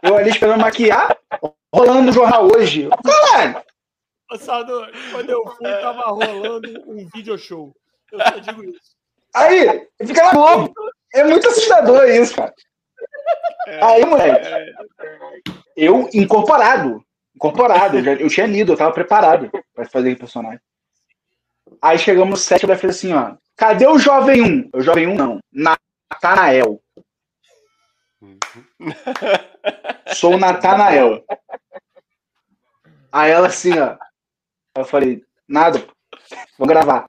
Eu ali esperando maquiar, rolando o jornal hoje. Caralho! Passador, quando eu fui, tava rolando um video show. Eu só digo isso. Aí, fica na Globo. É muito assustador isso, cara. Aí, moleque, eu incorporado, incorporado, eu, tinha lido, eu tava preparado para fazer o personagem. Aí chegamos no set, ela fez assim, ó, cadê o Jovem 1? O Jovem 1 não, Natanael. Sou o Natanael. Aí ela assim, ó, eu falei, nada, vou gravar.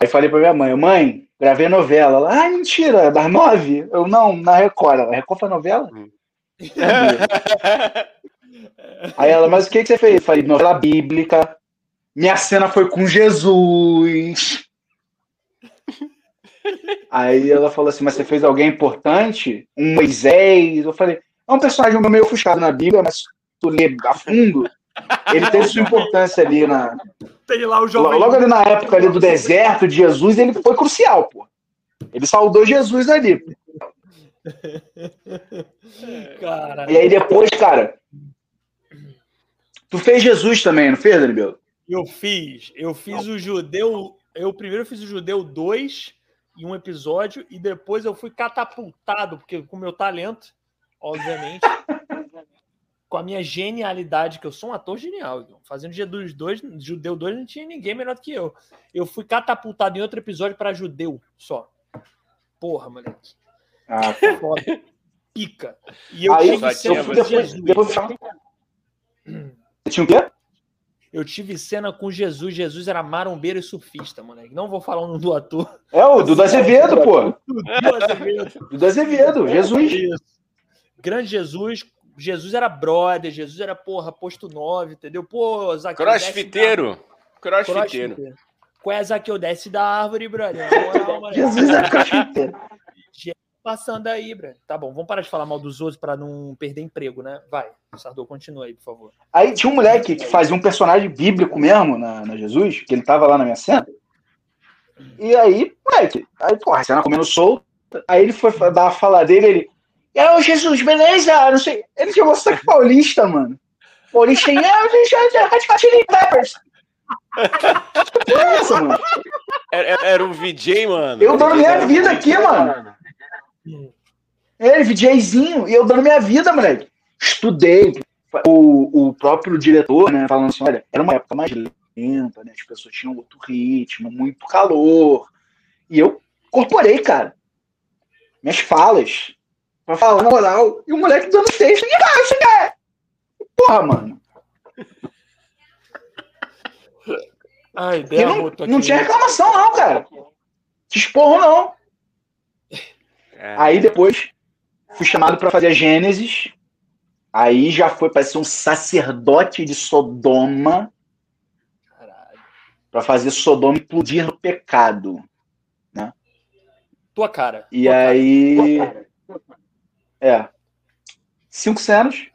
Aí falei pra minha mãe, mãe, gravei a novela. Ela, ah, mentira, das nove? Eu, não, na Record. Ela, Record foi novela? Hum. (laughs) Aí ela, mas o que, que você fez? Eu falei, novela bíblica. Minha cena foi com Jesus. Aí ela falou assim, mas você fez alguém importante? Um Moisés? Eu falei, é um personagem meio ofuscado na Bíblia, mas tu lê a fundo, ele teve sua importância ali na. Tem lá o jovem. Logo ali na época ali do deserto de Jesus, ele foi crucial, pô. Ele saudou Jesus ali. (laughs) E aí depois, cara. Tu fez Jesus também, não fez, Daniel? Eu fiz. Eu fiz o judeu. Eu primeiro fiz o judeu 2 em um episódio, e depois eu fui catapultado, porque com meu talento, obviamente. (laughs) com a minha genialidade, que eu sou um ator genial, fazendo Jesus 2, Judeu 2 não tinha ninguém melhor do que eu. Eu fui catapultado em outro episódio para Judeu só. Porra, moleque. Ah, tá. (laughs) Foda. Pica. E eu Aí, tive cena com Jesus. Depois... Tinha o quê? Eu tive cena com Jesus. Jesus era marombeiro e surfista, moleque. Não vou falar o nome do ator. É o Dudu Azevedo, (laughs) pô. Dudu Azevedo. Dudu Azevedo, Jesus. Grande Jesus, Jesus era brother, Jesus era, porra, posto 9, entendeu? Pô, Zaqueu. Crossfiteiro. Crossfiteiro. Crossfiteiro. Qual é Zaqueu? Desce da árvore, brother. Moral, (laughs) Jesus era crossfiteiro. Passando aí, brother. Tá bom, vamos parar de falar mal dos outros para não perder emprego, né? Vai, Sardô, continua aí, por favor. Aí tinha um moleque que fazia um personagem bíblico mesmo na, na Jesus, que ele tava lá na minha cena. E aí, moleque, aí, porra, a cena comendo solto. Aí ele foi dar a fala dele, ele. E aí, Jesus, beleza? Não sei. Ele chegou sotaque paulista, mano. Paulista, e aí, Red Chili Peppers. Nossa, mano. Era, era um VJ, mano. Eu dando minha vida aqui, mano. Ele, VJzinho, e eu dando minha vida, moleque. Estudei. O, o próprio diretor, né, falando assim: olha, era uma época mais lenta, né? As pessoas tinham outro ritmo, muito calor. E eu incorporei, cara. Minhas falas Pra falar na moral. E o moleque dando texto. E vai, você quer? Porra, mano. Ai, não, não tinha reclamação, não, cara. Te esporro, não. É. Aí depois fui chamado para fazer a Gênesis. Aí já foi para ser um sacerdote de Sodoma. Para fazer Sodoma implodir no pecado. Né? Tua cara. E tua aí. Cara. É. Cinco cenas.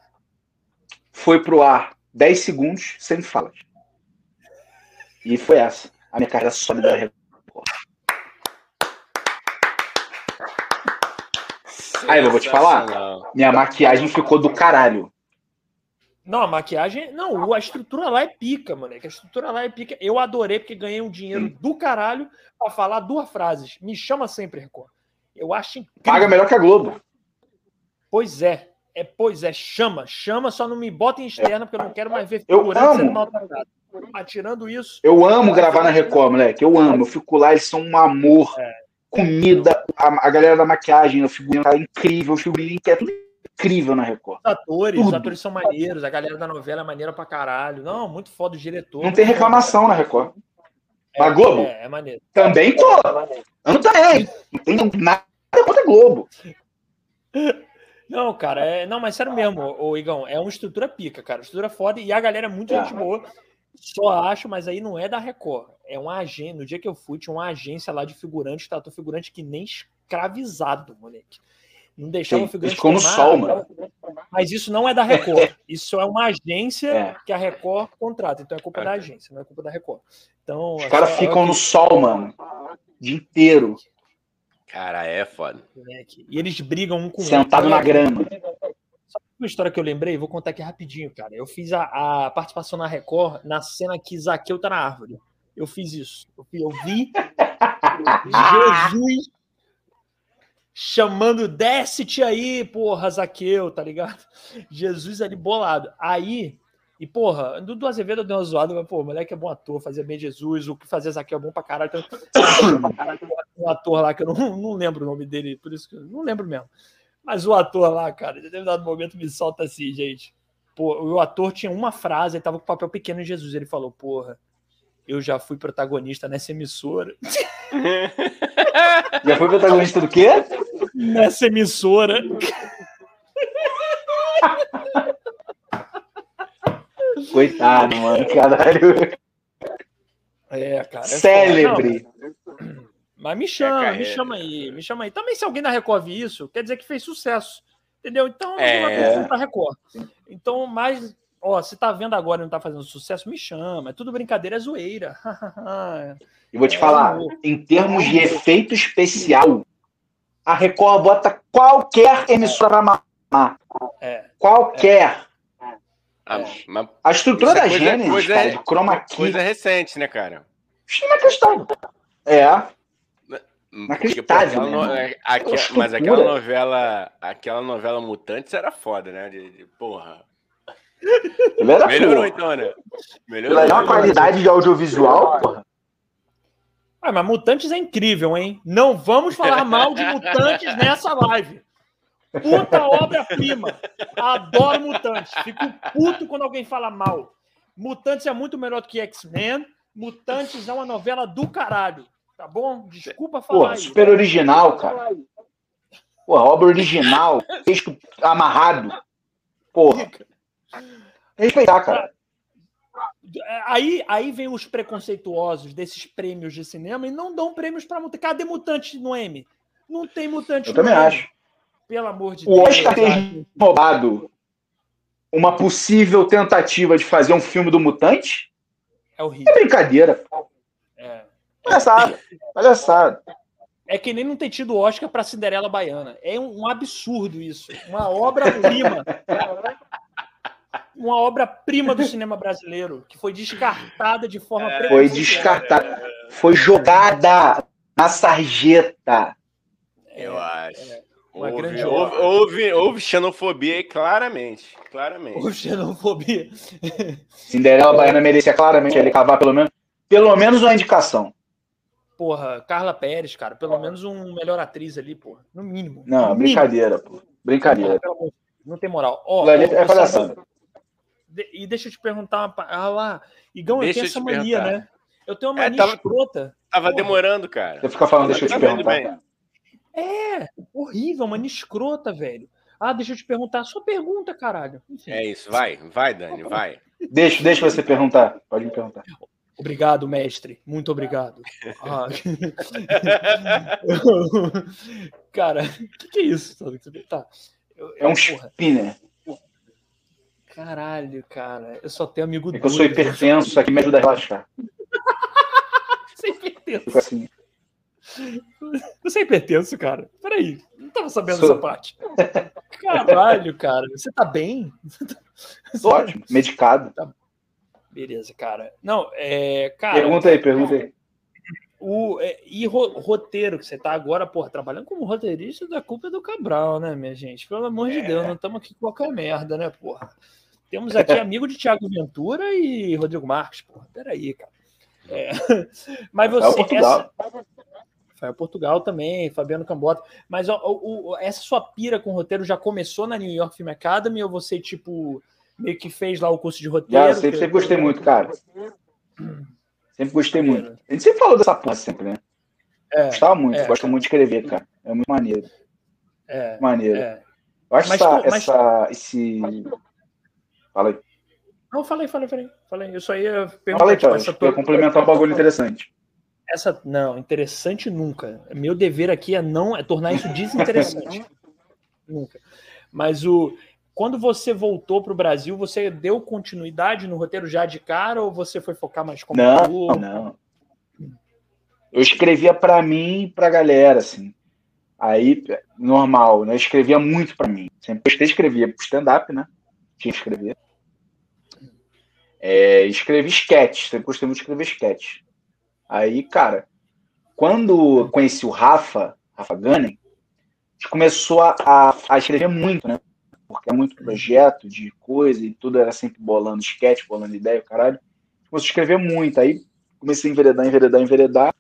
Foi pro ar 10 segundos, sem falas. E foi essa. A minha carreira sólida da Record. Aí, eu vou te falar. Minha maquiagem ficou do caralho. Não, a maquiagem. Não, a estrutura lá é pica, mano. A estrutura lá é pica. Eu adorei porque ganhei um dinheiro hum. do caralho pra falar duas frases. Me chama sempre, Record. Eu acho incrível. Paga melhor que a Globo. Pois é. É, pois é, chama, chama, só não me bota em externa, porque eu não quero mais ver eu amo. maltratado. Mas tirando isso. Eu amo gravar na Record, moleque. Eu amo. Eu fico lá, eles são um amor. É. Comida, a, a, galera da maquiagem, a figurinha tá incrível, o figurinha que é tudo incrível na Record. Os atores, tudo. os atores são maneiros, a galera da novela é maneira pra caralho. Não, muito foda o diretor. Não tem reclamação na Record. É, a Globo? É, é maneiro. Também tô. Eu não também. Não tem nada contra Globo. Não, cara, é... não, mas sério mesmo, o Igão, é uma estrutura pica, cara. Estrutura foda e a galera é muito é. gente boa. Só acho, mas aí não é da Record. É uma agência. No dia que eu fui, tinha uma agência lá de figurante, tratou figurante que nem escravizado, moleque. Não deixava o figurante. Ficou no sol, mano. Mas isso não é da Record. (laughs) Isso é uma agência é. que a Record contrata. Então é culpa da agência, não é culpa da Record. Então, Os caras ficam no sol, mano. O dia inteiro. Cara, é foda. E eles brigam um com o outro. Sentado na grama. Só uma história que eu lembrei, vou contar aqui rapidinho, cara. Eu fiz a, a participação na Record na cena que Zaqueu tá na árvore. Eu fiz isso. Eu, eu vi (laughs) Jesus chamando, desce-te aí, porra, Zaqueu, tá ligado? Jesus ali bolado. Aí e, porra, Dudu Azevedo deu uma zoada, mas, pô, o moleque é bom ator, fazia bem Jesus, o que fazia Zaqueu é bom pra caralho. Então, um ator lá que eu não, não lembro o nome dele, por isso que eu não lembro mesmo. Mas o ator lá, cara, em determinado momento me solta assim, gente. Pô, o ator tinha uma frase, ele tava com papel pequeno em Jesus. Ele falou, porra, eu já fui protagonista nessa emissora. (laughs) Já foi protagonista do quê? Nessa emissora. (laughs) Coitado, mano, caralho. É, cara. É Célebre. Mas me chama, é, me chama aí, me chama aí. Também se alguém da Record viu isso, quer dizer que fez sucesso. Entendeu? Então, é uma Record. Então, mas, ó, se tá vendo agora e não tá fazendo sucesso, me chama. É tudo brincadeira, é zoeira. (laughs) e vou te é, falar, em termos de efeito especial, a Record bota qualquer emissora mamar. É. Qualquer. A, é. a estrutura é da coisa, Gênesis, coisa, cara, de chroma key. Coisa recente, né, cara? Inacreditável. É. Inacreditável. No, é, aquela, mas aquela novela, aquela novela Mutantes era foda, né? De, de, porra. Melhorou então, né? Melhorou. Pela uma qualidade de audiovisual, porra. Ah, mas Mutantes é incrível, hein? Não vamos falar mal de Mutantes nessa live. Puta obra-prima. Adoro Mutantes. Fico puto quando alguém fala mal. Mutantes é muito melhor do que X-Men. Mutantes é uma novela do caralho. Tá bom? Desculpa falar. Pô, super original, cara. Pô, obra original. (laughs) Texto amarrado. Porra. Respeitar, cara. Aí, aí vem os preconceituosos desses prêmios de cinema e não dão prêmios para mutante. Cadê mutante no M? Não tem mutante Eu também M. acho. Pelo amor de o Deus. O Oscar tem roubado uma possível tentativa de fazer um filme do mutante? É horrível. É brincadeira. É. Palhaçada. Palhaçada. É que nem não ter tido Oscar para Cinderela Baiana. É um, um absurdo isso. Uma obra-prima. uma obra-prima do cinema brasileiro, que foi descartada de forma é, Foi descartada. Foi jogada na sarjeta. Eu acho. É, houve, grande houve, houve, houve, xenofobia aí, claramente. Claramente. Houve xenofobia. Cinderela Baiana merecia claramente ele cavar pelo menos, pelo menos uma indicação. Porra, Carla Pérez, cara, pelo menos um melhor atriz ali, porra. No mínimo. Não, no brincadeira, mínimo. pô. Brincadeira. Não, tem moral. Ó, oh, é palhaçada e deixa eu te perguntar uma ah lá, Igão, deixa eu tenho essa mania, perguntar. né? Eu tenho uma é, mania é, tava, escrota. Tava Porra. demorando, cara. Eu ficar falando, deixa eu te perguntar. É, horrível, mania escrota, velho. Ah, deixa eu te perguntar. Sua pergunta, caralho. Enfim. É isso, vai, vai, Dani, (laughs) vai. Deixa, deixa você perguntar. Pode me perguntar. Obrigado, mestre. Muito obrigado. (laughs) Ah. (laughs) Cara, o que, que, é isso? Tá. Eu, é um porra. spinner. Caralho, cara. Eu só tenho amigo é que eu sou hipertenso, isso aqui me ajuda a relaxar. Você é hipertenso. Assim. Você é hipertenso, cara? Peraí. Não tava sabendo sou... essa parte. Caralho, cara. Você tá bem? Tô ótimo. Medicado. Tá... Beleza, cara. Não, é. Cara, pergunta aí, pergunta aí. O, é, e ro, roteiro, que você tá agora, porra, trabalhando como roteirista, da culpa é do Cabral, né, minha gente? Pelo amor é. de Deus, não estamos aqui com qualquer merda, né, porra? Temos aqui (laughs) amigo de Thiago Ventura e Rodrigo Marques. Porra, peraí, cara. É. (laughs) Mas você. Portugal. Essa... Rafael Portugal também, Fabiano Cambota. Mas ó, ó, essa sua pira com roteiro já começou na New York Film Academy ou você, tipo, meio que fez lá o curso de roteiro? Já, sempre, sempre gostei muito, cara. Sempre gostei muito. A gente sempre falou dessa porra sempre, né? É, Gostava muito, é, gosto muito de escrever, cara. É muito maneiro. É. Maneiro. É. Eu acho mas, essa, tu, mas... essa, esse Fala aí. Não, falei, falei, falei. falei. Eu só ia perguntar. Fala aí, tipo, essa tua... complementar um bagulho interessante. Essa, não, interessante nunca. Meu dever aqui é não é tornar isso desinteressante. (laughs) nunca. Mas o quando você voltou para o Brasil, você deu continuidade no roteiro já de cara ou você foi focar mais como Não, não. Eu escrevia para mim e para a galera, assim. Aí, normal, né? Eu escrevia muito para mim. Sempre gostei, escrevia pro stand-up, né? Tinha que escrever. É, escrevi sketch, sempre gostei muito de escrever sketch. Aí, cara, quando conheci o Rafa, Rafa Gunning, a gente começou a, a, escrever muito, né? Porque é muito projeto de coisa e tudo era sempre bolando sketch, bolando ideia, caralho. Começou a escrever muito. Aí comecei a enveredar, enveredar, enveredar.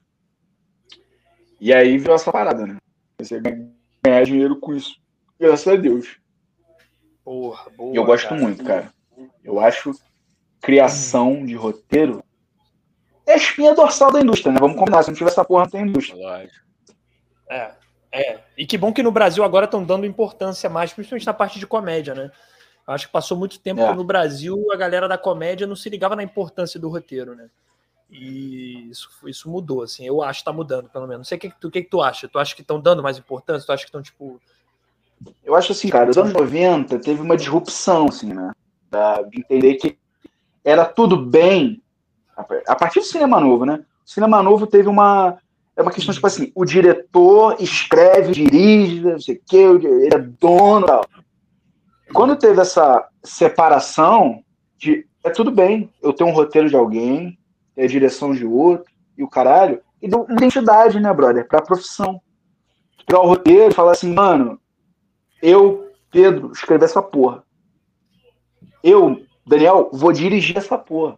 E aí viu essa parada, né? Comecei a ganhar dinheiro com isso. Graças a Deus. Porra, boa, e eu gosto cara. muito, cara. Eu acho criação de roteiro é a espinha dorsal da indústria, né? Vamos combinar, se não tiver essa porra, não tem indústria. Lógico. É, é. E que bom que no Brasil agora estão dando importância mais, principalmente na parte de comédia, né? Acho que passou muito tempo é. que no Brasil a galera da comédia não se ligava na importância do roteiro, né? E isso, isso mudou, assim. Eu acho que tá mudando, pelo menos. Não sei o que, tu, que, que tu acha. Tu acha que estão dando mais importância? Tu acha que estão, tipo, eu acho assim, cara, nos anos 90 teve uma disrupção, assim, né? de entender que era tudo bem a partir do cinema novo, né? O cinema novo teve uma. É uma questão, tipo assim, o diretor escreve, dirige, não sei o quê, ele é dono tal. Quando teve essa separação de é tudo bem, eu tenho um roteiro de alguém, é direção de outro, e o caralho, e deu identidade, né, brother, pra profissão. Pegar o roteiro falar assim, mano, eu, Pedro, escrevi essa porra. Eu Daniel, vou dirigir essa porra.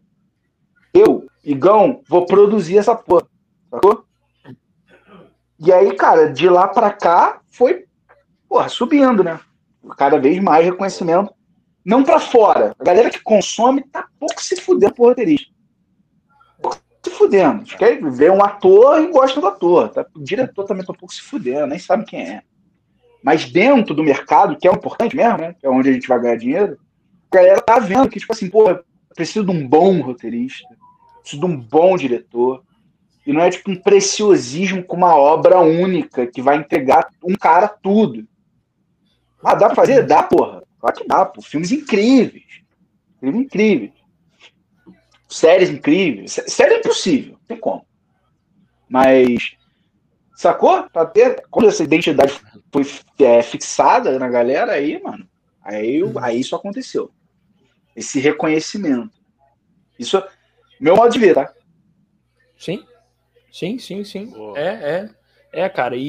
Eu, Igão, vou produzir essa porra. Sacou? E aí, cara, de lá pra cá foi, porra, subindo, né? Cada vez mais reconhecimento. Não pra fora. A galera que consome tá pouco se fudendo por roteirista. Pouco se fudendo. Quer ver um ator e gosta do ator. Tá? O diretor também tá pouco se fudendo, nem sabe quem é. Mas dentro do mercado, que é importante mesmo, né? Que é onde a gente vai ganhar dinheiro, a galera tá vendo que, tipo assim, pô, preciso de um bom roteirista, preciso de um bom diretor, e não é tipo um preciosismo com uma obra única que vai entregar um cara tudo. Ah, dá pra fazer? Dá, porra. Claro que dá, pô. Filmes incríveis. Filmes incríveis. Séries incríveis. Série é impossível, não tem como. Mas, sacou? Ter, quando essa identidade foi é, fixada na galera, aí, mano, aí, aí isso aconteceu. Esse reconhecimento. Isso, meu modo de ver, tá? Sim. Sim, sim, sim. É, é. É, cara, e,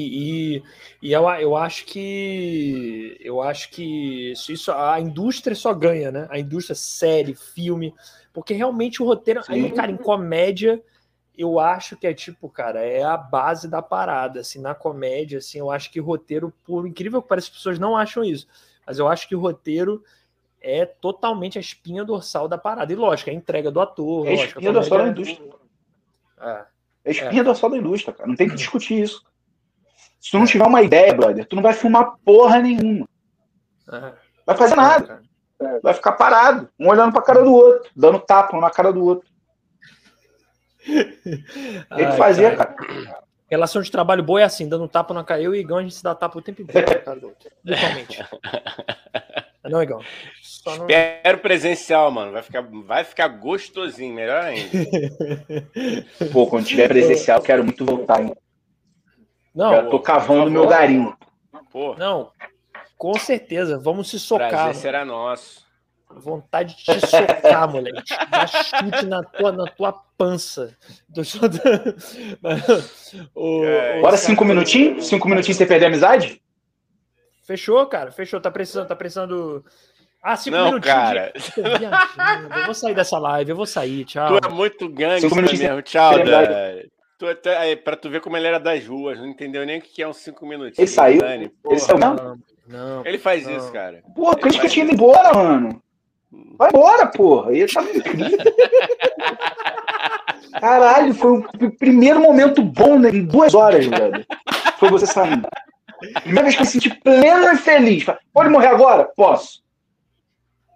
e, e, eu, eu acho que eu acho que isso, isso, a indústria só ganha, né? A indústria série, filme, porque realmente o roteiro, aí, cara, em comédia, eu acho que é tipo, cara, é a base da parada, assim, na comédia, assim, eu acho que roteiro, por incrível que pareça, as pessoas não acham isso, mas eu acho que o roteiro é totalmente a espinha dorsal da parada. E lógico, é a entrega do ator. É a espinha dorsal da indústria. É. É espinha é. dorsal da indústria, cara. Não tem que discutir isso. Se tu não é. tiver uma ideia, brother, tu não vai filmar porra nenhuma. É. Vai fazer nada. É. Vai ficar parado, um olhando pra cara do outro, dando tapa um na cara do outro. (laughs) Tem que fazer, cara. cara. Relação de trabalho boa é assim, dando tapa na cara. Eu e Igão, a gente se dá tapa o tempo inteiro na (laughs) (laughs) Totalmente. Não, Igão. Só Espero presencial, mano. Vai ficar, vai ficar gostosinho, melhor ainda. (laughs) Pô, quando tiver presencial, quero muito voltar, hein? Não, Eu tô cavando meu garimpo. Pô. Não, com certeza. Vamos se socar. Prazer será nosso. Vontade de te socar, (laughs) moleque. Dar chute na tua, na tua pança. o, (laughs) é, Bora cinco minutinhos? Cinco minutinhos sem perder a amizade? Fechou, cara. Fechou. Tá precisando, tá precisando ah, cinco não, cara. De... Eu vou sair dessa live, eu vou sair, tchau. (laughs) Tu é muito gangster mesmo, tchau, Dani. Tu, tu, é, pra tu ver como ele era das ruas, não entendeu nem o que é uns cinco minutinhos. Ele saiu? Dani, ele saiu não, não, Ele faz não. isso, cara. Pô, por isso que eu tinha ido embora, mano. Vai embora, porra. Ele tá incrível. (laughs) Caralho, foi o primeiro momento bom né, em duas horas, velho. Foi você saindo. Primeira vez que eu me senti pleno e feliz. Pode morrer agora? Posso.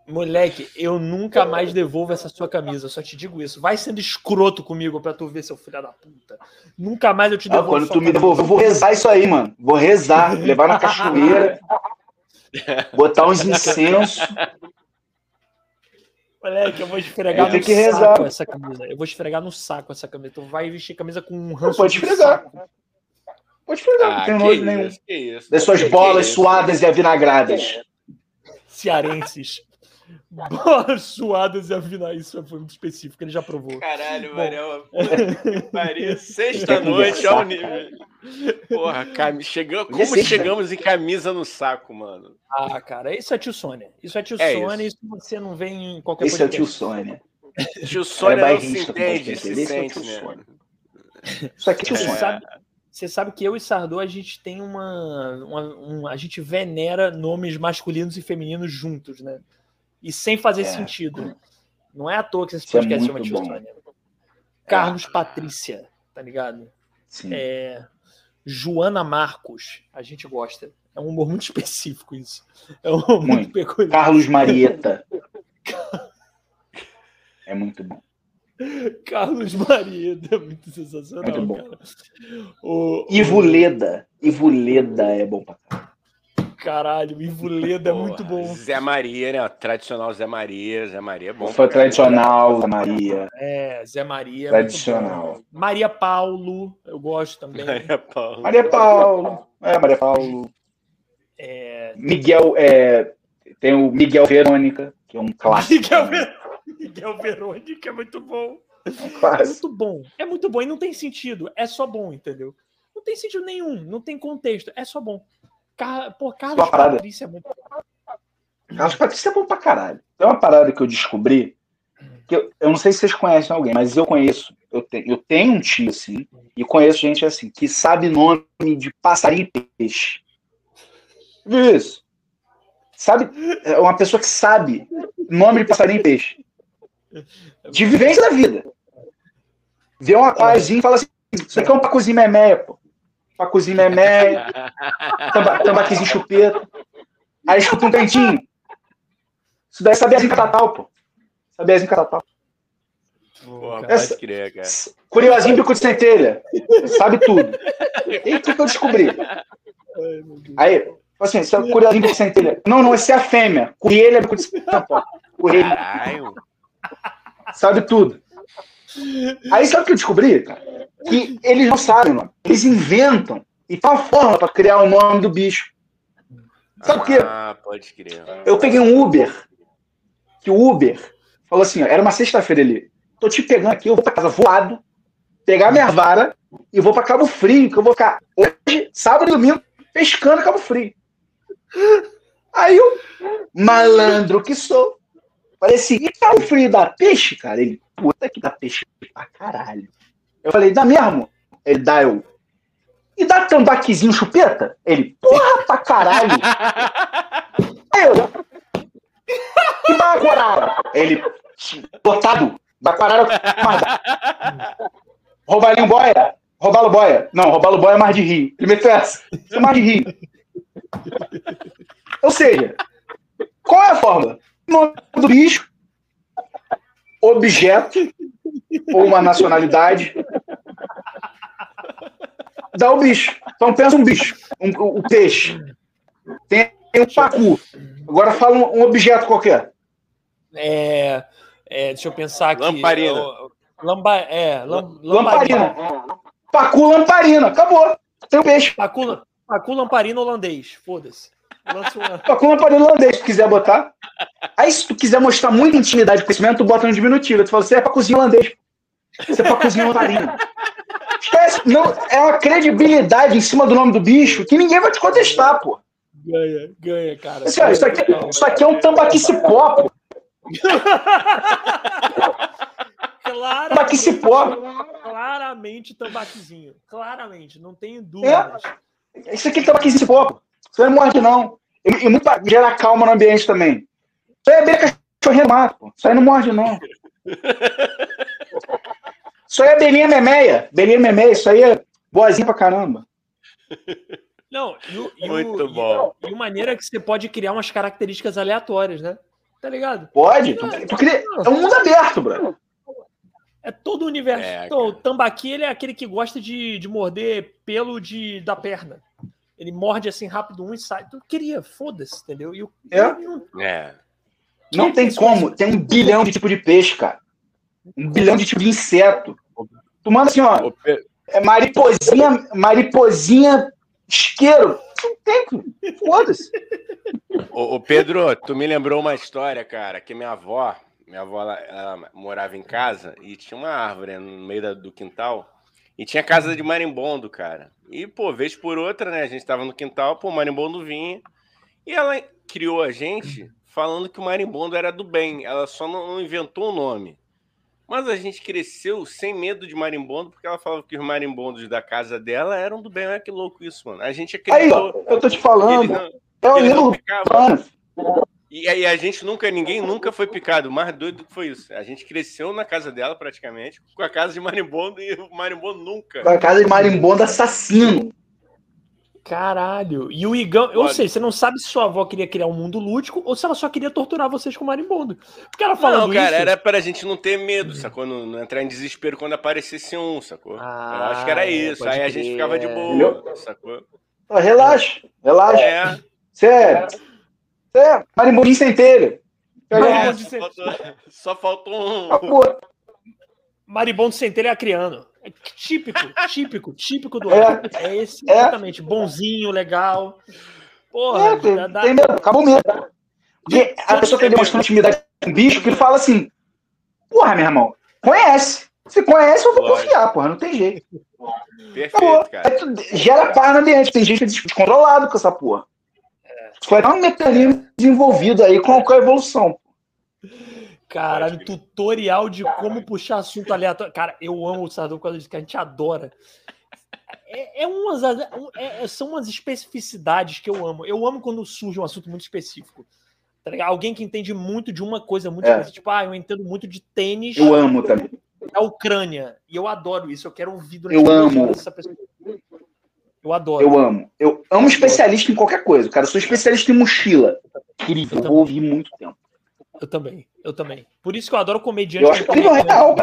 Moleque, eu nunca mais devolvo essa sua camisa. Eu só te digo isso. Vai sendo escroto comigo pra tu ver, seu filho da puta. Nunca mais eu te devolvo. Ah, quando tu me devolver, eu vou rezar isso aí, mano. Vou rezar, (laughs) levar na cachoeira, botar uns incensos. Moleque, eu vou esfregar eu no que saco rezar. essa camisa. Eu vou esfregar no saco essa camisa. Tu vai vestir camisa com um ranço. Pode esfregar. Saco. Pode esfregar, ah, não tem nojo nenhum. Das suas bolas suadas e avinagradas. Cearenses. Bolas suadas e afinar. Isso foi muito específico, ele já provou. Caralho, Mariel. Maria, sexta-noite ao nível. Porra, cam... Chegamos, como sexta. chegamos em camisa no saco, mano? Ah, cara, isso é tio Sônia. Isso é tio é Sônia, isso. isso você não vem em qualquer Isso é tio Sônia. Tio Sônia é não se entende, se sente, né? Isso aqui é tio Sônia. Sabe, você sabe que eu e Sardô, a gente tem uma, uma um, a gente venera nomes masculinos e femininos juntos, né? e sem fazer é. sentido. Não é à toa que esse é podcast é chama Tio Sônia. Carlos é. Patrícia, tá ligado? Sim. É, Joana Marcos, a gente gosta. É um humor muito (laughs) específico isso. É um humor muito, muito peculiar. Carlos Marieta. é muito bom. (laughs) Carlos Marieta, muito sensacional. Muito bom. Cara. O, Ivo o... Leda. Ivo Leda é bom pra caralho. Caralho, Ivuledo é muito bom. Zé Maria, né? Tradicional Zé Maria. Zé Maria é bom. Foi tradicional, Zé Maria. É, Zé Maria. É tradicional. Maria Paulo, eu gosto também. (laughs) Maria Paulo. Maria Paulo. É, Maria Paulo. É... Miguel, é... tem o Miguel Verônica, que é um clássico. Miguel, Ver... Miguel Verônica é muito bom. É, um é muito bom. É muito bom e não tem sentido. É só bom, entendeu? Não tem sentido nenhum, não tem contexto. É só bom. Car... Pô, Carlos Patrícia é muito. Carlos Patrício é bom pra caralho. Tem uma parada que eu descobri, que eu, eu não sei se vocês conhecem alguém, mas eu conheço. Eu, te, eu tenho um tio assim, e conheço gente assim, que sabe nome de passarinho e peixe. Viu isso? Sabe? É uma pessoa que sabe nome de passarinho e peixe. (laughs) De vivência da vida. Vê um aquáriozinho e fala assim: Isso aqui é um pacuzinho memeia, pô. Pacuzinho memeia, (laughs) tambaquizinho chupeta. Aí escuta um cantinho. Isso daí é sabiazinho catatal, pô. Sabiazinho catatal. Porra, Essa, crer, cara. Curiosinho bico de centelha. Sabe tudo. E o que, eu descobri? Aí, assim, isso é curiosinho bico de centelha. Não, não, esse é a fêmea. Coelho é bico de centelha. Coelho. Sabe tudo. Aí sabe o que eu descobri? Que eles não sabem. Eles inventam e uma forma para criar o nome do bicho. Sabe o quê? Ah, pode crer. Eu peguei um Uber. Que o Uber falou assim: ó, era uma sexta-feira ali. Tô te pegando aqui, eu vou pra casa voado, pegar minha vara e vou pra Cabo Frio, que eu vou ficar hoje, sábado e domingo, pescando Cabo Frio. Aí eu, malandro que sou, assim: e Cabo Frio dá peixe, cara? Ele, puta que dá peixe pra caralho. Eu falei, dá mesmo? Ele dá, eu. E dá tambaquizinho chupeta? Ele, porra pra caralho. (laughs) eu. E bacarara? Ele, botado. Bacarara Roubalinho boia? Roubalo boia? Não, roubalo boia é mais de rir. Ele meteu essa. Isso é mais de rir. Ou seja, qual é a forma? Nome do bicho, objeto ou uma nacionalidade dá o bicho. Então pensa um bicho, um, um peixe. Tem um pacu. Agora fala um, um objeto qualquer. É, é, deixa eu pensar aqui. Lamparina. Lamba, é, lam, lamparina. lamparina. Pacu lamparina. Acabou. Tem um peixe. Pacu, pacu lamparina holandês. Foda-se. Pacu lamparina holandês, se quiser botar. Aí, se tu quiser mostrar muita intimidade e conhecimento, tu bota no diminutivo. Tu fala, você é pacuzinho holandês. Você é pacuzinho lamparina. Esquece, não, é uma credibilidade em cima do nome do bicho que ninguém vai te contestar, pô. Ganha, ganha, cara. Assim, ó, isso, aqui, isso aqui é um tambaquicipó, pô. Claramente, tambaquicipó. Claramente tambaquizinho. Claramente, não tenho dúvidas. É, isso aqui é tambaquicipó, pô. Você não morde, não. E, e muito gera calma no ambiente também. Isso aí é bem cachorrinho mato, pô. Isso aí não morde, não. (laughs) Isso aí é belinha memeia. Belinha memeia, isso aí é boazinha pra caramba. Não, e, e, Muito o, bom. E, e maneira que você pode criar umas características aleatórias, né? Tá ligado? Pode. Tu, tu cria... É um mundo aberto, bro. É todo o universo. É, então, o tambaqui ele é aquele que gosta de, de morder pelo de, da perna. Ele morde assim rápido um e sai. Tu queria, foda-se, entendeu? E o, é. Não, é. não tem como. Tem um bilhão de tipo de peixe, cara. Um bilhão de tipo de inseto. Tu manda assim, ó. É mariposinha, mariposinha isqueiro. Não tem, foda-se. Ô, ô, Pedro, tu me lembrou uma história, cara, que minha avó, minha avó, ela, ela morava em casa e tinha uma árvore no meio da, do quintal e tinha casa de marimbondo, cara. E, pô, vez por outra, né, a gente tava no quintal, pô, o marimbondo vinha e ela criou a gente falando que o marimbondo era do bem, ela só não, inventou o nome. Mas a gente cresceu sem medo de marimbondo, porque ela falava que os marimbondos da casa dela eram do bem. Olha que louco isso, mano. A gente acreditou. Aí, eu tô te falando. Não, é o E aí a gente nunca, ninguém nunca foi picado. O mais doido que foi isso. A gente cresceu na casa dela praticamente, com a casa de marimbondo e o marimbondo nunca. Com a casa de marimbondo assassino. Caralho. E o Igão, ou seja, você não sabe se sua avó queria criar um mundo lúdico ou se ela só queria torturar vocês com marimbondo. Porque ela falando Não, cara, isso... era pra gente não ter medo, sacou? Não, não, entrar em desespero quando aparecesse um, sacou? Ah, Eu acho que era isso. Aí a gente ficava de boa, sacou? Ah, relaxa, relaxa. É. Sério. É, marimbondinho sem telha. É, só, faltou, só faltou um. Acabou. Maribondo sem telha é acriano. É típico, típico, típico do é, é esse, é. exatamente. Bonzinho, legal. Porra, é, tem, dá... tem mesmo, acabou mesmo. Porque a pessoa que demonstrando intimidade com um bicho, que ele fala assim: Porra, meu irmão, conhece. Se conhece, eu vou Lógico. confiar, porra, não tem jeito. Perfeito, cara. gera paz no ambiente, tem gente descontrolado com essa porra. Foi um mecanismo desenvolvido aí com a evolução. Caralho, tutorial de como puxar assunto aleatório. Cara, eu amo o Sardão por causa disso, que a gente adora. É, é umas, é, são umas especificidades que eu amo. Eu amo quando surge um assunto muito específico. Tá Alguém que entende muito de uma coisa muito é. específica. Tipo, ah, eu entendo muito de tênis. Eu amo também. Da Ucrânia. E eu adoro isso. Eu quero ouvir durante eu amo. essa pessoa. Eu adoro. Eu amo. Eu amo especialista em qualquer coisa, cara. Eu sou especialista em mochila. Incrível. Eu vou ouvir muito tempo. Eu também. Eu também. Por isso que eu adoro comediante. Eu acho que é real.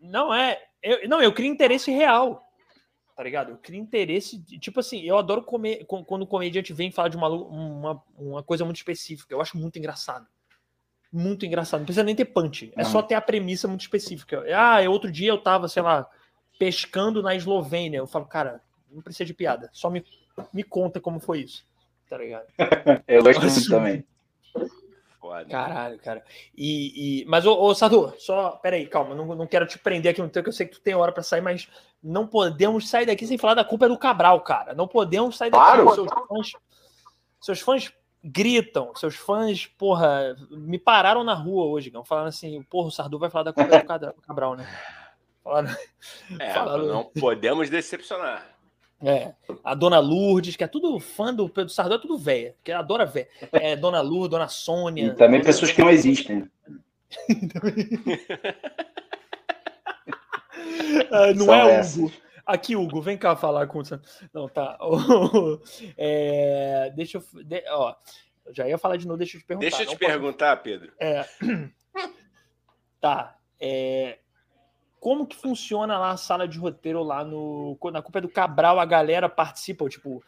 Não é. Eu, não, eu crio interesse real. Tá ligado? Eu crio interesse. Tipo assim, eu adoro comer quando o comediante vem falar de uma, uma, uma coisa muito específica. Eu acho muito engraçado. Muito engraçado. Não precisa nem ter punch. É não. só ter a premissa muito específica. Ah, outro dia eu tava, sei lá, pescando na Eslovênia. Eu falo, cara, não precisa de piada. Só me, me conta como foi isso. Tá ligado? (laughs) eu gosto muito também. Caralho, cara. E, e... Mas, ô, ô Sadu, só. Peraí, calma. Não, não quero te prender aqui no tempo, que eu sei que tu tem hora para sair, mas não podemos sair daqui sem falar da culpa do Cabral, cara. Não podemos sair daqui. Claro. Seus fãs, seus fãs gritam, seus fãs, porra, me pararam na rua hoje, não, falando assim, porra, o Sardu vai falar da culpa do Cabral, né? Falaram, é, falaram... não podemos decepcionar. É, a Dona Lourdes, que é tudo fã do Pedro Sardu, é tudo velha, que adora velha. É Dona Lourdes, Dona Sônia. E também pessoas que não existem. (laughs) ah, não São é essas. Hugo. Aqui, Hugo, vem cá falar com o Não, tá. (laughs) é, deixa eu. De, ó, já ia falar de novo, deixa eu te perguntar. Deixa eu te perguntar, Pedro. É, (clears throat) tá. É, como que funciona lá a sala de roteiro lá no na culpa do Cabral a galera participa tipo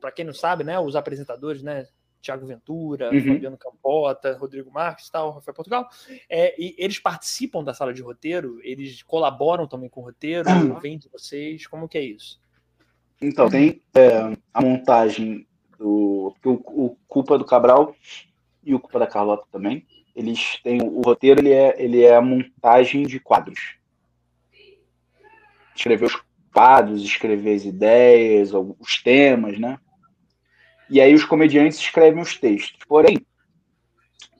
para quem não sabe né os apresentadores né Tiago Ventura uhum. Fabiano Campota Rodrigo Marques tal Rafael Portugal é, e eles participam da sala de roteiro eles colaboram também com o roteiro uhum. vêm de vocês como que é isso então tem é, a montagem do o, o culpa do Cabral e o culpa da Carlota também eles têm o roteiro ele é ele é a montagem de quadros escrever os quadros, escrever as ideias, os temas, né? E aí os comediantes escrevem os textos. Porém,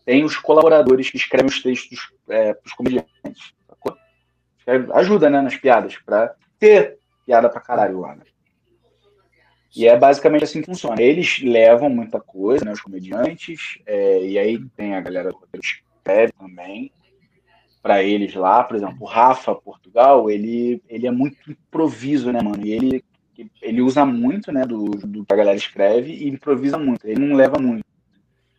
tem os colaboradores que escrevem os textos é, para os comediantes. Ajuda, né, nas piadas, para ter piada pra caralho lá, né? E é basicamente assim que funciona. Eles levam muita coisa, né, os comediantes, é, e aí tem a galera que escreve também para eles lá, por exemplo, o Rafa Portugal, ele, ele é muito improviso, né, mano? E ele, ele usa muito, né, do, do que a galera escreve e improvisa muito. Ele não leva muito.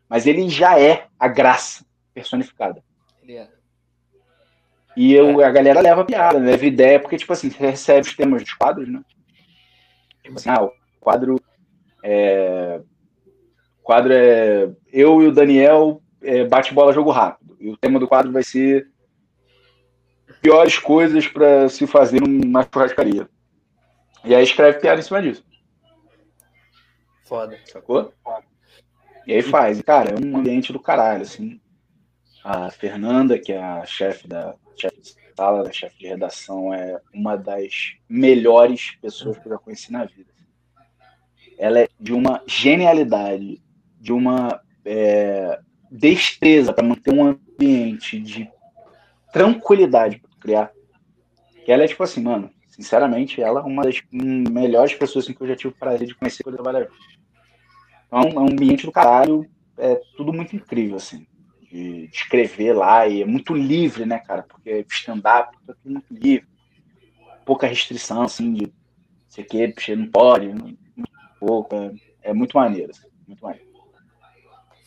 Mas ele já é a graça personificada. Ele é. E eu, a galera leva piada, leva ideia, porque, tipo assim, você recebe os temas dos quadros, né? Tipo assim, ah, o quadro é. O quadro é. Eu e o Daniel é, bate bola jogo rápido. E o tema do quadro vai ser piores coisas para se fazer numa churrascaria. E aí escreve piada em cima disso. Foda. Sacou? E aí faz. Cara, é um ambiente do caralho, assim. A Fernanda, que é a chefe da chefe de sala, da chefe de redação, é uma das melhores pessoas que eu já conheci na vida. Ela é de uma genialidade, de uma é, destreza para manter um ambiente de tranquilidade criar. Que ela é tipo assim, mano, sinceramente, ela é uma das melhores pessoas assim, que eu já tive o prazer de conhecer quando eu trabalhava. Então, é um ambiente do caralho, é tudo muito incrível, assim, de, de escrever lá, e é muito livre, né, cara, porque stand-up é tudo muito livre, pouca restrição, assim, de sei que, você não pode, muito pouco, é, é muito maneiro, assim, muito maneiro.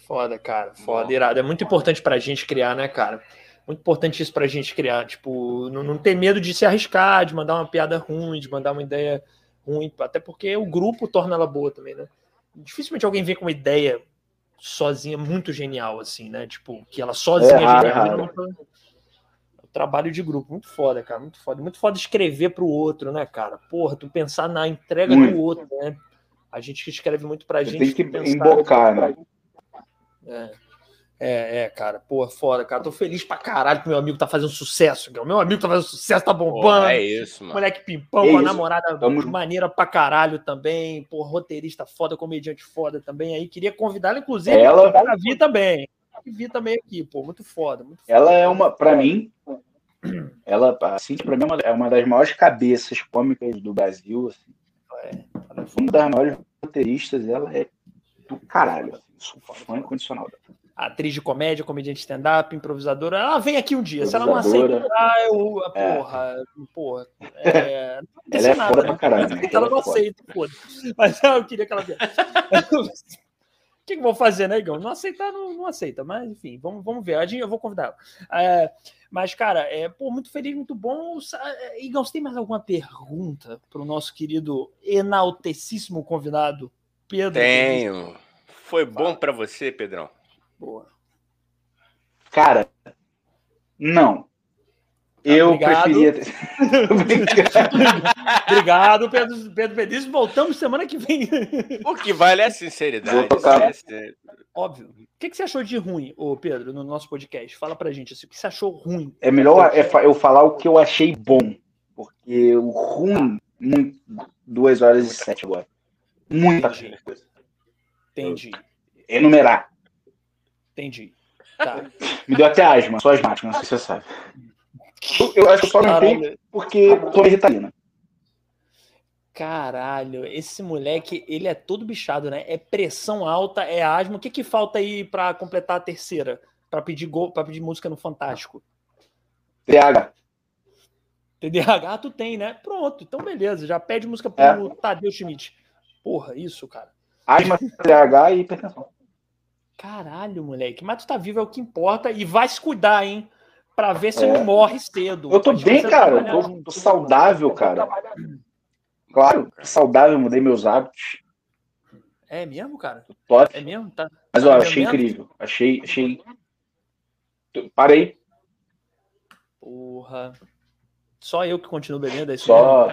Foda, cara, foda, irado. É muito importante pra gente criar, né, cara? Muito importante isso para a gente criar. Tipo, não, não ter medo de se arriscar, de mandar uma piada ruim, de mandar uma ideia ruim, até porque o grupo torna ela boa também, né? Dificilmente alguém vem com uma ideia sozinha muito genial, assim, né? Tipo, que ela sozinha é, é genial. É trabalho de grupo, muito foda, cara, muito foda. Muito foda escrever para o outro, né, cara? Porra, tu pensar na entrega muito. do outro, né? A gente que escreve muito pra gente. Tem que pensar, embocar, né? É. É, é, cara, pô, foda, cara. Tô feliz pra caralho que meu amigo tá fazendo sucesso. O meu amigo tá fazendo sucesso, tá bombando. Pô, é isso, mano. Moleque pimpão, é com a namorada Tamo... maneira pra caralho também. Pô, roteirista foda, comediante foda também. Aí queria convidá-la, inclusive, ela... pra vir também. Vir também aqui, pô, muito foda. Muito ela foda. é uma, pra mim, ela, assim, pra mim, é uma das maiores cabeças cômicas do Brasil. Assim. É, ela é uma das maiores roteiristas, ela é do caralho. Assim, sou fã incondicional dela atriz de comédia, comediante stand-up, improvisadora. Ela vem aqui um dia. Se ela não aceitar, eu. É. Porra, porra. É, (laughs) não ela é nada, foda né? pra caralho. Né? Ela, não aceita, foda. Mas eu queria que ela viesse. (laughs) O que, que eu vou fazer, né, Igão? Não aceitar, não, não aceita. Mas, enfim, vamos, vamos ver. Eu vou convidar ela. É, mas, cara, é, pô, muito feliz, muito bom. É, Igão, você tem mais alguma pergunta para o nosso querido enaltecíssimo convidado, Pedro? Tenho. Foi bom para você, Pedrão? Boa. Cara, não. Tá, eu obrigado. preferia. (laughs) obrigado, Pedro, Pedro Pedrício. Voltamos semana que vem. O que vale é a sinceridade. É Óbvio. O que, você achou de ruim, ô Pedro, no nosso podcast? Fala pra gente assim, o que você achou ruim. É melhor é eu falar o que eu achei bom. Porque o ruim, muito, duas horas e sete agora. Muita coisa. Entendi. Enumerar. Entendi. Tá. Me deu até asma, só asmático, não sei se você sabe. Eu, eu acho que eu só não tenho porque tomei ritalina. Caralho, esse moleque, ele é todo bichado, né? É pressão alta, é asma. O que que falta aí para completar a terceira? Para pedir gol, para pedir música no Fantástico? TDAH. TDAH tu tem, né? Pronto, então beleza, já pede música pro é. Tadeu Schmidt. Porra, isso, cara. Asma, TDAH e hipertensão. Caralho, moleque. Mas tu tá vivo é o que importa e vai se cuidar, hein? Pra ver se é. não morre cedo. Eu tô bem, cara. Eu tô, tô, saudável, cara. Claro, saudável, mudei meus hábitos. É mesmo, cara? Top. É mesmo? Tá. Mas, ó, tá achei incrível. Achei, achei. Parei. Porra. Só eu que continuo bebendo, é isso Só.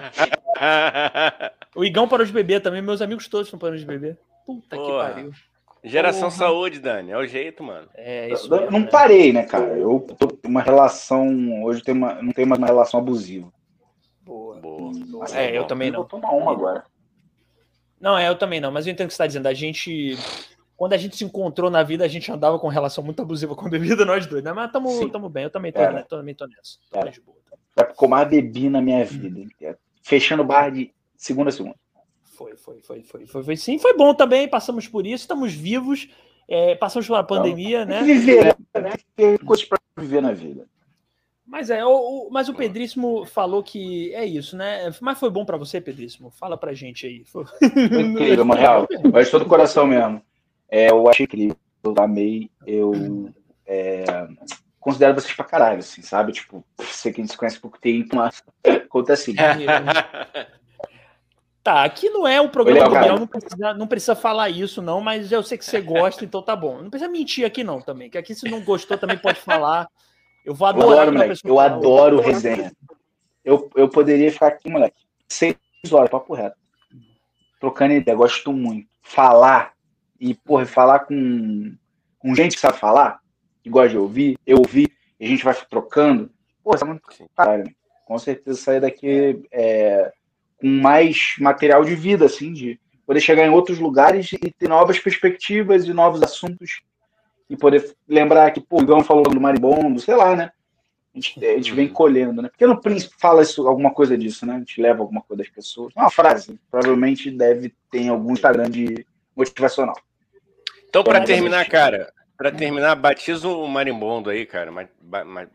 o Igão parou de beber também, meus amigos todos estão parando de beber. Puta Porra. que pariu. Geração Porra. saúde, Dani, é o jeito, mano. É isso. Eu, não né? parei, né, cara? Eu tô uma relação. Hoje tem uma, não tem mais uma relação abusiva. Boa. Boa. Boa. É, eu também não. Vou tomar uma agora. Não, é, eu também não, mas eu entendo o que você está dizendo. A gente. Quando a gente se encontrou na vida, a gente andava com relação muito abusiva com a bebida, nós dois, né? Mas estamos bem, eu também tô, né? também tô nessa. Tô de boa. É porque eu mais bebi na minha vida. Fechando o bar de segunda a segunda. Foi, foi, foi, foi, foi, foi sim. Foi bom também, passamos por isso, estamos vivos, é, passamos pela pandemia, né? Viver, né? Tem coisas para viver na vida. Mas é, o, o, mas o Pedríssimo falou que é isso, né? Mas foi bom para você, Pedríssimo? Fala pra gente aí. Foi... Incrível, uma real. Mas todo o coração mesmo. É, eu achei incrível, eu amei, eu é, considero vocês pra caralho, assim, sabe? Tipo, sei que a gente se conhece pouco tempo, mas conta assim. Tá, aqui não é o programa do Biel, não precisa, não precisa falar isso, não, mas eu sei que você gosta, então tá bom. Não precisa mentir aqui, não, também. Que aqui, se não gostou, também pode falar. Eu vou adorar. Eu adoro, eu adoro resenha. Eu, eu poderia ficar aqui, moleque, seis horas, papo reto. Trocando ideia, gosto muito. Falar, e, porra, falar com, com gente que sabe falar, que gosta de ouvir, eu ouvir, e a gente vai trocando. Porra, é muito caralho. Com certeza sair daqui é, com mais material de vida, assim, de poder chegar em outros lugares e ter novas perspectivas e novos assuntos e poder lembrar que, pô, o Igão falou do maribondo, sei lá, né? A gente, a gente vem colhendo, né? Porque no Príncipe fala isso, alguma coisa disso, né? A gente leva alguma coisa das pessoas. Uma frase, provavelmente deve ter algum Instagram de motivacional. Então, para terminar, cara, para terminar, batiza o marimbondo aí, cara. Mas, mas,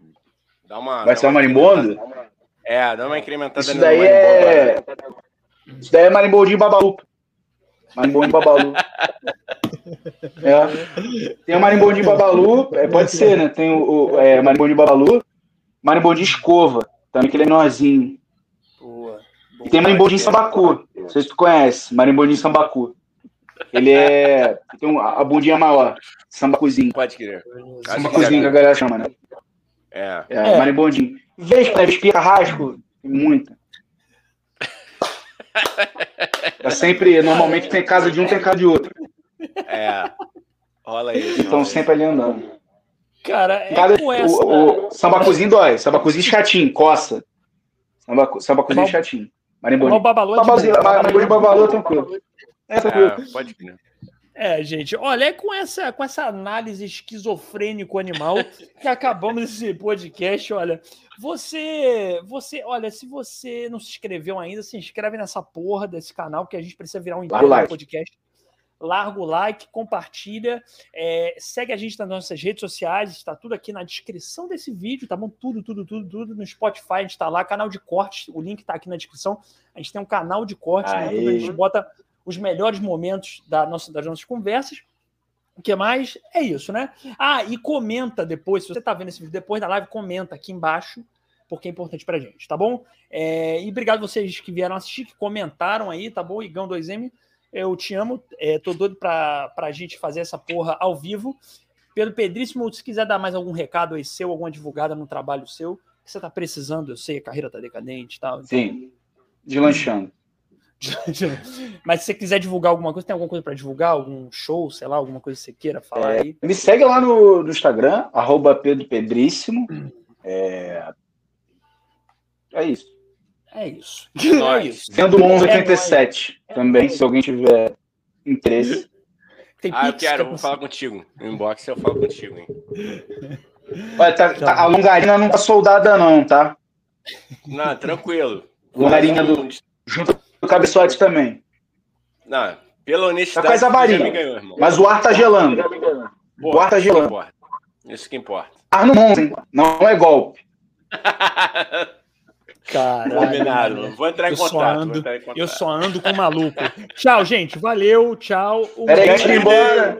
dá uma, Vai dá ser o marimbondo? É, dá uma incrementada Isso daí é. Isso daí é marimbondinho babalu. Marimbondinho babalu. (laughs) é. Tem o marimbondinho babalu, é, pode ser, né? Tem o, o é, marimbondinho babalu, marimbondinho escova, também aquele é menorzinho. Boa. E tem marimbondinho sambacu. Não sei se tu conhece, marimbondinho sambacu. Ele é. Tem a bundinha maior. Sambacuzinho. Pode crer. Sambacuzinho que a galera chama, né? É. É, é. marimbondinho. Vez para espirra rasco, muita. (laughs) É sempre, normalmente tem casa de um, tem casa de outro. É. Rola isso. Estão sempre ali andando. Cara, é Cada, com essa... o, o sambacuzinho dói, sambacuzinho chatinho, coça. Sambacu, sambacuzinho chatinho. Marimbonim. O babalu é de Marimbonim babalu, tranquilo. É, tranquilo. É, pode crer. É, gente, olha, é com essa, com essa análise esquizofrênico animal que acabamos esse podcast. Olha, você, você, olha, se você não se inscreveu ainda, se inscreve nessa porra desse canal que a gente precisa virar um like. podcast. Larga o like, compartilha, é, segue a gente nas nossas redes sociais, está tudo aqui na descrição desse vídeo, tá bom? Tudo, tudo, tudo, tudo no Spotify, a gente está lá, canal de cortes, o link está aqui na descrição. A gente tem um canal de cortes, no YouTube, a gente bota os melhores momentos da nossa, das nossas conversas. O que mais? É isso, né? Ah, e comenta depois, se você está vendo esse vídeo depois da live, comenta aqui embaixo, porque é importante pra gente, tá bom? É, e obrigado vocês que vieram assistir, que comentaram aí, tá bom? Igão 2M, eu te amo, é, tô doido pra, pra gente fazer essa porra ao vivo. Pedro Pedríssimo, se quiser dar mais algum recado aí seu, alguma divulgada no trabalho seu, que você tá precisando, eu sei, a carreira tá decadente e tal. Então... Sim, deslanchando. (laughs) Mas se você quiser divulgar alguma coisa, tem alguma coisa para divulgar? Algum show, sei lá, alguma coisa que você queira falar é, aí? Me segue lá no, no Instagram, arroba Pedro Pedríssimo. Hum. É... é isso. É isso. É (laughs) isso. Sendo 1187 é também, se alguém tiver interesse. Tem ah, eu quero, vou falar contigo. No inbox eu falo contigo, hein? (laughs) Olha, tá, tá, a longarina não tá soldada, não, tá? Não, tranquilo. Longarina do. Junto o cabeçote também. Não, pela honestidade. Tá com essa varinha. Ganhou, Mas o ar tá gelando. Boa, o ar tá gelando. Isso que importa. Ar no mundo, Não é golpe. (laughs) Caralho. Combinado. Vou entrar, eu contato, só ando, entrar em contato. Eu só ando com maluco. tchau, gente. Valeu. Tchau. Um Peraí, embora.